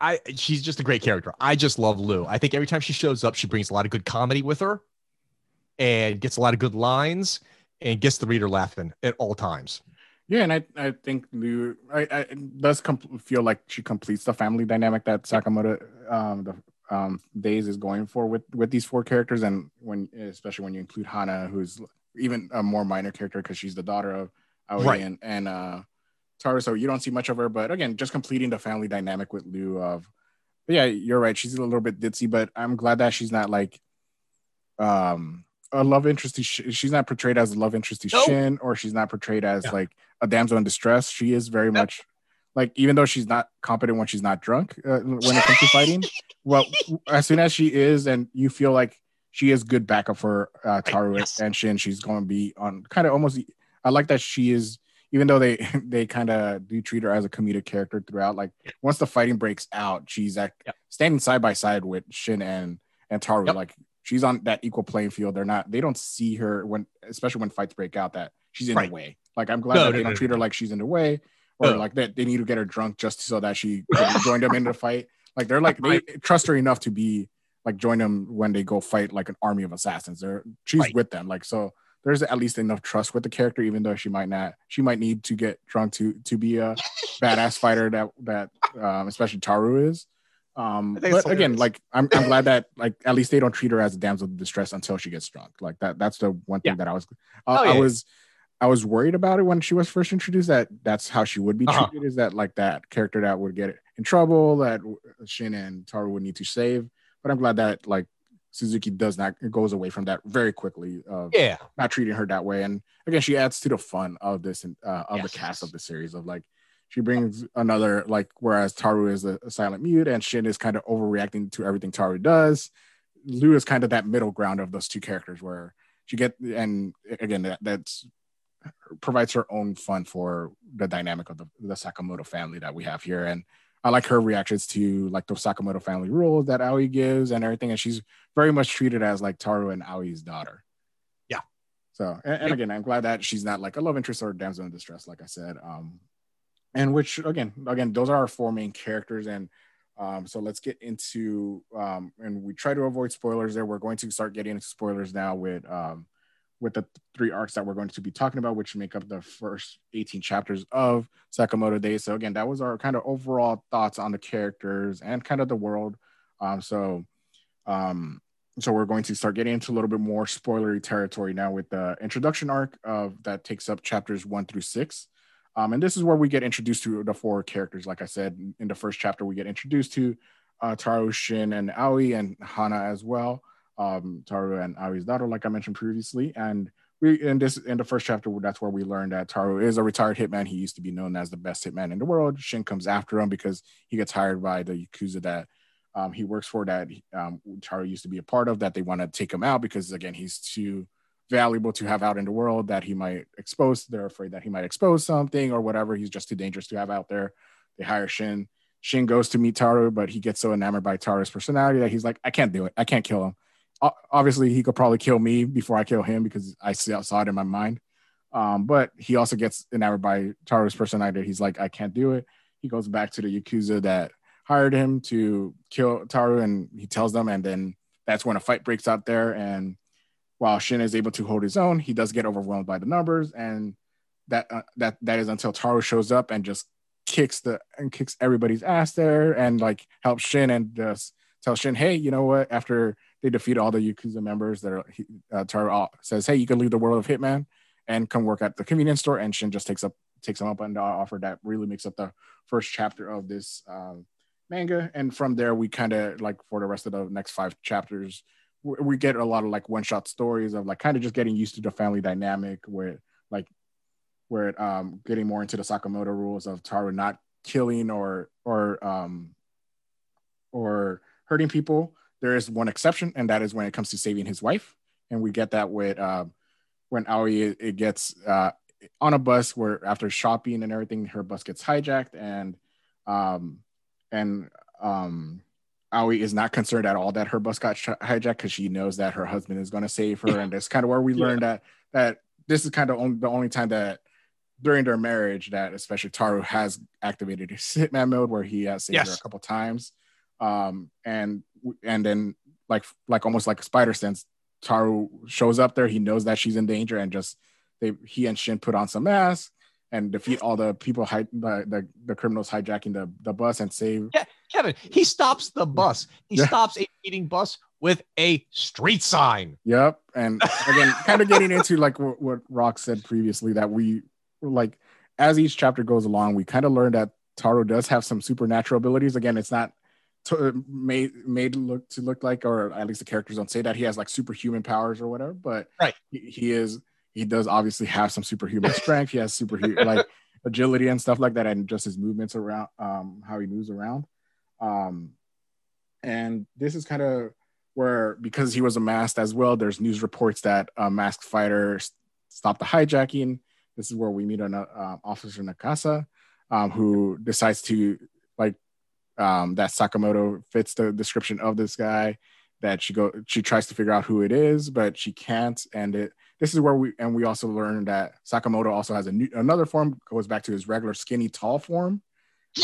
I she's just a great character. I just love Lu. I think every time she shows up, she brings a lot of good comedy with her and gets a lot of good lines and gets the reader laughing at all times. Yeah, and I, I think Lu I, I does com- feel like she completes the family dynamic that Sakamoto um the um Days is going for with with these four characters and when especially when you include Hana who's even a more minor character because she's the daughter of Aoi Right. and, and uh Taro so you don't see much of her but again just completing the family dynamic with Lu of yeah you're right she's a little bit ditzy but I'm glad that she's not like um a love interest she's not portrayed as a love interest to No. Shin or she's not portrayed as Yeah. like a damsel in distress. She is very much like even though she's not competent when she's not drunk uh, when it comes to fighting. (laughs) Well, as soon as she is, and you feel like she is good backup for uh, Taro yes. and Shin, she's going to be on kind of almost. I like that she is even though they (laughs) they kind of do treat her as a comedic character throughout. Like once the fighting breaks out, she's at, Yep. standing side by side with Shin and and Taro. Yep. Like she's on that equal playing field. They're not. They don't see her when, especially when fights break out, that she's in Right. the way. Like I'm glad No, that no, they no, don't treat her like she's in the way, or No. like that they need to get her drunk just so that she can join them in the fight. (laughs) Like they're like they trust her enough to be like join them when they go fight like an army of assassins. They're she's Right. with them. Like so there's at least enough trust with the character, even though she might not she might need to get drunk to to be a (laughs) badass fighter that that um, especially Taro is. Um I think it's but again, like I'm I'm glad that like at least they don't treat her as a damsel in distress until she gets drunk. Like that that's the one thing Yeah. that I was Oh, yeah. I was I was worried about it when she was first introduced that that's how she would be Uh-huh. treated is that like that character that would get in trouble that Shin and Taro would need to save. But I'm glad that like Suzuki does not goes away from that very quickly of Yeah. not treating her that way. And again, she adds to the fun of this and uh, of Yes. the cast of the series of like she brings another like whereas Taro is a, a silent mute and Shin is kind of overreacting to everything Taro does. Lu is kind of that middle ground of those two characters where she get and again that that's provides her own fun for the dynamic of the, the Sakamoto family that we have here. And I like her reactions to like the Sakamoto family rules that Aoi gives and everything. And she's very much treated as like Taro and Aoi's daughter. Yeah. So and, and again, I'm glad that she's not like a love interest or a damsel in distress, like I said. Um, and which again, again, those are our four main characters. And um, so let's get into um, and we try to avoid spoilers there. We're going to start getting into spoilers now with um with the three arcs that we're going to be talking about, which make up the first 18 chapters of Sakamoto Days. So again, that was our kind of overall thoughts on the characters and kind of the world. Um, so um, so we're going to start getting into a little bit more spoilery territory now with the introduction arc of that takes up chapters one through six. Um, and this is where we get introduced to the four characters. Like I said, in the first chapter, we get introduced to uh, Taro, Shin, and Aoi, and Hana as well. Um, Taro and daughter, like I mentioned previously. And we in this in the first chapter, that's where we learned that Taro is a retired hitman. He used to be known as the best hitman in the world. Shin comes after him because he gets hired by the Yakuza that um, he works for that um, Taro used to be a part of that they want to take him out because again he's too valuable to have out in the world that he might expose they're afraid that he might expose something or whatever he's just too dangerous to have out there they hire Shin Shin goes to meet Taro but he gets so enamored by Taro's personality that he's like I can't do it I can't kill him obviously he could probably kill me before I kill him because I saw it in my mind um, but he also gets enamored by Taro's personality he's like I can't do it he goes back to the Yakuza that hired him to kill Taro, and he tells them, and then that's when a fight breaks out there. And while Shin is able to hold his own, he does get overwhelmed by the numbers, and that uh, that that is until Taro shows up and just kicks the and kicks everybody's ass there, and like helps Shin and just tells Shin, hey, you know what? After they defeat all the Yakuza members, that are, he, uh, Taro uh, says, hey, you can leave the world of Hitman and come work at the convenience store, and Shin just takes up takes him up on the offer that really makes up the first chapter of this um, manga. And from there we kind of like for the rest of the next five chapters we, we get a lot of like one shot stories of like kind of just getting used to the family dynamic where like where um getting more into the Sakamoto rules of Taro not killing or or um or hurting people there is one exception and that is when it comes to saving his wife. And we get that with um when Aoi it, gets uh on a bus where after shopping and everything her bus gets hijacked and um and um Aoi is not concerned at all that her bus got hijacked because she knows that her husband is going to save her, and that's kind of where we Yeah. learned that that this is kind of on, the only time that during their marriage that especially Taro has activated his (laughs) hitman mode where he has saved her a couple times, um, and and then like like almost like a spider sense, Taro shows up there. He knows that she's in danger, and just they he and Shin put on some masks and defeat all the people hi- the, the the criminals hijacking the the bus and save Yeah, Kevin, he stops the bus. He Yeah. stops a eating bus with a street sign. Yep. And again, (laughs) kind of getting into like what, what Rock said previously that we like as each chapter goes along, we kind of learn that Taro does have some supernatural abilities. Again, it's not to, made made look to look like, or at least the characters don't say that he has like superhuman powers or whatever. But Right. he, he is he does obviously have some superhuman strength. He has superhuman (laughs) like agility and stuff like that, and just his movements around, um, how he moves around. Um, and this is kind of where because he was a masked as well, there's news reports that a masked fighter stopped the hijacking. this is where we meet an uh, officer Nakasa, um, who decides to um, that Sakamoto fits the description of this guy. That she go she tries to figure out who it is, but she can't. And it this is where we and we also learn that Sakamoto also has a new another form goes back to his regular skinny tall form.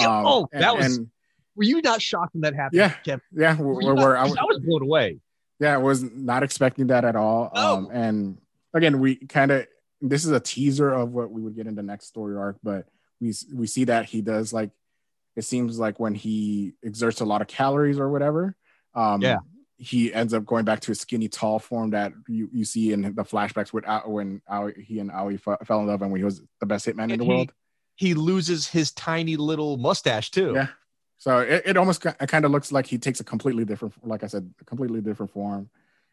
Um, oh, that was. And, were you not shocked when that happened? Yeah, Kevin? yeah. Where, where I, was, I was blown away. Yeah, I was not expecting that at all. No. Um, and again, we kind of this is a teaser of what we would get in the next story arc, but we we see that he does like it seems like when he exerts a lot of calories or whatever. Um, yeah. He ends up going back to his skinny, tall form that you, you see in the flashbacks with when Aoi, he and Aoi f- fell in love and when he was the best hitman and in the he, world. He loses his tiny little mustache too. Yeah. So it, it almost it kind of looks like he takes a completely different, like I said, a completely different form.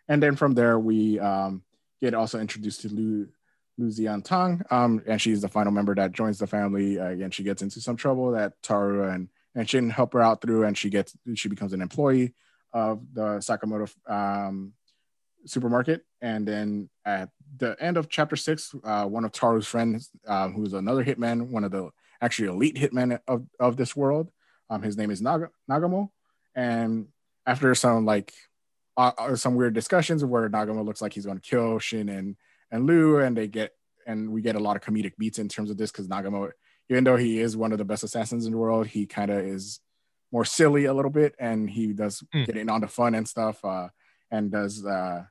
And then from there, we um, get also introduced to Lu Lu Zian Tang, um, and she's the final member that joins the family. Uh, again, she gets into some trouble that Taro and and Shin help her out through, and she gets she becomes an employee of the Sakamoto um, supermarket. And then at the end of chapter six, uh, one of Taro's friends, uh, who's another hitman, one of the actually elite hitmen of, of this world, um, his name is Naga, Nagumo. And after some like uh, uh, some weird discussions where Nagumo looks like he's going to kill Shin and and Lu, and they get and we get a lot of comedic beats in terms of this because Nagumo, even though he is one of the best assassins in the world, he kind of is more silly a little bit, and he does mm. get in on the fun and stuff, uh, and does uh,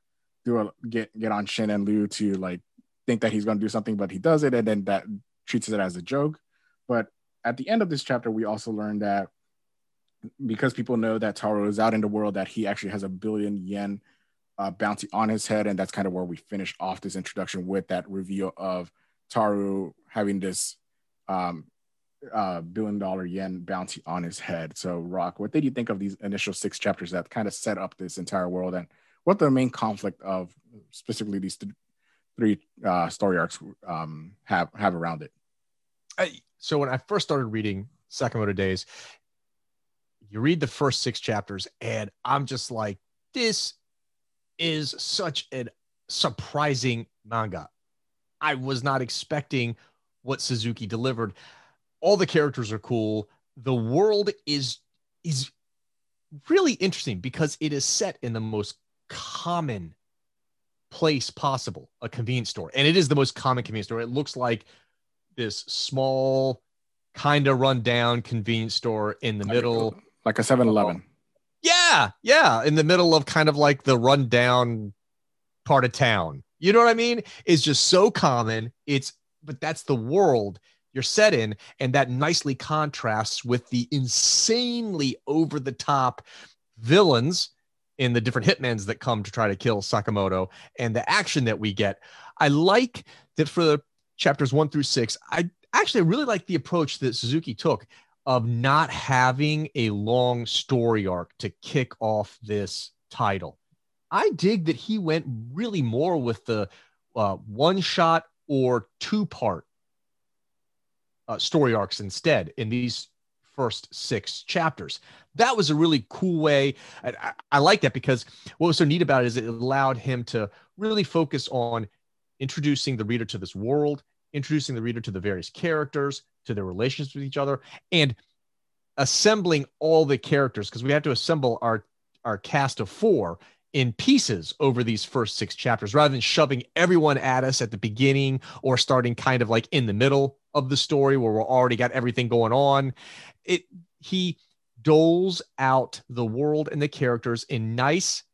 do a get get on Shin and Lu to like think that he's going to do something, but he does it, and then that treats it as a joke. But at the end of this chapter, we also learn that because people know that Taro is out in the world, that he actually has a billion yen uh, bounty on his head, and that's kind of where we finish off this introduction with that reveal of Taro having this um, uh, billion dollar yen bounty on his head. So, Rock, what did you think of these initial six chapters that kind of set up this entire world, and what the main conflict of specifically these th- three uh, story arcs um, have have around it? I, so, when I first started reading Sakamoto Days, you read the first six chapters, and I'm just like, this is such a surprising manga. I was not expecting what Suzuki delivered. All the characters are cool. The world is is really interesting because it is set in the most common place possible, a convenience store. And it is the most common convenience store. It looks like this small, kind of rundown convenience store in the middle like a 7-Eleven. Yeah, yeah, in the middle of kind of like the rundown part of town. You know what I mean? It's just so common. It's but that's the world you're set in, and that nicely contrasts with the insanely over the top villains in the different hitmans that come to try to kill Sakamoto and the action that we get. I like that for the chapters one through six. I actually really like the approach that Suzuki took of not having a long story arc to kick off this title. I dig that he went really more with the uh, one shot or two part uh, story arcs instead in these first six chapters. That was a really cool way. I, I, like that because what was so neat about it is it allowed him to really focus on introducing the reader to this world, introducing the reader to the various characters, to their relationships with each other, and assembling all the characters because we have to assemble our our cast of four in pieces over these first six chapters rather than shoving everyone at us at the beginning or starting kind of like in the middle of the story where we're already got everything going on. It he doles out the world and the characters in nice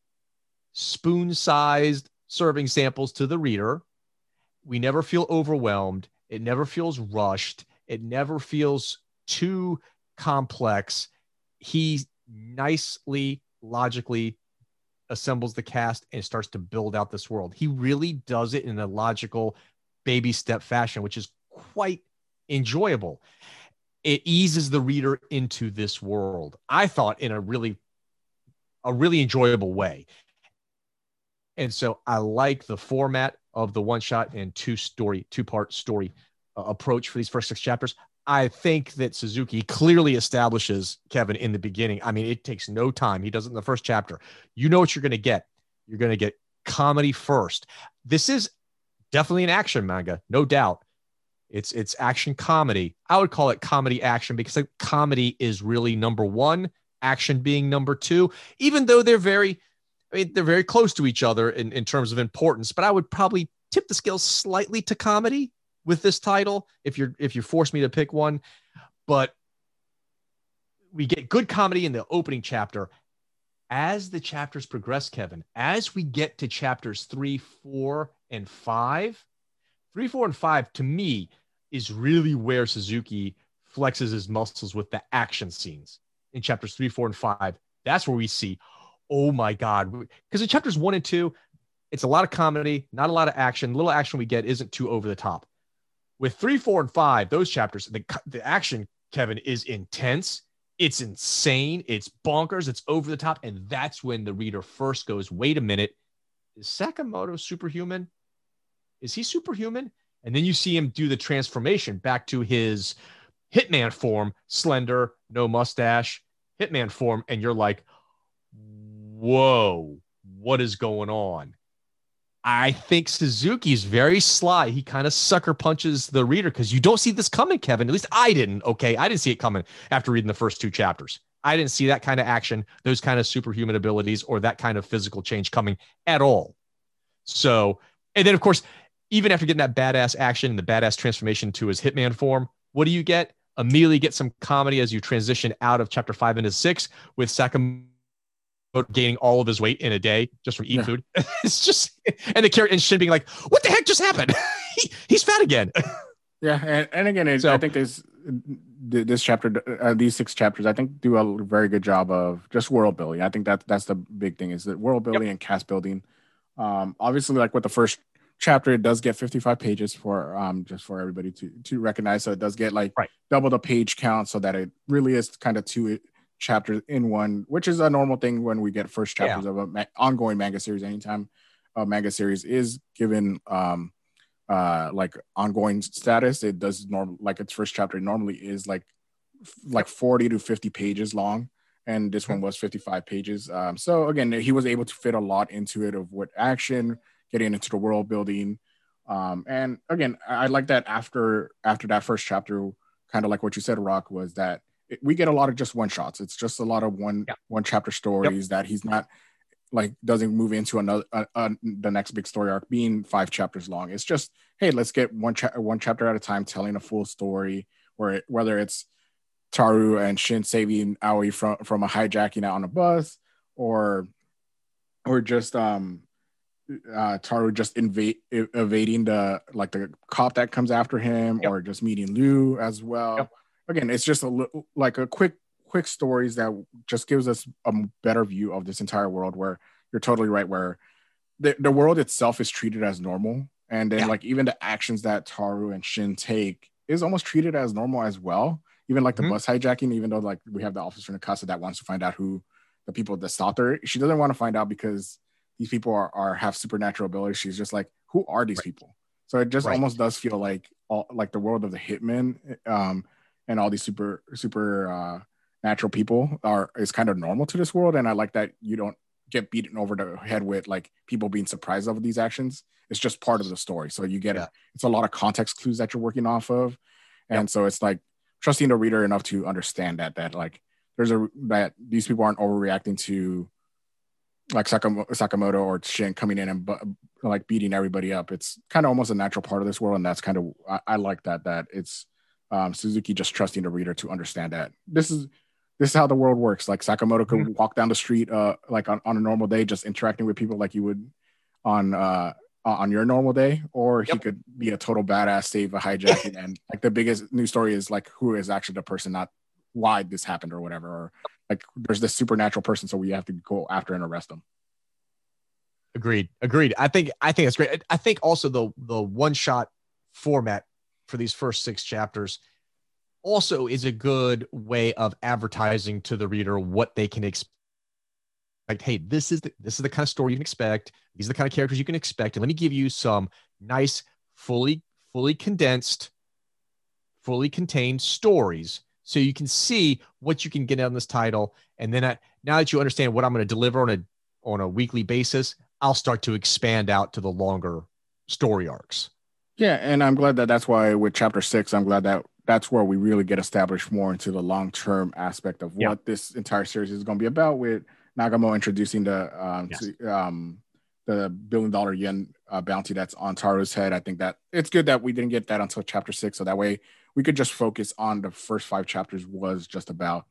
spoon sized serving samples to the reader. We never feel overwhelmed. It never feels rushed it never feels too complex. He nicely, logically assembles the cast and starts to build out this world. He really does it in a logical baby step fashion, which is quite enjoyable. It eases the reader into this world. I thought in a really a really enjoyable way. And so I like the format of the one shot and two story, two part story Uh, approach for these first six chapters. I think that Suzuki clearly establishes Kevin in the beginning. I mean, it takes no time. He does it in the first chapter. You know what you're going to get. You're going to get comedy first. This is definitely an action manga, no doubt, It's it's action comedy. I would call it comedy action because comedy is really number one, action being number two. Even though they're very, I mean, they're very close to each other in, in terms of importance. But I would probably tip the scale slightly to comedy with this title if you're if you force me to pick one. But we get good comedy in the opening chapter. As the chapters progress, Kevin, as we get to chapters three, four, and five, three, four, and five to me is really where Suzuki flexes his muscles with the action scenes in chapters three, four, and five. That's where we see, oh my God. Because in chapters one and two, it's a lot of comedy, not a lot of action. Little action we get isn't too over the top. With three, four, and five, those chapters, the, the action, Kevin, is intense. It's insane. It's bonkers. It's over the top. And that's when the reader first goes, wait a minute, is Sakamoto superhuman? Is he superhuman? And then you see him do the transformation back to his hitman form, slender, no mustache, hitman form. And you're like, whoa, what is going on? I think Suzuki's very sly. He kind of sucker punches the reader because you don't see this coming, Kevin. At least I didn't. Okay. I didn't see it coming after reading the first two chapters. I didn't see that kind of action, those kind of superhuman abilities, or that kind of physical change coming at all. So, and then of course, even after getting that badass action and the badass transformation to his hitman form, what do you get? Immediately get some comedy as you transition out of chapter five into six with Sakamoto gaining all of his weight in a day just from eating yeah. food. (laughs) it's just and the character and Shin being like, "What the heck just happened? (laughs) he, he's fat again." (laughs) yeah, and, and again, so, I think this this chapter, uh, these six chapters, I think do a very good job of just world building. I think that that's the big thing is that world building yep. and cast building. Um, obviously, like with the first chapter, it does get 55 pages for um just for everybody to to recognize. So it does get like right. double the page count, so that it really is kind of two chapters in one, which is a normal thing when we get first chapters yeah. of an ma- ongoing manga series. Anytime a manga series is given um uh like ongoing status, it does normal like its first chapter normally is like like 40 to 50 pages long and this one was 55 pages um, so again he was able to fit a lot into it of what action getting into the world building um, and again i like that after after that first chapter kind of like what you said rock was that we get a lot of just one shots. It's just a lot of one yeah. one chapter stories yep. that he's not like doesn't move into another uh, uh, the next big story arc being five chapters long. It's just hey, let's get one cha- one chapter at a time telling a full story. Where it, whether it's Taro and Shin saving Aoi from from a hijacking out on a bus, or or just um uh Taro just invade evading the like the cop that comes after him, yep. or just meeting Lu as well. Yep again, it's just a little like a quick quick stories that just gives us a better view of this entire world. Where you're totally right, where the, the world itself is treated as normal, and then yeah. like even the actions that Taro and Shin take is almost treated as normal as well. Even like the mm-hmm. bus hijacking, even though like we have the officer in casa that wants to find out who the people that stopped her, she doesn't want to find out because these people are, are have supernatural abilities. She's just like, who are these right. people? So it just right. almost does feel like all like the world of the hitman. Um, and all these super super uh, natural people are is kind of normal to this world. And I like that you don't get beaten over the head with like people being surprised of these actions. It's just part of the story. So you get yeah. it. It's a lot of context clues that you're working off of, and yep. so it's like trusting the reader enough to understand that that like there's a that these people aren't overreacting to like Sakamoto or Shin coming in and bu- like beating everybody up. It's kind of almost a natural part of this world, and that's kind of I, I like that that it's um, Suzuki just trusting the reader to understand that this is this is how the world works. Like Sakamoto could mm-hmm. walk down the street, uh, like on, on a normal day, just interacting with people like you would on uh on your normal day, or yep. he could be a total badass, save a hijacking, (laughs) and like the biggest news story is like who is actually the person, not why this happened or whatever, or like there's this supernatural person, so we have to go after and arrest them. Agreed. Agreed. I think I think that's great. I think also the the one shot format for these first six chapters also is a good way of advertising to the reader what they can expect like hey this is the, this is the kind of story you can expect. These are the kind of characters you can expect. And let me give you some nice fully fully condensed fully contained stories so you can see what you can get on this title. And then I, now that you understand what i'm going to deliver on a on a weekly basis i'll start to expand out to the longer story arcs Yeah, and I'm glad that that's why with chapter six, I'm glad that that's where we really get established more into the long term aspect of what this entire series is going to be about. With Nagumo introducing the um, yes. to, um the billion dollar yen uh, bounty that's on Taro's head. I think that it's good that we didn't get that until chapter six, so that way we could just focus on the first five chapters was just about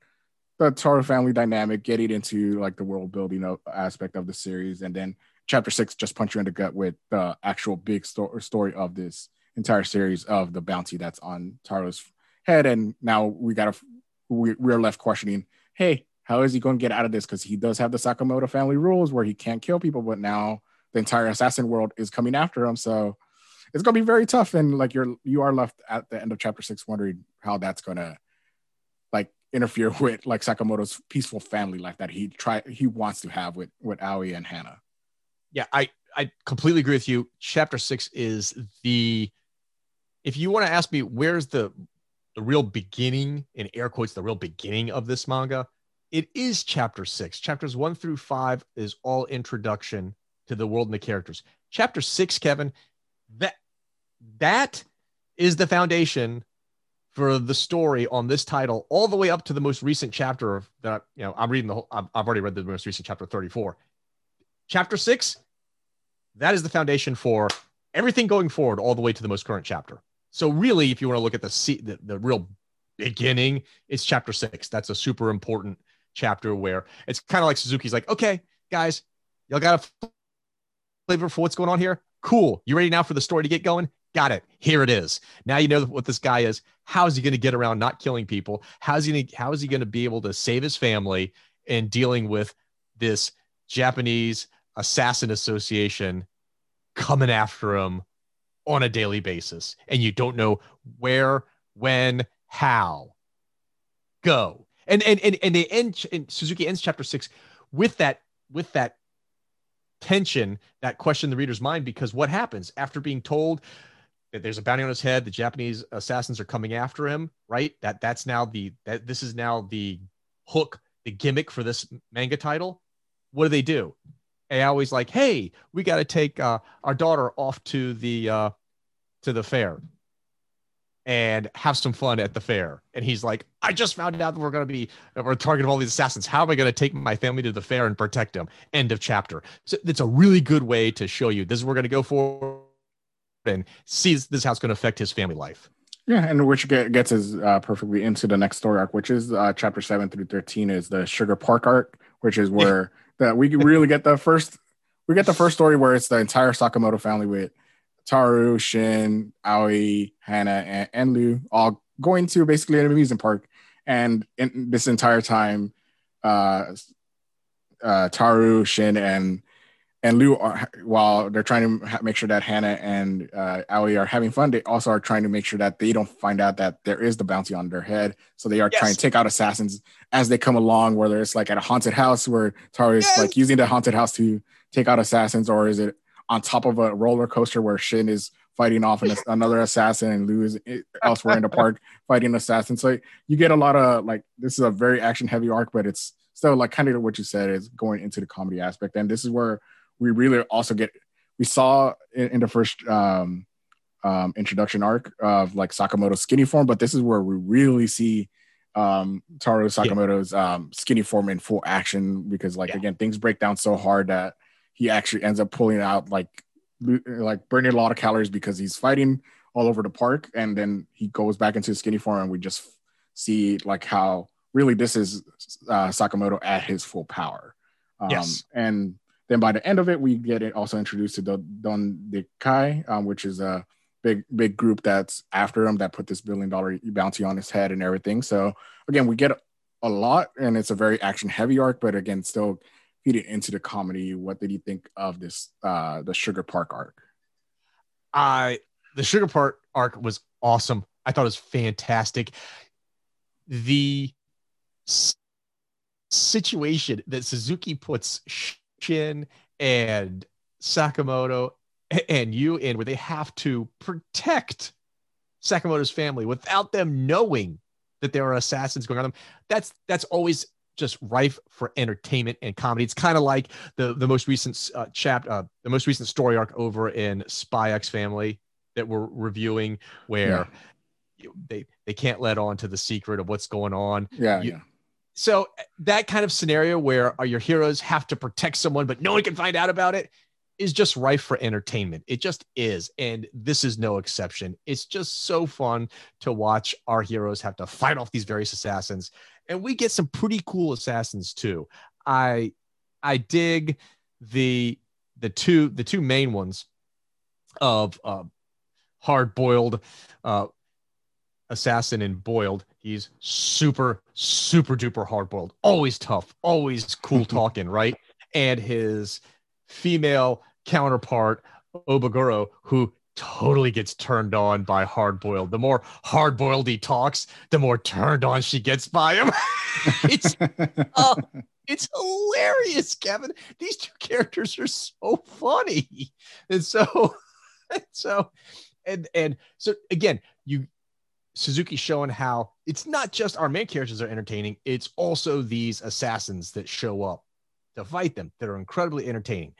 the Taro family dynamic, getting into like the world building aspect of the series, and then chapter six just punch you in the gut with the actual big sto- story of this entire series of the bounty that's on Taro's head, and now we got to we, we're left questioning, hey, how is he going to get out of this? Because he does have the Sakamoto family rules where he can't kill people, but now the entire assassin world is coming after him. So it's going to be very tough, and like you're you are left at the end of chapter six wondering how that's going to like interfere (laughs) with like Sakamoto's peaceful family life that he try he wants to have with with Aoi and Hana. Yeah, I I completely agree with you. Chapter six is the if you want to ask me where's the the real beginning in air quotes the real beginning of this manga it is chapter six. Chapters one through five is all introduction to the world and the characters. Chapter six kevin that that is the foundation for the story on this title all the way up to the most recent chapter of that you know i'm reading the whole i've, I've already read the most recent chapter 34 chapter six that is the foundation for everything going forward all the way to the most current chapter so really, if you want to look at the, the the real beginning, it's chapter six. That's a super important chapter where it's kind of like Suzuki's like, okay, guys, y'all got a flavor for what's going on here. Cool. You ready now for the story to get going? Got it. Here it is. Now you know what this guy is. How is he going to get around not killing people? How's he gonna, how is he going to be able to save his family and dealing with this Japanese assassin association coming after him on a daily basis and you don't know where, when, how. Go. And and and, and they end and Suzuki ends chapter six with that with that tension, that question in the reader's mind, because what happens after being told that there's a bounty on his head, the Japanese assassins are coming after him, right? That that's now the that this is now the hook, the gimmick for this manga title. What do they do? I always like, hey, we got to take uh, our daughter off to the uh, to the fair and have some fun at the fair. And he's like, I just found out that we're going to be, we're targeting all these assassins. How am I going to take my family to the fair and protect them? End of chapter. So it's a really good way to show you this is we're going to go for and see this is how it's going to affect his family life. Yeah, and which get, gets us uh, perfectly into the next story arc, which is uh, chapter seven through thirteen, is the Sugar Park arc, which is where that we really get the first we get the first story where it's the entire Sakamoto family with Taro, Shin, Aoi, Hana, and, and Lu all going to basically an amusement park. And in this entire time, uh, uh, Taro, Shin, and and Lu are while they're trying to ha- make sure that Hana and uh, Aoi are having fun, they also are trying to make sure that they don't find out that there is the bounty on their head. So they are yes. trying to take out assassins as they come along, whether it's like at a haunted house where Taro is yes. like using the haunted house to take out assassins, or is it on top of a roller coaster where Shin is fighting off an, (laughs) another assassin and Lu is elsewhere in the park fighting assassins. So you get a lot of like this is a very action heavy arc, but it's still like kind of what you said is going into the comedy aspect. And this is where we really also get we saw in, in the first um, um, introduction arc of like Sakamoto's skinny form, but this is where we really see um, Taro Sakamoto's yeah. um, skinny form in full action because like yeah. again things break down so hard that he actually ends up pulling out like like burning a lot of calories because he's fighting all over the park and then he goes back into his skinny form and we just see like how really this is uh, Sakamoto at his full power. Um, yes. And then by the end of it, we get it also introduced to the Don de Kai, um, which is a big big group that's after him that put this billion dollar bounty on his head and everything. So again, we get a lot, and it's a very action heavy arc, but again, still feed it into the comedy. What did you think of this uh the Sugar Park arc? I the Sugar Park arc was awesome. I thought it was fantastic. The situation that Suzuki puts Shin and Sakamoto and Lu in where they have to protect Sakamoto's family without them knowing that there are assassins going on them. That's that's always just rife for entertainment and comedy. It's kind of like the the most recent uh, chapter, uh, the most recent story arc over in Spy X Family. that we're reviewing where yeah. they they can't let on to the secret of what's going on. Yeah, you, yeah. So that kind of scenario where your heroes have to protect someone, but no one can find out about it, is just rife for entertainment. It just is, and this is no exception. It's just so fun to watch our heroes have to fight off these various assassins, and we get some pretty cool assassins too. I I dig the the two the two main ones of uh, hard boiled uh, assassin and boiled. He's super super duper hard boiled, always tough, always cool (laughs) talking, right? And his female counterpart Obiguro, who totally gets turned on by hard boiled. The more hard boiled he talks, the more turned on she gets by him. (laughs) it's uh, (laughs) it's hilarious, Kevin. These two characters are so funny. And so and so and and so again, you Suzuki showing how it's not just our main characters are entertaining, it's also these assassins that show up to fight them that are incredibly entertaining.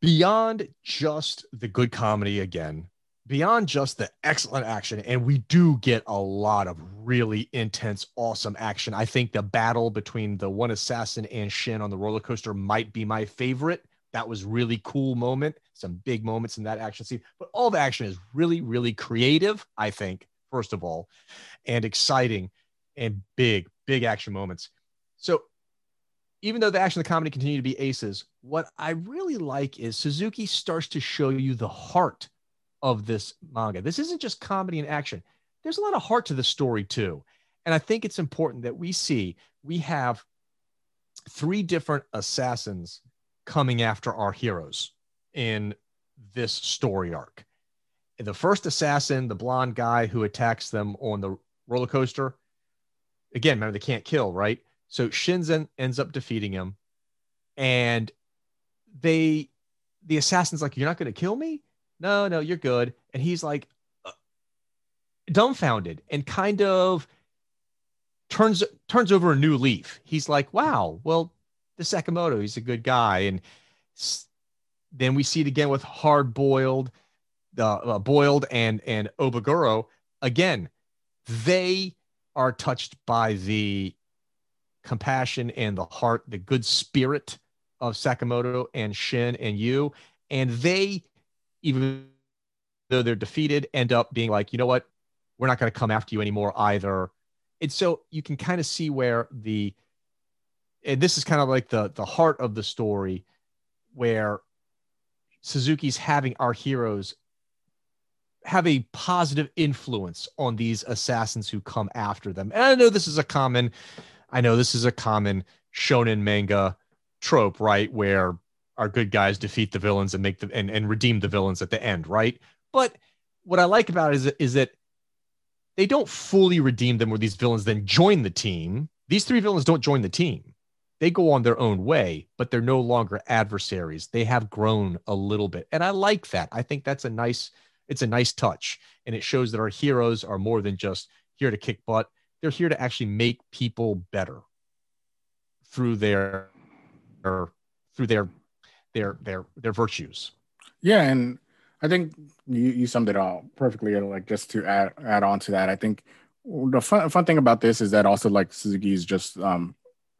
Beyond just the good comedy again, beyond just the excellent action, and we do get a lot of really intense, awesome action. I think the battle between the one assassin and Shin on the roller coaster might be my favorite. That was really cool moment. Some big moments in that action scene, but all the action is really, really creative. I think first of all, and exciting and big, big action moments. So even though the action and the comedy continue to be aces, what I really like is Suzuki starts to show you the heart of this manga. This isn't just comedy and action. There's a lot of heart to the story too. And I think it's important that we see we have three different assassins coming after our heroes in this story arc. The first assassin, the blonde guy who attacks them on the roller coaster, again, remember they can't kill, right? So Shinzen ends up defeating him, and they, the assassin's like, "You're not going to kill me? No, no, you're good." And he's like, uh, dumbfounded and kind of turns turns over a new leaf. He's like, "Wow, well, the Sakamoto, he's a good guy." And then we see it again with hard boiled, uh, uh, boiled and and Obiguro. Again, they are touched by the compassion and the heart, the good spirit of Sakamoto and Shin and Lu. And they, even though they're defeated, end up being like, you know what? We're not going to come after you anymore either. And so you can kind of see where the, and this is kind of like the the heart of the story where Suzuki's having our heroes have a positive influence on these assassins who come after them. And I know this is a common I know this is a common shonen manga trope, right? Where our good guys defeat the villains and make the and, and redeem the villains at the end, right? But what I like about it is, is that they don't fully redeem them where these villains then join the team. These three villains don't join the team. They go on their own way, but they're no longer adversaries. They have grown a little bit. And I like that. I think that's a nice, it's a nice touch. And it shows that our heroes are more than just here to kick butt they're here to actually make people better through their, or through their their their their virtues. Yeah, and I think you, you summed it all perfectly. Like just to add add on to that, I think the fun fun thing about this is that also like Suzuki is just um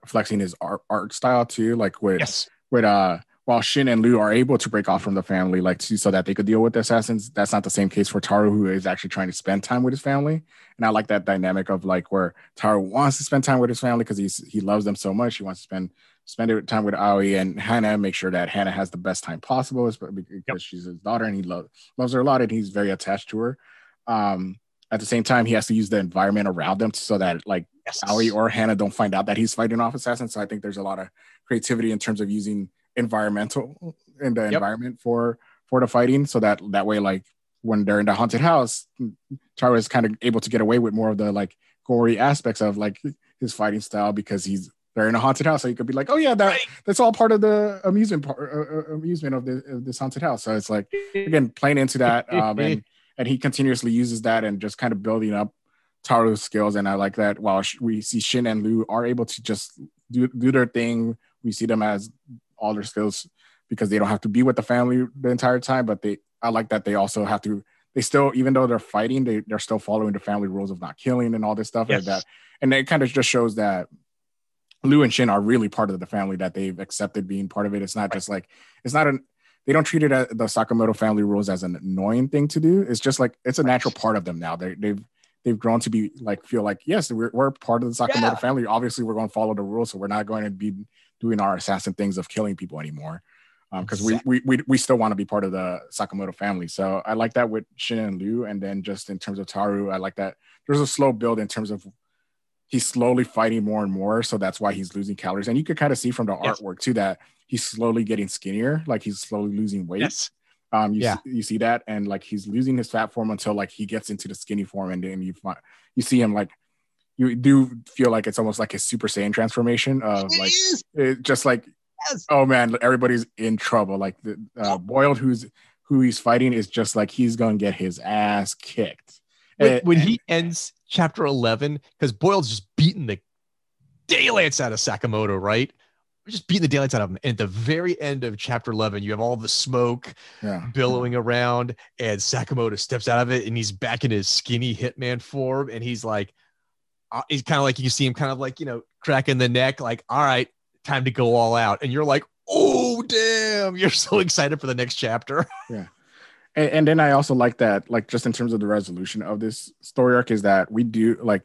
flexing his art art style too. Like with yes. with uh while Shin and Lu are able to break off from the family, like to, so that they could deal with the assassins, that's not the same case for Taro, who is actually trying to spend time with his family. And I like that dynamic of like where Taro wants to spend time with his family because he's he loves them so much. He wants to spend spend time with Aoi and Hana, make sure that Hana has the best time possible because yep. she's his daughter and he lo- loves her a lot and he's very attached to her. Um, at the same time, he has to use the environment around them so that like yes. Or Hana don't find out that he's fighting off assassins. So I think there's a lot of creativity in terms of using environmental in the yep. environment for for the fighting so that that way like when they're in the haunted house Taro is kind of able to get away with more of the like gory aspects of like his fighting style because he's they're in a haunted house so you could be like oh yeah that that's all part of the amusement part uh, uh, amusement of, the, of this haunted house so it's like again playing into that um, and and he continuously uses that and just kind of building up Taro's skills and I like that while we see Shin and Lu are able to just do do their thing we see them as all their skills because they don't have to be with the family the entire time. But they, I like that they also have to. They still, even though they're fighting, they they're still following the family rules of not killing and all this stuff Yes. like that. And it kind of just shows that Lu and Shin are really part of the family that they've accepted being part of it. It's not just like it's not an they don't treat it as the Sakamoto family rules as an annoying thing to do. It's just like it's a natural part of them now. They, they've they've grown to be like feel like yes, we're, we're part of the Sakamoto Yeah. family. Obviously, we're going to follow the rules, so we're not going to be doing our assassin things of killing people anymore. Um, because we, we we we still want to be part of the Sakamoto family. So I like that with Shin and Lu, and then just in terms of Taro, I like that there's a slow build in terms of he's slowly fighting more and more, so that's why he's losing calories. And you could kind of see from the Yes. artwork too that he's slowly getting skinnier, like he's slowly losing weight. Yes. Um, you, Yeah. see, you see that, and like he's losing his fat form until like he gets into the skinny form, and then you find you see him like you do feel like it's almost like a Super Saiyan transformation of It like it just like Yes. oh man, everybody's in trouble. Like the uh, boiled who's who he's fighting is just like he's gonna get his ass kicked. when, And- when he ends chapter 11 because boyle's just beating the daylights out of sakamoto right We're just beating the daylights out of him and at the very end of chapter 11 you have all the smoke yeah, billowing around and sakamoto steps out of it and he's back in his skinny hitman form and he's like uh, he's kind of like you see him kind of like you know cracking the neck like all right time to go all out. And you're like oh damn you're (laughs) so excited for the next chapter. (laughs) And, and then I also like that, like just in terms of the resolution of this story arc, is that we do like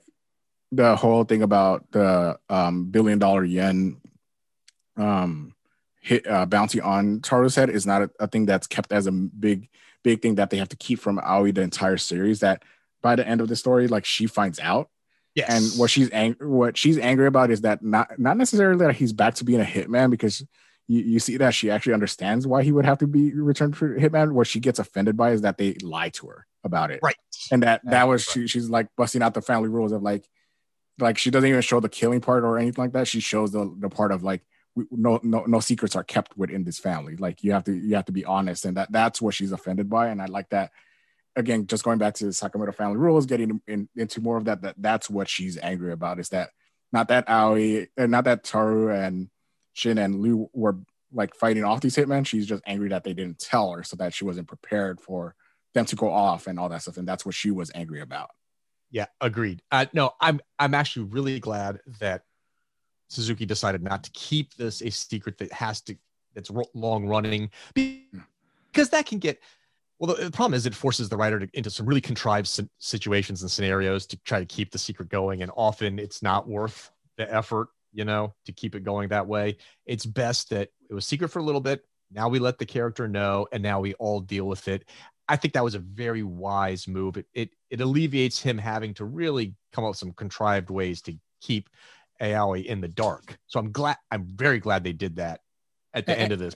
the whole thing about the um, billion dollar yen um, hit uh, bounty on Taro's head is not a, a thing that's kept as a big big thing that they have to keep from Aoi the entire series. That by the end of the story, like she finds out. Yes. And what she's angry what she's angry about is that not not necessarily that he's back to being a hitman because you, you see that she actually understands why he would have to be returned for hitman. What she gets offended by is that they lie to her about it. Right. And that that was Right. she, she's like busting out the family rules of like like she doesn't even show the killing part or anything like that. She shows the the part of like no no no secrets are kept within this family. Like you have to you have to be honest and that that's what she's offended by and i like that. Again just going back to the sakamoto family rules getting in, into more of that that that's what she's angry about is that not that aoi uh, not that taru and shin and liu were like fighting off these hitmen. She's just angry that they didn't tell her so that she wasn't prepared for them to go off and all that stuff and that's what she was angry about. Yeah, agreed. Uh, no, I'm I'm actually really glad that Suzuki decided not to keep this a secret that has to that's long running hmm. because that can get well. The, the problem is it forces the writer to, into some really contrived si- situations and scenarios to try to keep the secret going, and often it's not worth the effort, you know, to keep it going that way. It's best that it was secret for a little bit. Now we let the character know, and now we all deal with it. I think that was a very wise move. It, it it alleviates him having to really come up with some contrived ways to keep Aoi in the dark. So I'm glad I'm very glad they did that at the end of this.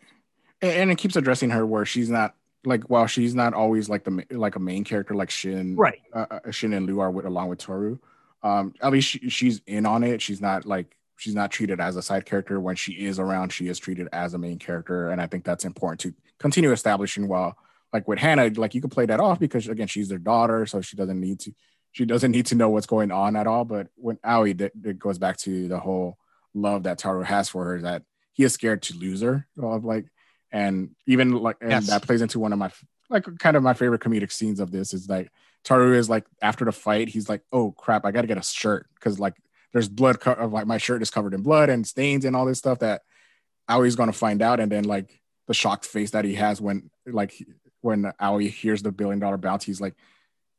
and, and it keeps addressing her where she's not like while she's not always like the like a main character like Shin Right. uh, uh, Shin and Lu are with along with Toru. Um, at least she, she's in on it. She's not like she's not treated as a side character. When she is around, she is treated as a main character, and I think that's important to continue establishing. While like with Hana, like you can play that off because again she's their daughter, so she doesn't need to she doesn't need to know what's going on at all. But when Aoi, that, that goes back to the whole love that Taro has for her, that he is scared to lose her. Of like, and even like, and Yes. that plays into one of my like kind of my favorite comedic scenes of this is like Taro is like after the fight, he's like, oh crap, I gotta get a shirt because like there's blood co- of like my shirt is covered in blood and stains and all this stuff that Aoi's gonna find out, and then like the shocked face that he has when like when Aoi hears the billion dollar bounty, he's like,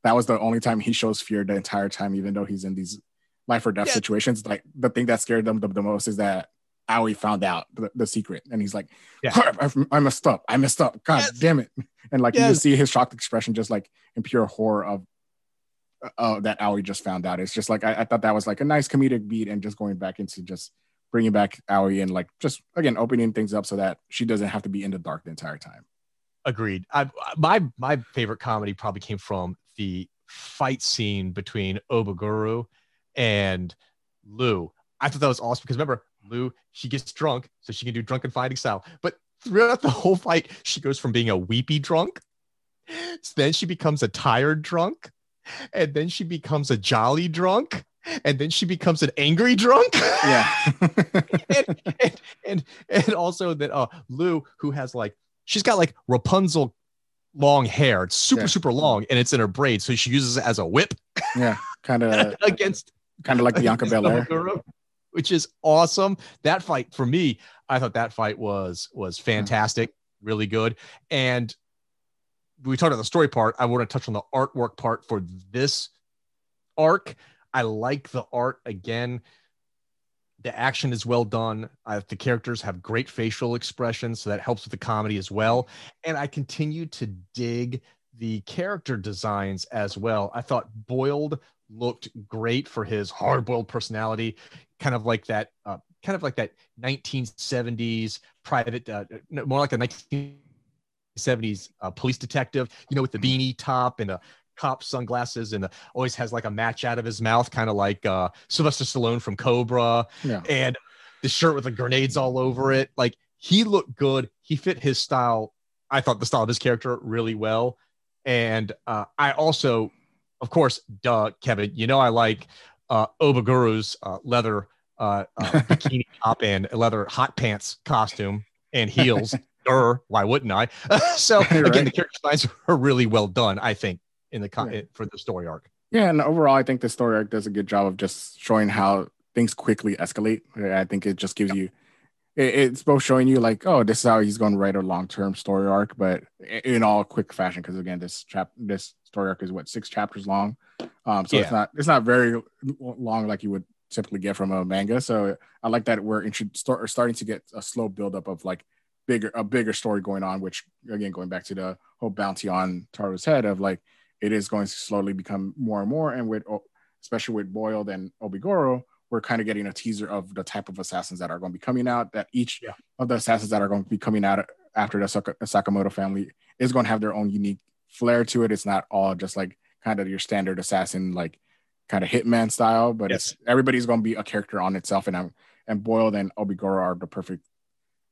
that was the only time he shows fear the entire time, even though he's in these life or death Yeah. situations. Like the thing that scared them the, the most is that Aoi found out the, the secret, and he's like, Yeah. I, I messed up. I messed up. God Yes. damn it!" (laughs) And like you Yes. just see his shocked expression, just like in pure horror of uh, that Aoi just found out. It's just like I, I thought that was like a nice comedic beat, and just going back into just bringing back Aoi and like just again opening things up so that she doesn't have to be in the dark the entire time. Agreed. I, my my favorite comedy probably came from the fight scene between Obiguro and Lu. I thought that was awesome because remember, Lu, she gets drunk, so she can do drunken fighting style. But throughout the whole fight, she goes from being a weepy drunk, then she becomes a tired drunk, and then she becomes a jolly drunk. and then she becomes an angry drunk. Yeah. (laughs) and, and, and and also that uh Lu, who has like she's got like Rapunzel long hair. It's super, Yeah. super long and it's in her braid. So she uses it as a whip yeah. Kind of (laughs) against kind of like Bianca Belair. Which is awesome. That fight for me, I thought that fight was was fantastic, really good. And we talked about the story part. I want to touch on the artwork part for this arc. I like the art again. The action is well done. Uh, the characters have great facial expressions, so that helps with the comedy as well. And I continue to dig the character designs as well. I thought Boiled looked great for his hard-boiled personality, kind of like that, uh, kind of like that 1970s private, uh, more like a 1970s uh, police detective. You know, with the beanie top and the cop sunglasses, and always has like a match out of his mouth, kind of like uh, Sylvester Stallone from Cobra Yeah. and the shirt with the grenades all over it. Like he looked good. He fit his style. I thought the style of his character really well. And uh, I also, of course, duh, Kevin, you know, I like uh, Obiguro's uh, leather uh, uh, (laughs) bikini top and leather hot pants costume and heels. (laughs) Durr, why wouldn't I? (laughs) so You're again, right. the character designs are really well done, I think, in the con- Yeah. for the story arc. Yeah, and overall, I think the story arc does a good job of just showing how things quickly escalate. I think it just gives you, it, it's both showing you like, oh, this is how he's going to write a long term story arc, but in all quick fashion. Because again, this chap, this story arc is what six chapters long, um, so it's not it's not very long like you would typically get from a manga. So I like that we're intro- start, starting to get a slow buildup of like bigger a bigger story going on. Which again, going back to the whole bounty on Taro's head of like it is going to slowly become more and more. And with especially with Boiled and Obiguro, we're kind of getting a teaser of the type of assassins that are going to be coming out. That each Yeah. of the assassins that are going to be coming out after the Saka- Sakamoto family is going to have their own unique flair to it. It's not all just like kind of your standard assassin, like kind of hitman style, but it's everybody's going to be a character on itself. And I'm and Boiled and Obiguro are the perfect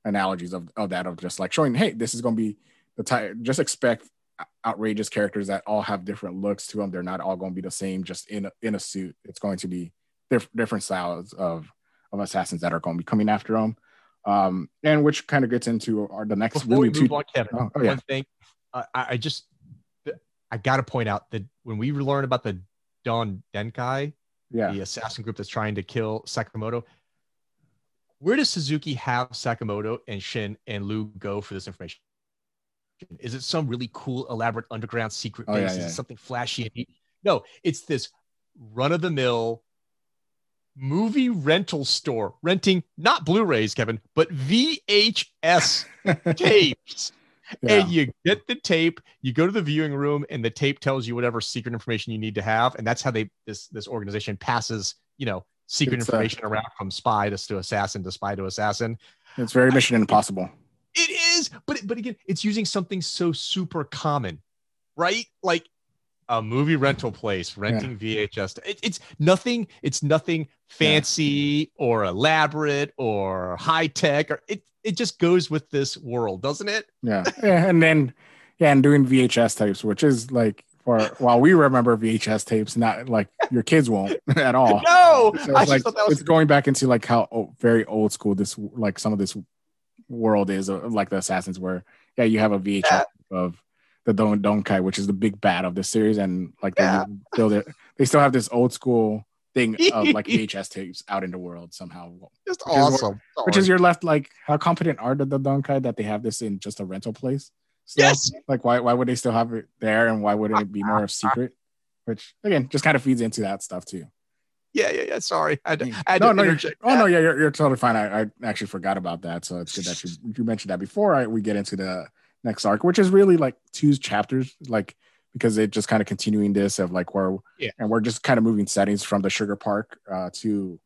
analogies of, of that of just like showing, hey, this is going to be the type. Just expect outrageous characters that all have different looks to them. They're not all going to be the same, just in a, in a suit. It's going to be diff- different styles of of assassins that are going to be coming after them. Um, and which kind of gets into our the next Before we move two. on, Kevin, Oh, oh, yeah. one thing uh, I, I just I got to point out that when we learn about the Don Denkai, Yeah, the assassin group that's trying to kill Sakamoto, where does Suzuki have Sakamoto and Shin and Lu go for this information? Is it some really cool, elaborate underground secret Oh, yeah, base? Is yeah. it something flashy? And neat? No, it's this run of the mill movie rental store renting not Blu-rays, Kevin, but VHS (laughs) tapes. yeah. And you get the tape, you go to the viewing room, and the tape tells you whatever secret information you need to have. And that's how they this this organization passes, you know, secret It's, uh, information around from spy to, to assassin to spy to assassin. it's very Mission Impossible. It is, but but again, it's using something so super common, right? Like a movie rental place renting VHS. It, it's nothing. It's nothing fancy or elaborate or high tech. Or it it just goes with this world, doesn't it? Yeah, (laughs) yeah, and then yeah, and doing VHS tapes, which is like for while we remember VHS tapes, not like your kids won't (laughs) at all. No, So I it's just like thought that was it's going back into like how o- very old school this like some of this world is uh, like the assassins where yeah you have a VHS Yeah. of the Don Donkai which is the big bad of the series and like they still they still have this old school thing (laughs) of like VHS tapes out in the world somehow. Just Which is awesome. which is you're left like how competent are the, the Donkai that they have this in just a rental place still? yes, like why why would they still have it there and why wouldn't it be more of (laughs) secret? Which again just kind of feeds into that stuff too yeah, yeah, yeah. Sorry, I, had to- I had no, to no, you're, oh no, yeah, you're, you're totally fine. I, I actually forgot about that, so it's good that you (laughs) you mentioned that before I, we get into the next arc, which is really like two chapters, like because it just kind of continuing this of like where Yeah. and we're just kind of moving settings from the sugar park uh, to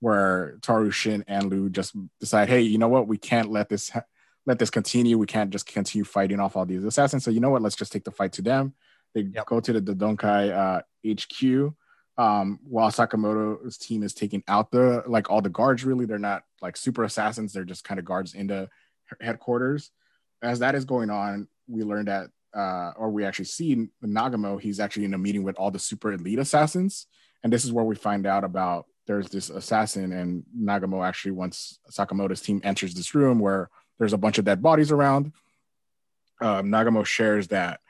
where Taro Shin and Lu just decide, hey, you know what, we can't let this ha- let this continue. We can't just continue fighting off all these assassins. So you know what, let's just take the fight to them. They Yep. go to the Dodonkai uh, HQ um while Sakamoto's team is taking out the like all the guards really they're not like super assassins. They're just kind of guards into headquarters. As that is going on we learned that uh or we actually see Nagumo he's actually in a meeting with all the super elite assassins. And this is where we find out about there's this assassin, and Nagumo actually once Sakamoto's team enters this room where there's a bunch of dead bodies around. Um, Nagumo shares that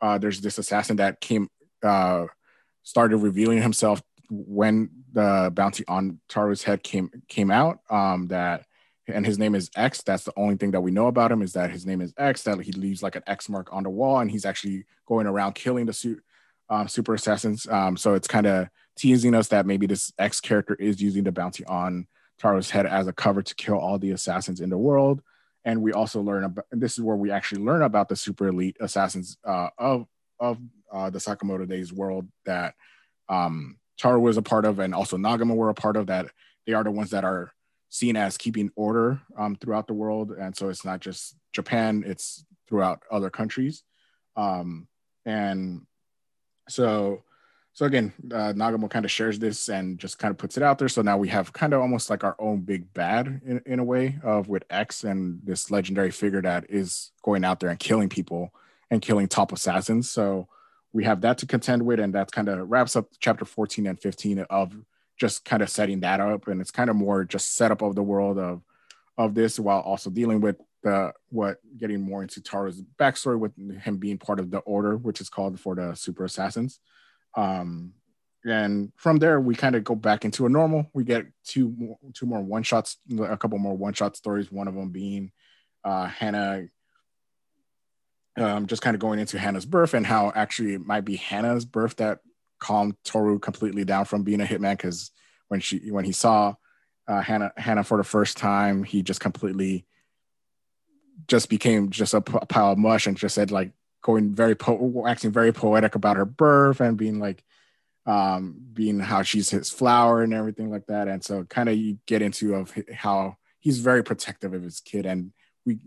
uh, there's this assassin that came uh, started revealing himself when the bounty on Taro's head came came out. Um, that and his name is X. That's the only thing that we know about him is that his name is X. That he leaves like an X mark on the wall, and he's actually going around killing the suit um, super assassins. Um, so it's kind of teasing us that maybe this X character is using the bounty on Taro's head as a cover to kill all the assassins in the world. And we also learn about, this is where we actually learn about the super elite assassins uh, of of uh, the Sakamoto Days world that um, Taro was a part of, and also Nagumo were a part of. That they are the ones that are seen as keeping order um, throughout the world, and so it's not just Japan; it's throughout other countries. Um, and so so again, uh, kind of shares this and just kind of puts it out there. So now we have kind of almost like our own big bad in, in a way of with X and this legendary figure that is going out there and killing people and killing top assassins. So we have that to contend with, and that kind of wraps up chapter 14 and 15 of just kind of setting that up. And it's kind of more just setup of the world of of this while also dealing with the what getting more into Taro's backstory with him being part of the order, which is called for the super assassins. Um, and from there, we kind of go back into a normal. We get two more, two more one shots, a couple more one shot stories. One of them being uh, Hana, um, just kind of going into Hana's birth and how actually it might be Hana's birth that calmed Toru completely down from being a hitman. Because when she when he saw uh, Hannah Hana for the first time, he just completely just became just a, p- a pile of mush and just said like going very po- acting very poetic about her birth and being like um being how she's his flower and everything like that and so kind of you get into of how he's very protective of his kid and we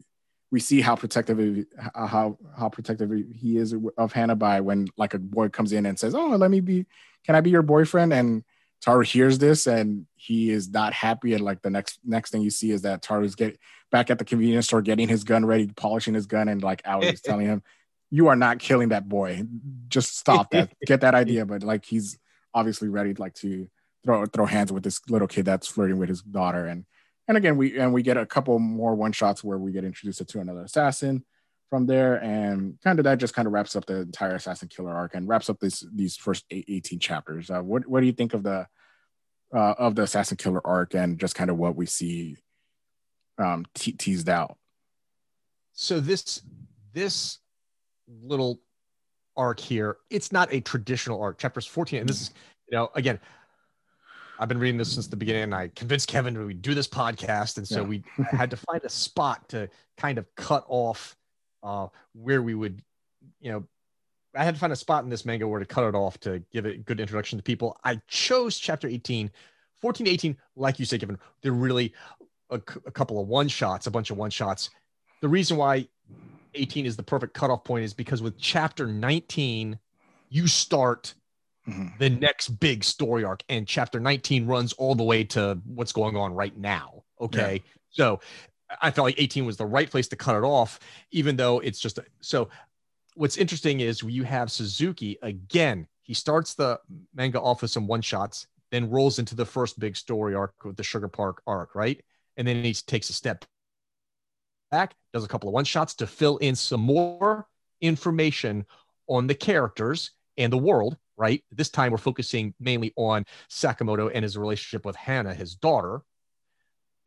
we see how protective uh, how how protective he is of Hana by when like a boy comes in and says oh let me be can I be your boyfriend and Taro hears this and he is not happy. And like the next next thing you see is that Taro's get back at the convenience store getting his gun ready, polishing his gun, and like Aoi is (laughs) telling him, "You are not killing that boy. Just stop that. Get that idea." But like he's obviously ready like to throw throw hands with this little kid that's flirting with his daughter. And and again we and we get a couple more one shots where we get introduced to another assassin from there and kind of that just kind of wraps up the entire assassin killer arc and wraps up this these first 18 chapters uh, what, what do you think of the uh, of the Assassin Killer arc and just kind of what we see um, te- teased out. So this this little arc here, it's not a traditional arc. Chapters 14, and this is, you know, again, I've been reading this since the beginning. I convinced Kevin we do this podcast, and so yeah. we (laughs) had to find a spot to kind of cut off uh, where we would, you know, I had to find a spot in this manga where to cut it off to give it a good introduction to people. I chose chapter 18, 14 to 18, like you said, Kevin, they're really a, a couple of one shots, a bunch of one shots. The reason why 18 is the perfect cutoff point is because with chapter 19, you start mm-hmm. the next big story arc, and chapter 19 runs all the way to what's going on right now. Okay. Yeah. So I felt like 18 was the right place to cut it off, even though it's just a, so what's interesting is you have Suzuki again. He starts the manga off with some one shots, then rolls into the first big story arc with the Sugar Park arc, right? And then he takes a step back, does a couple of one shots to fill in some more information on the characters and the world, right? This time we're focusing mainly on Sakamoto and his relationship with Hana, his daughter.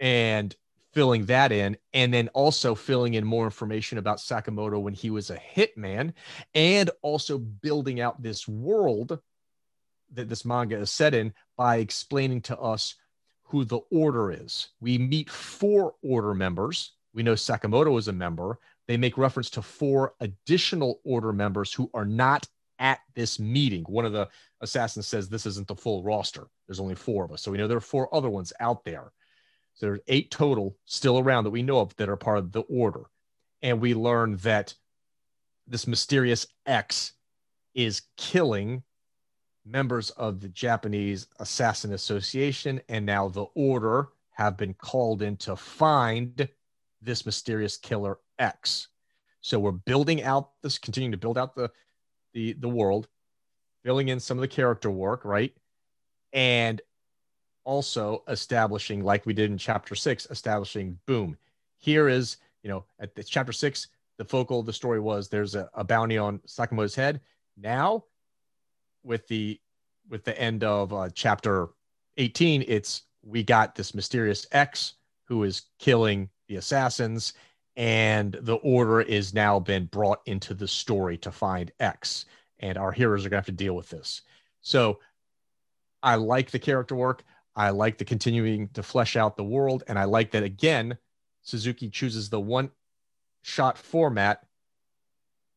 And filling that in and then also filling in more information about Sakamoto when he was a hitman and also building out this world that this manga is set in by explaining to us who the order is. We meet four order members. We know Sakamoto is a member. They make reference to four additional order members who are not at this meeting. One of the assassins says this isn't the full roster. There's only four of us. So we know there are four other ones out there. So there's eight total still around that we know of that are part of the order. And we learn that this mysterious X is killing members of the Japanese Assassin Association. And now the order have been called in to find this mysterious killer X. So we're building out this, continuing to build out the the the world, filling in some of the character work, right? and also establishing, like we did in chapter six, establishing boom. Here is, you know, at the chapter six, the focal of the story was there's a, a bounty on Sakamoto's head. Now, with the with the end of uh, chapter 18, it's we got this mysterious X who is killing the assassins, and the order is now been brought into the story to find X, and our heroes are gonna have to deal with this. So, I like the character work. I like the continuing to flesh out the world, and I like that again. Suzuki chooses the one shot format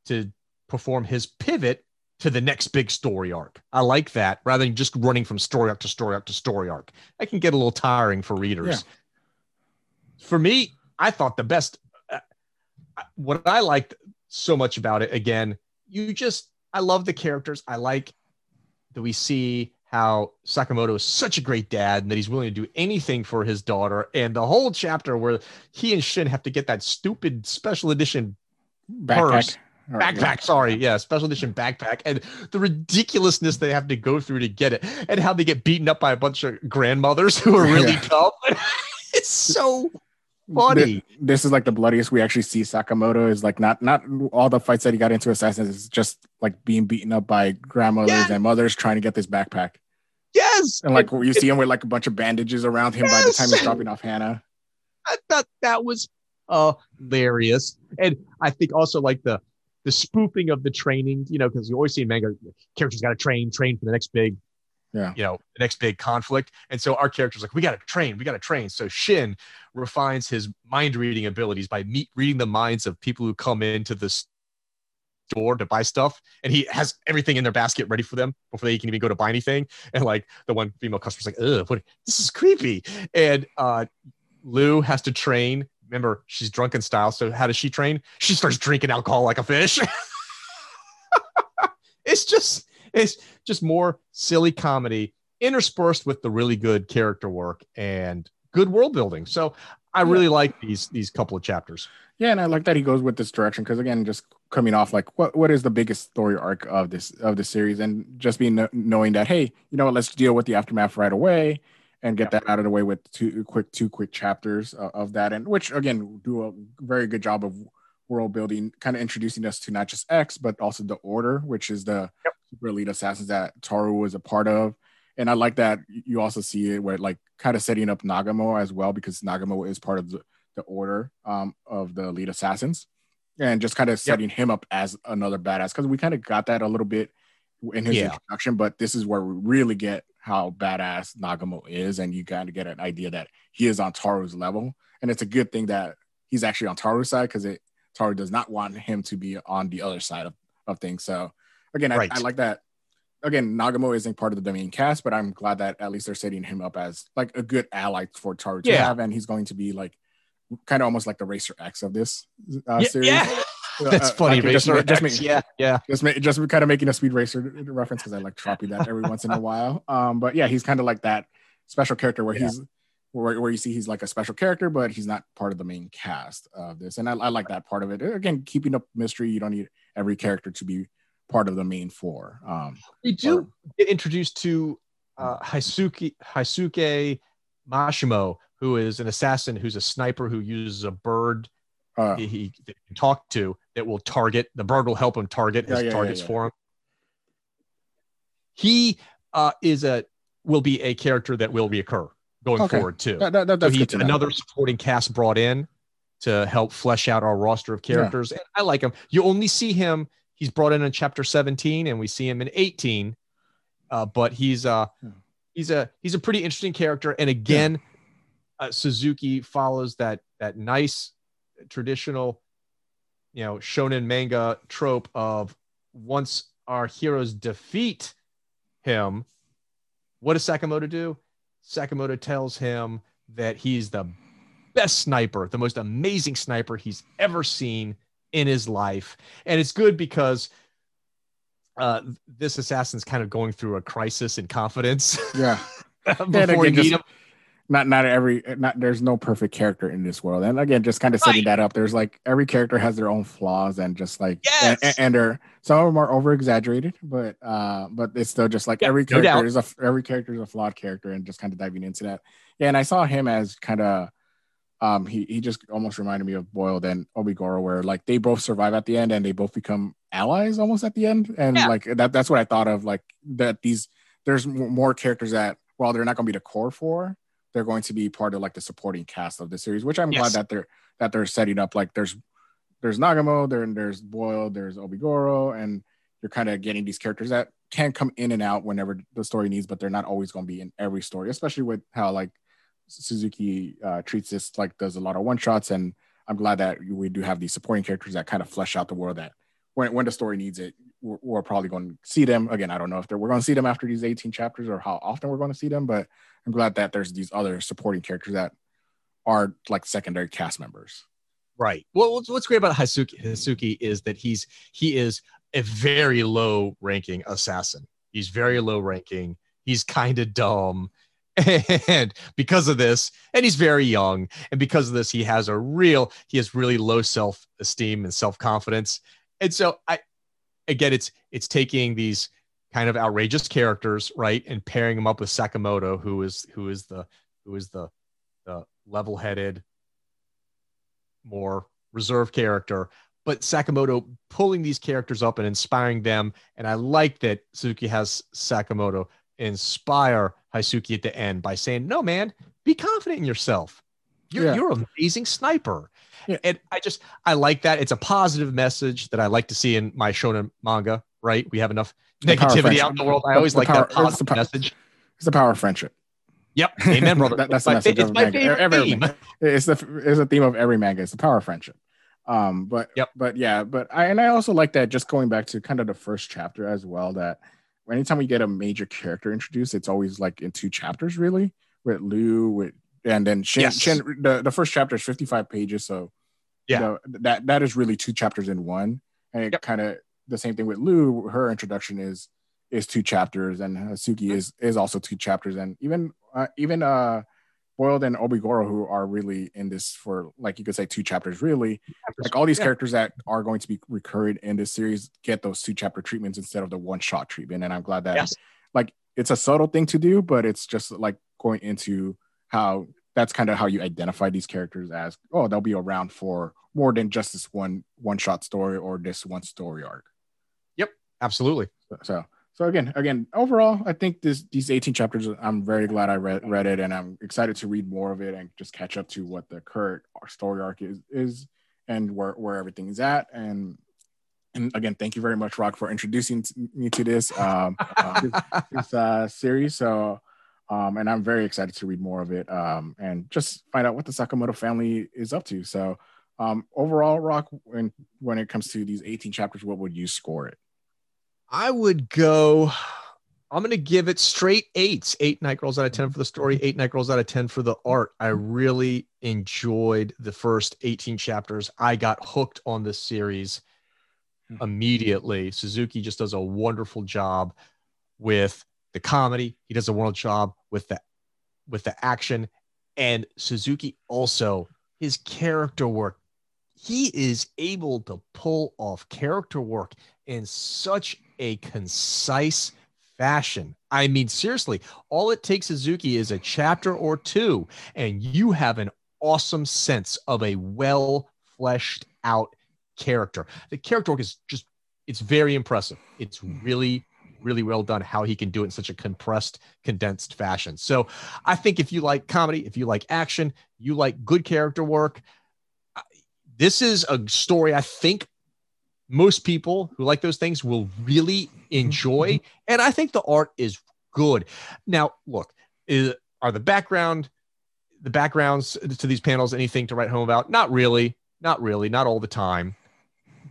to perform his pivot to the next big story arc. I like that rather than just running from story arc to story arc to story arc. I can get a little tiring for readers. Yeah. For me, I thought the best, what I liked so much about it, again, you just, I love the characters. I like that we see how Sakamoto is such a great dad and that he's willing to do anything for his daughter. And the whole chapter where he and Shin have to get that stupid special edition backpack. Purse, backpack, sorry, yeah, special edition backpack, and the ridiculousness they have to go through to get it, and how they get beaten up by a bunch of grandmothers who are really yeah. tough. (laughs) it's so funny. This, is like the bloodiest we actually see Sakamoto is like not not all the fights that he got into assassins is just like being beaten up by grandmothers yeah. and mothers trying to get this backpack. Yes. And like it, you see him with like a bunch of bandages around him yes. by the time he's dropping off Hana. I thought that was hilarious. And I think also like the the spoofing of the training, you know, because you always see in manga characters got to train, train for the next big, yeah, you know, the next big conflict. And so our characters like, we got to train, we got to train. So Shin refines his mind reading abilities by meet, reading the minds of people who come into the store to buy stuff and he has everything in their basket ready for them before they can even go to buy anything. And like the one female customer's like ugh what this is creepy. And uh Lu has to train. Remember she's drunken style so how does she train? She starts drinking alcohol like a fish. (laughs) It's just it's just more silly comedy interspersed with the really good character work and good world building. So i really like these these couple of chapters. Yeah, and I like that he goes with this direction because again, just coming off like what what is the biggest story arc of this of the series, and just being knowing that hey, you know what, let's deal with the aftermath right away and get that out of the way with two quick two quick chapters uh, of that, and which again do a very good job of world building, kind of introducing us to not just X but also the Order, which is the yep. Super elite assassins that Taro was a part of. And I like that you also see it where like kind of setting up Nagumo as well because Nagumo is part of the the order um, of the elite assassins and just kind of setting yep. him up as another badass because we kind of got that a little bit in his yeah. introduction, but this is where we really get how badass Nagumo is, and you kind of get an idea that he is on Taro's level, and it's a good thing that he's actually on Taro's side because it Taro does not want him to be on the other side of, of things. So again, right. I, I, like that. Again, Nagumo isn't part of the main cast, but I'm glad that at least they're setting him up as like a good ally for Taro to yeah. have, and he's going to be like kind of almost like the Racer X of this uh, yeah, series. Yeah. That's uh, funny. Racer just, just make, yeah, yeah. Just make, just kind of making a Speed Racer reference because I like dropping that every once in a while. Um, but yeah, he's kind of like that special character where yeah. he's where, where you see he's like a special character, but he's not part of the main cast of this. And I, I like that part of it. Again, keeping up mystery. You don't need every character to be part of the main four. Um, we do or, get introduced to uh, Heisuke Heisuke Mashimo, who is an assassin who's a sniper who uses a bird uh, he, he, can talk to that will target the bird will help him target his yeah, yeah, targets yeah, for him. He uh, is a will be a character that will reoccur going okay. forward too. That, that, so he's another supporting cast brought in to help flesh out our roster of characters. And I like him. You only see him. He's brought in in chapter 17, and we see him in 18. Uh, but he's uh he's a he's a pretty interesting character. And again, uh, Suzuki follows that that nice traditional, you know, shonen manga trope of once our heroes defeat him, what does Sakamoto do? Sakamoto tells him that he's the best sniper, the most amazing sniper he's ever seen in his life. And it's good because uh, this assassin's kind of going through a crisis in confidence. Yeah. (laughs) before you him not not every not there's no perfect character in this world and again just kind of setting Right. that up there's like every character has their own flaws and just like Yes. and, and they're some of them are over exaggerated but uh but it's still just like Yeah, every character doubt. is a every character is a flawed character and just kind of diving into that yeah and i saw him as kind of um he he just almost reminded me of boiled and Obiguro where like they both survive at the end and they both become allies almost at the end and Yeah. like that that's what i thought of like that these there's more characters that while they're not going to be the core four they're going to be part of like the supporting cast of the series, which I'm Yes. glad that they're that they're setting up. Like there's there's Nagumo, there there's Boyle, there's Obiguro, and you're kind of getting these characters that can come in and out whenever the story needs, but they're not always going to be in every story, especially with how like Suzuki uh, treats this like does a lot of one shots, and I'm glad that we do have these supporting characters that kind of flesh out the world that when when the story needs it, we're, we're probably going to see them again. I don't know if we're going to see them after these 18 chapters or how often we're going to see them, but I'm glad that there's these other supporting characters that are like secondary cast members. Right. Well, what's, what's great about Hisuki, Heisuke is that he's he is a very low ranking assassin. He's very low ranking. He's kind of dumb. And because of this, and he's very young, and because of this, he has a real, he has really low self-esteem and self-confidence. And so I again it's it's taking these kind of outrageous characters, right, and pairing them up with Sakamoto, who is who is the who is the the level-headed, more reserved character. But Sakamoto pulling these characters up and inspiring them. And I like that Suzuki has Sakamoto inspire Heisuke at the end by saying, No, man, be confident in yourself. You're, Yeah. you're an amazing sniper. Yeah. And I just, I like that. It's a positive message that I like to see in my shonen manga, right? We have enough The power of negativity out in the world. I always the like power- that it's positive power- message. It's the power of friendship. Yep. (laughs) Amen, brother. That- that's it's the my, message it's of my manga. favorite Every- theme. It's the it's the theme of every manga. It's the power of friendship. Um, but Yep. but yeah, but I and I also like that. Just going back to kind of the first chapter as well. That anytime we get a major character introduced, it's always like in two chapters, really. With Lu, with and then Shin. Yes. Shin the, the first chapter is fifty five pages, so Yeah. you know, that that is really two chapters in one. And it Yep. kind of the same thing with Lu. Her introduction is is two chapters, and Heisuke is is also two chapters, and even uh, even uh Boiled and Obiguro, who are really in this for like you could say two chapters, really. Like all these Yeah. characters that are going to be recurring in this series get those two chapter treatments instead of the one shot treatment, and I'm glad that Yes. like it's a subtle thing to do, but it's just like going into how that's kind of how you identify these characters as oh they'll be around for more than just this one one shot story or this one story arc. Yep, absolutely. So so again again overall I think this these 18 chapters I'm very glad I read read it and I'm excited to read more of it and just catch up to what the current story arc is is and where where everything is at. And and again thank you very much Rock for introducing me to this um uh, this, this uh series. So um and I'm very excited to read more of it um and just find out what the Sakamoto family is up to. So um overall Rock when when it comes to these 18 chapters what would you score it I would go. I'm going to give it straight eights. Eight night girls out of 10 for the story, eight night girls out of 10 for the art. I really enjoyed the first 18 chapters. I got hooked on this series hmm. immediately. Suzuki just does a wonderful job with the comedy. He does a wonderful job with the with the action. And Suzuki also his character work. He is able to pull off character work in such a concise fashion. I mean, seriously, all it takes Suzuki is a chapter or two, and you have an awesome sense of a well fleshed out character. The character work is just, it's very impressive. It's really, really well done how he can do it in such a compressed, condensed fashion. So I think if you like comedy, if you like action, you like good character work, this is a story I think most people who like those things will really enjoy. And I think the art is good. Now, look, is, are the background, the backgrounds to these panels anything to write home about? Not really. Not really. Not all the time.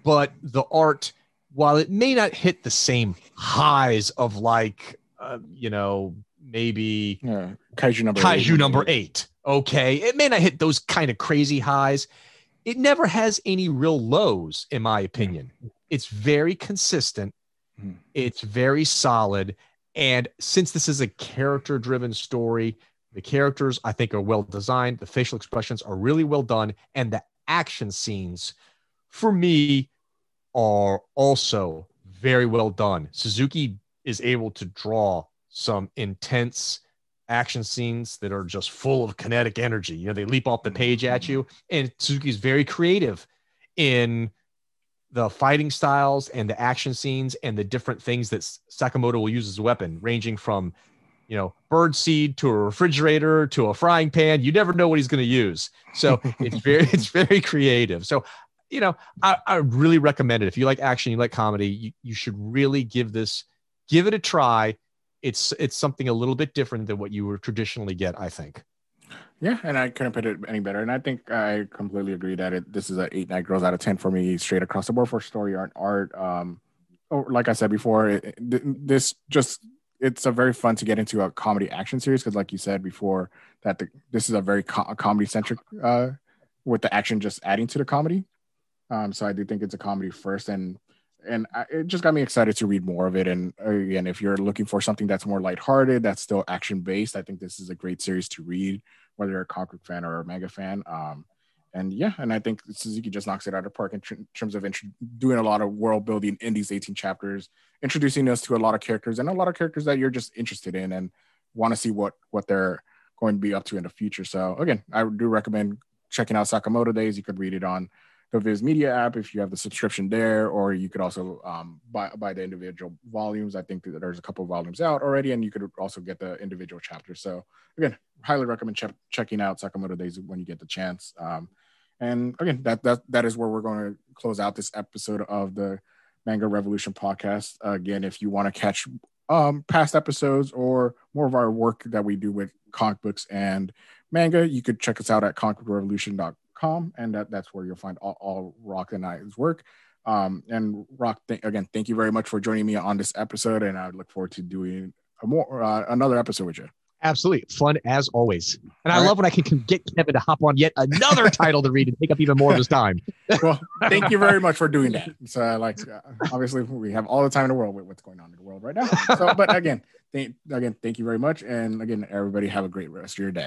But the art, while it may not hit the same highs of like, uh, you know, maybe Yeah, kaiju number kaiju eight. number eight. Okay. It may not hit those kind of crazy highs. It never has any real lows, in my opinion. It's very consistent, Mhm. it's very solid. And since this is a character driven story, The characters, I think, are well designed. The facial expressions are really well done. And the action scenes, for me, are also very well done. Suzuki is able to draw some intense action scenes that are just full of kinetic energy. You know, they leap off the page at you. Mm-hmm. And Suzuki's very creative in the fighting styles and the action scenes and the different things that Sakamoto will use as a weapon, ranging from you know, bird seed to a refrigerator to a frying pan. You never know what he's going to use. So (laughs) it's very, it's very creative. So, you know, I, I really recommend it. If you like action, you like comedy, you, you should really give this, give it a try. It's, it's something a little bit different than what you would traditionally get, I think. Yeah, and I couldn't put it any better. And I think I completely agree that it this is an eight nine girls out of ten for me, straight across the board for story art. Art, um, or like I said before, it, this just it's a very fun to get into a comedy action series because, like you said before, that the, this is a very co- comedy centric uh, with the action just adding to the comedy. Um, so I do think it's a comedy first, and and I, it just got me excited to read more of it. And again, if you're looking for something that's more lighthearted, that's still action based, I think this is a great series to read, whether you're a comic fan or a mega fan. Um, and yeah, and I think Suzuki just knocks it out of the park in, tr- in terms of int- doing a lot of world building in these 18 chapters, introducing us to a lot of characters and a lot of characters that you're just interested in and want to see what what they're going to be up to in the future. So again, I do recommend checking out Sakamoto Days. You could read it on the Viz Media app if you have the subscription there, or you could also um, buy buy the individual volumes. I think that there's a couple of volumes out already, and you could also get the individual chapters. So again, highly recommend ch- checking out Sakamoto Days when you get the chance. Um, and again, that that that is where we're going to close out this episode of the Manga Revolution podcast. Again, if you want to catch um, past episodes or more of our work that we do with comic books and manga, you could check us out at and that, that's where you'll find all, all Rock and I's work. Um, and Rock, th- again, thank you very much for joining me on this episode, and I look forward to doing a more uh, another episode with you. Absolutely. Fun as always. And All I love when I can get Kevin to hop on yet another (laughs) title to read and take up even more of his time. (laughs) well, thank you very much for doing that. (laughs) So, like, uh, obviously, we have all the time in the world with what's going on in the world right now. So, but again, th- again, thank you very much. And again, everybody have a great rest of your day.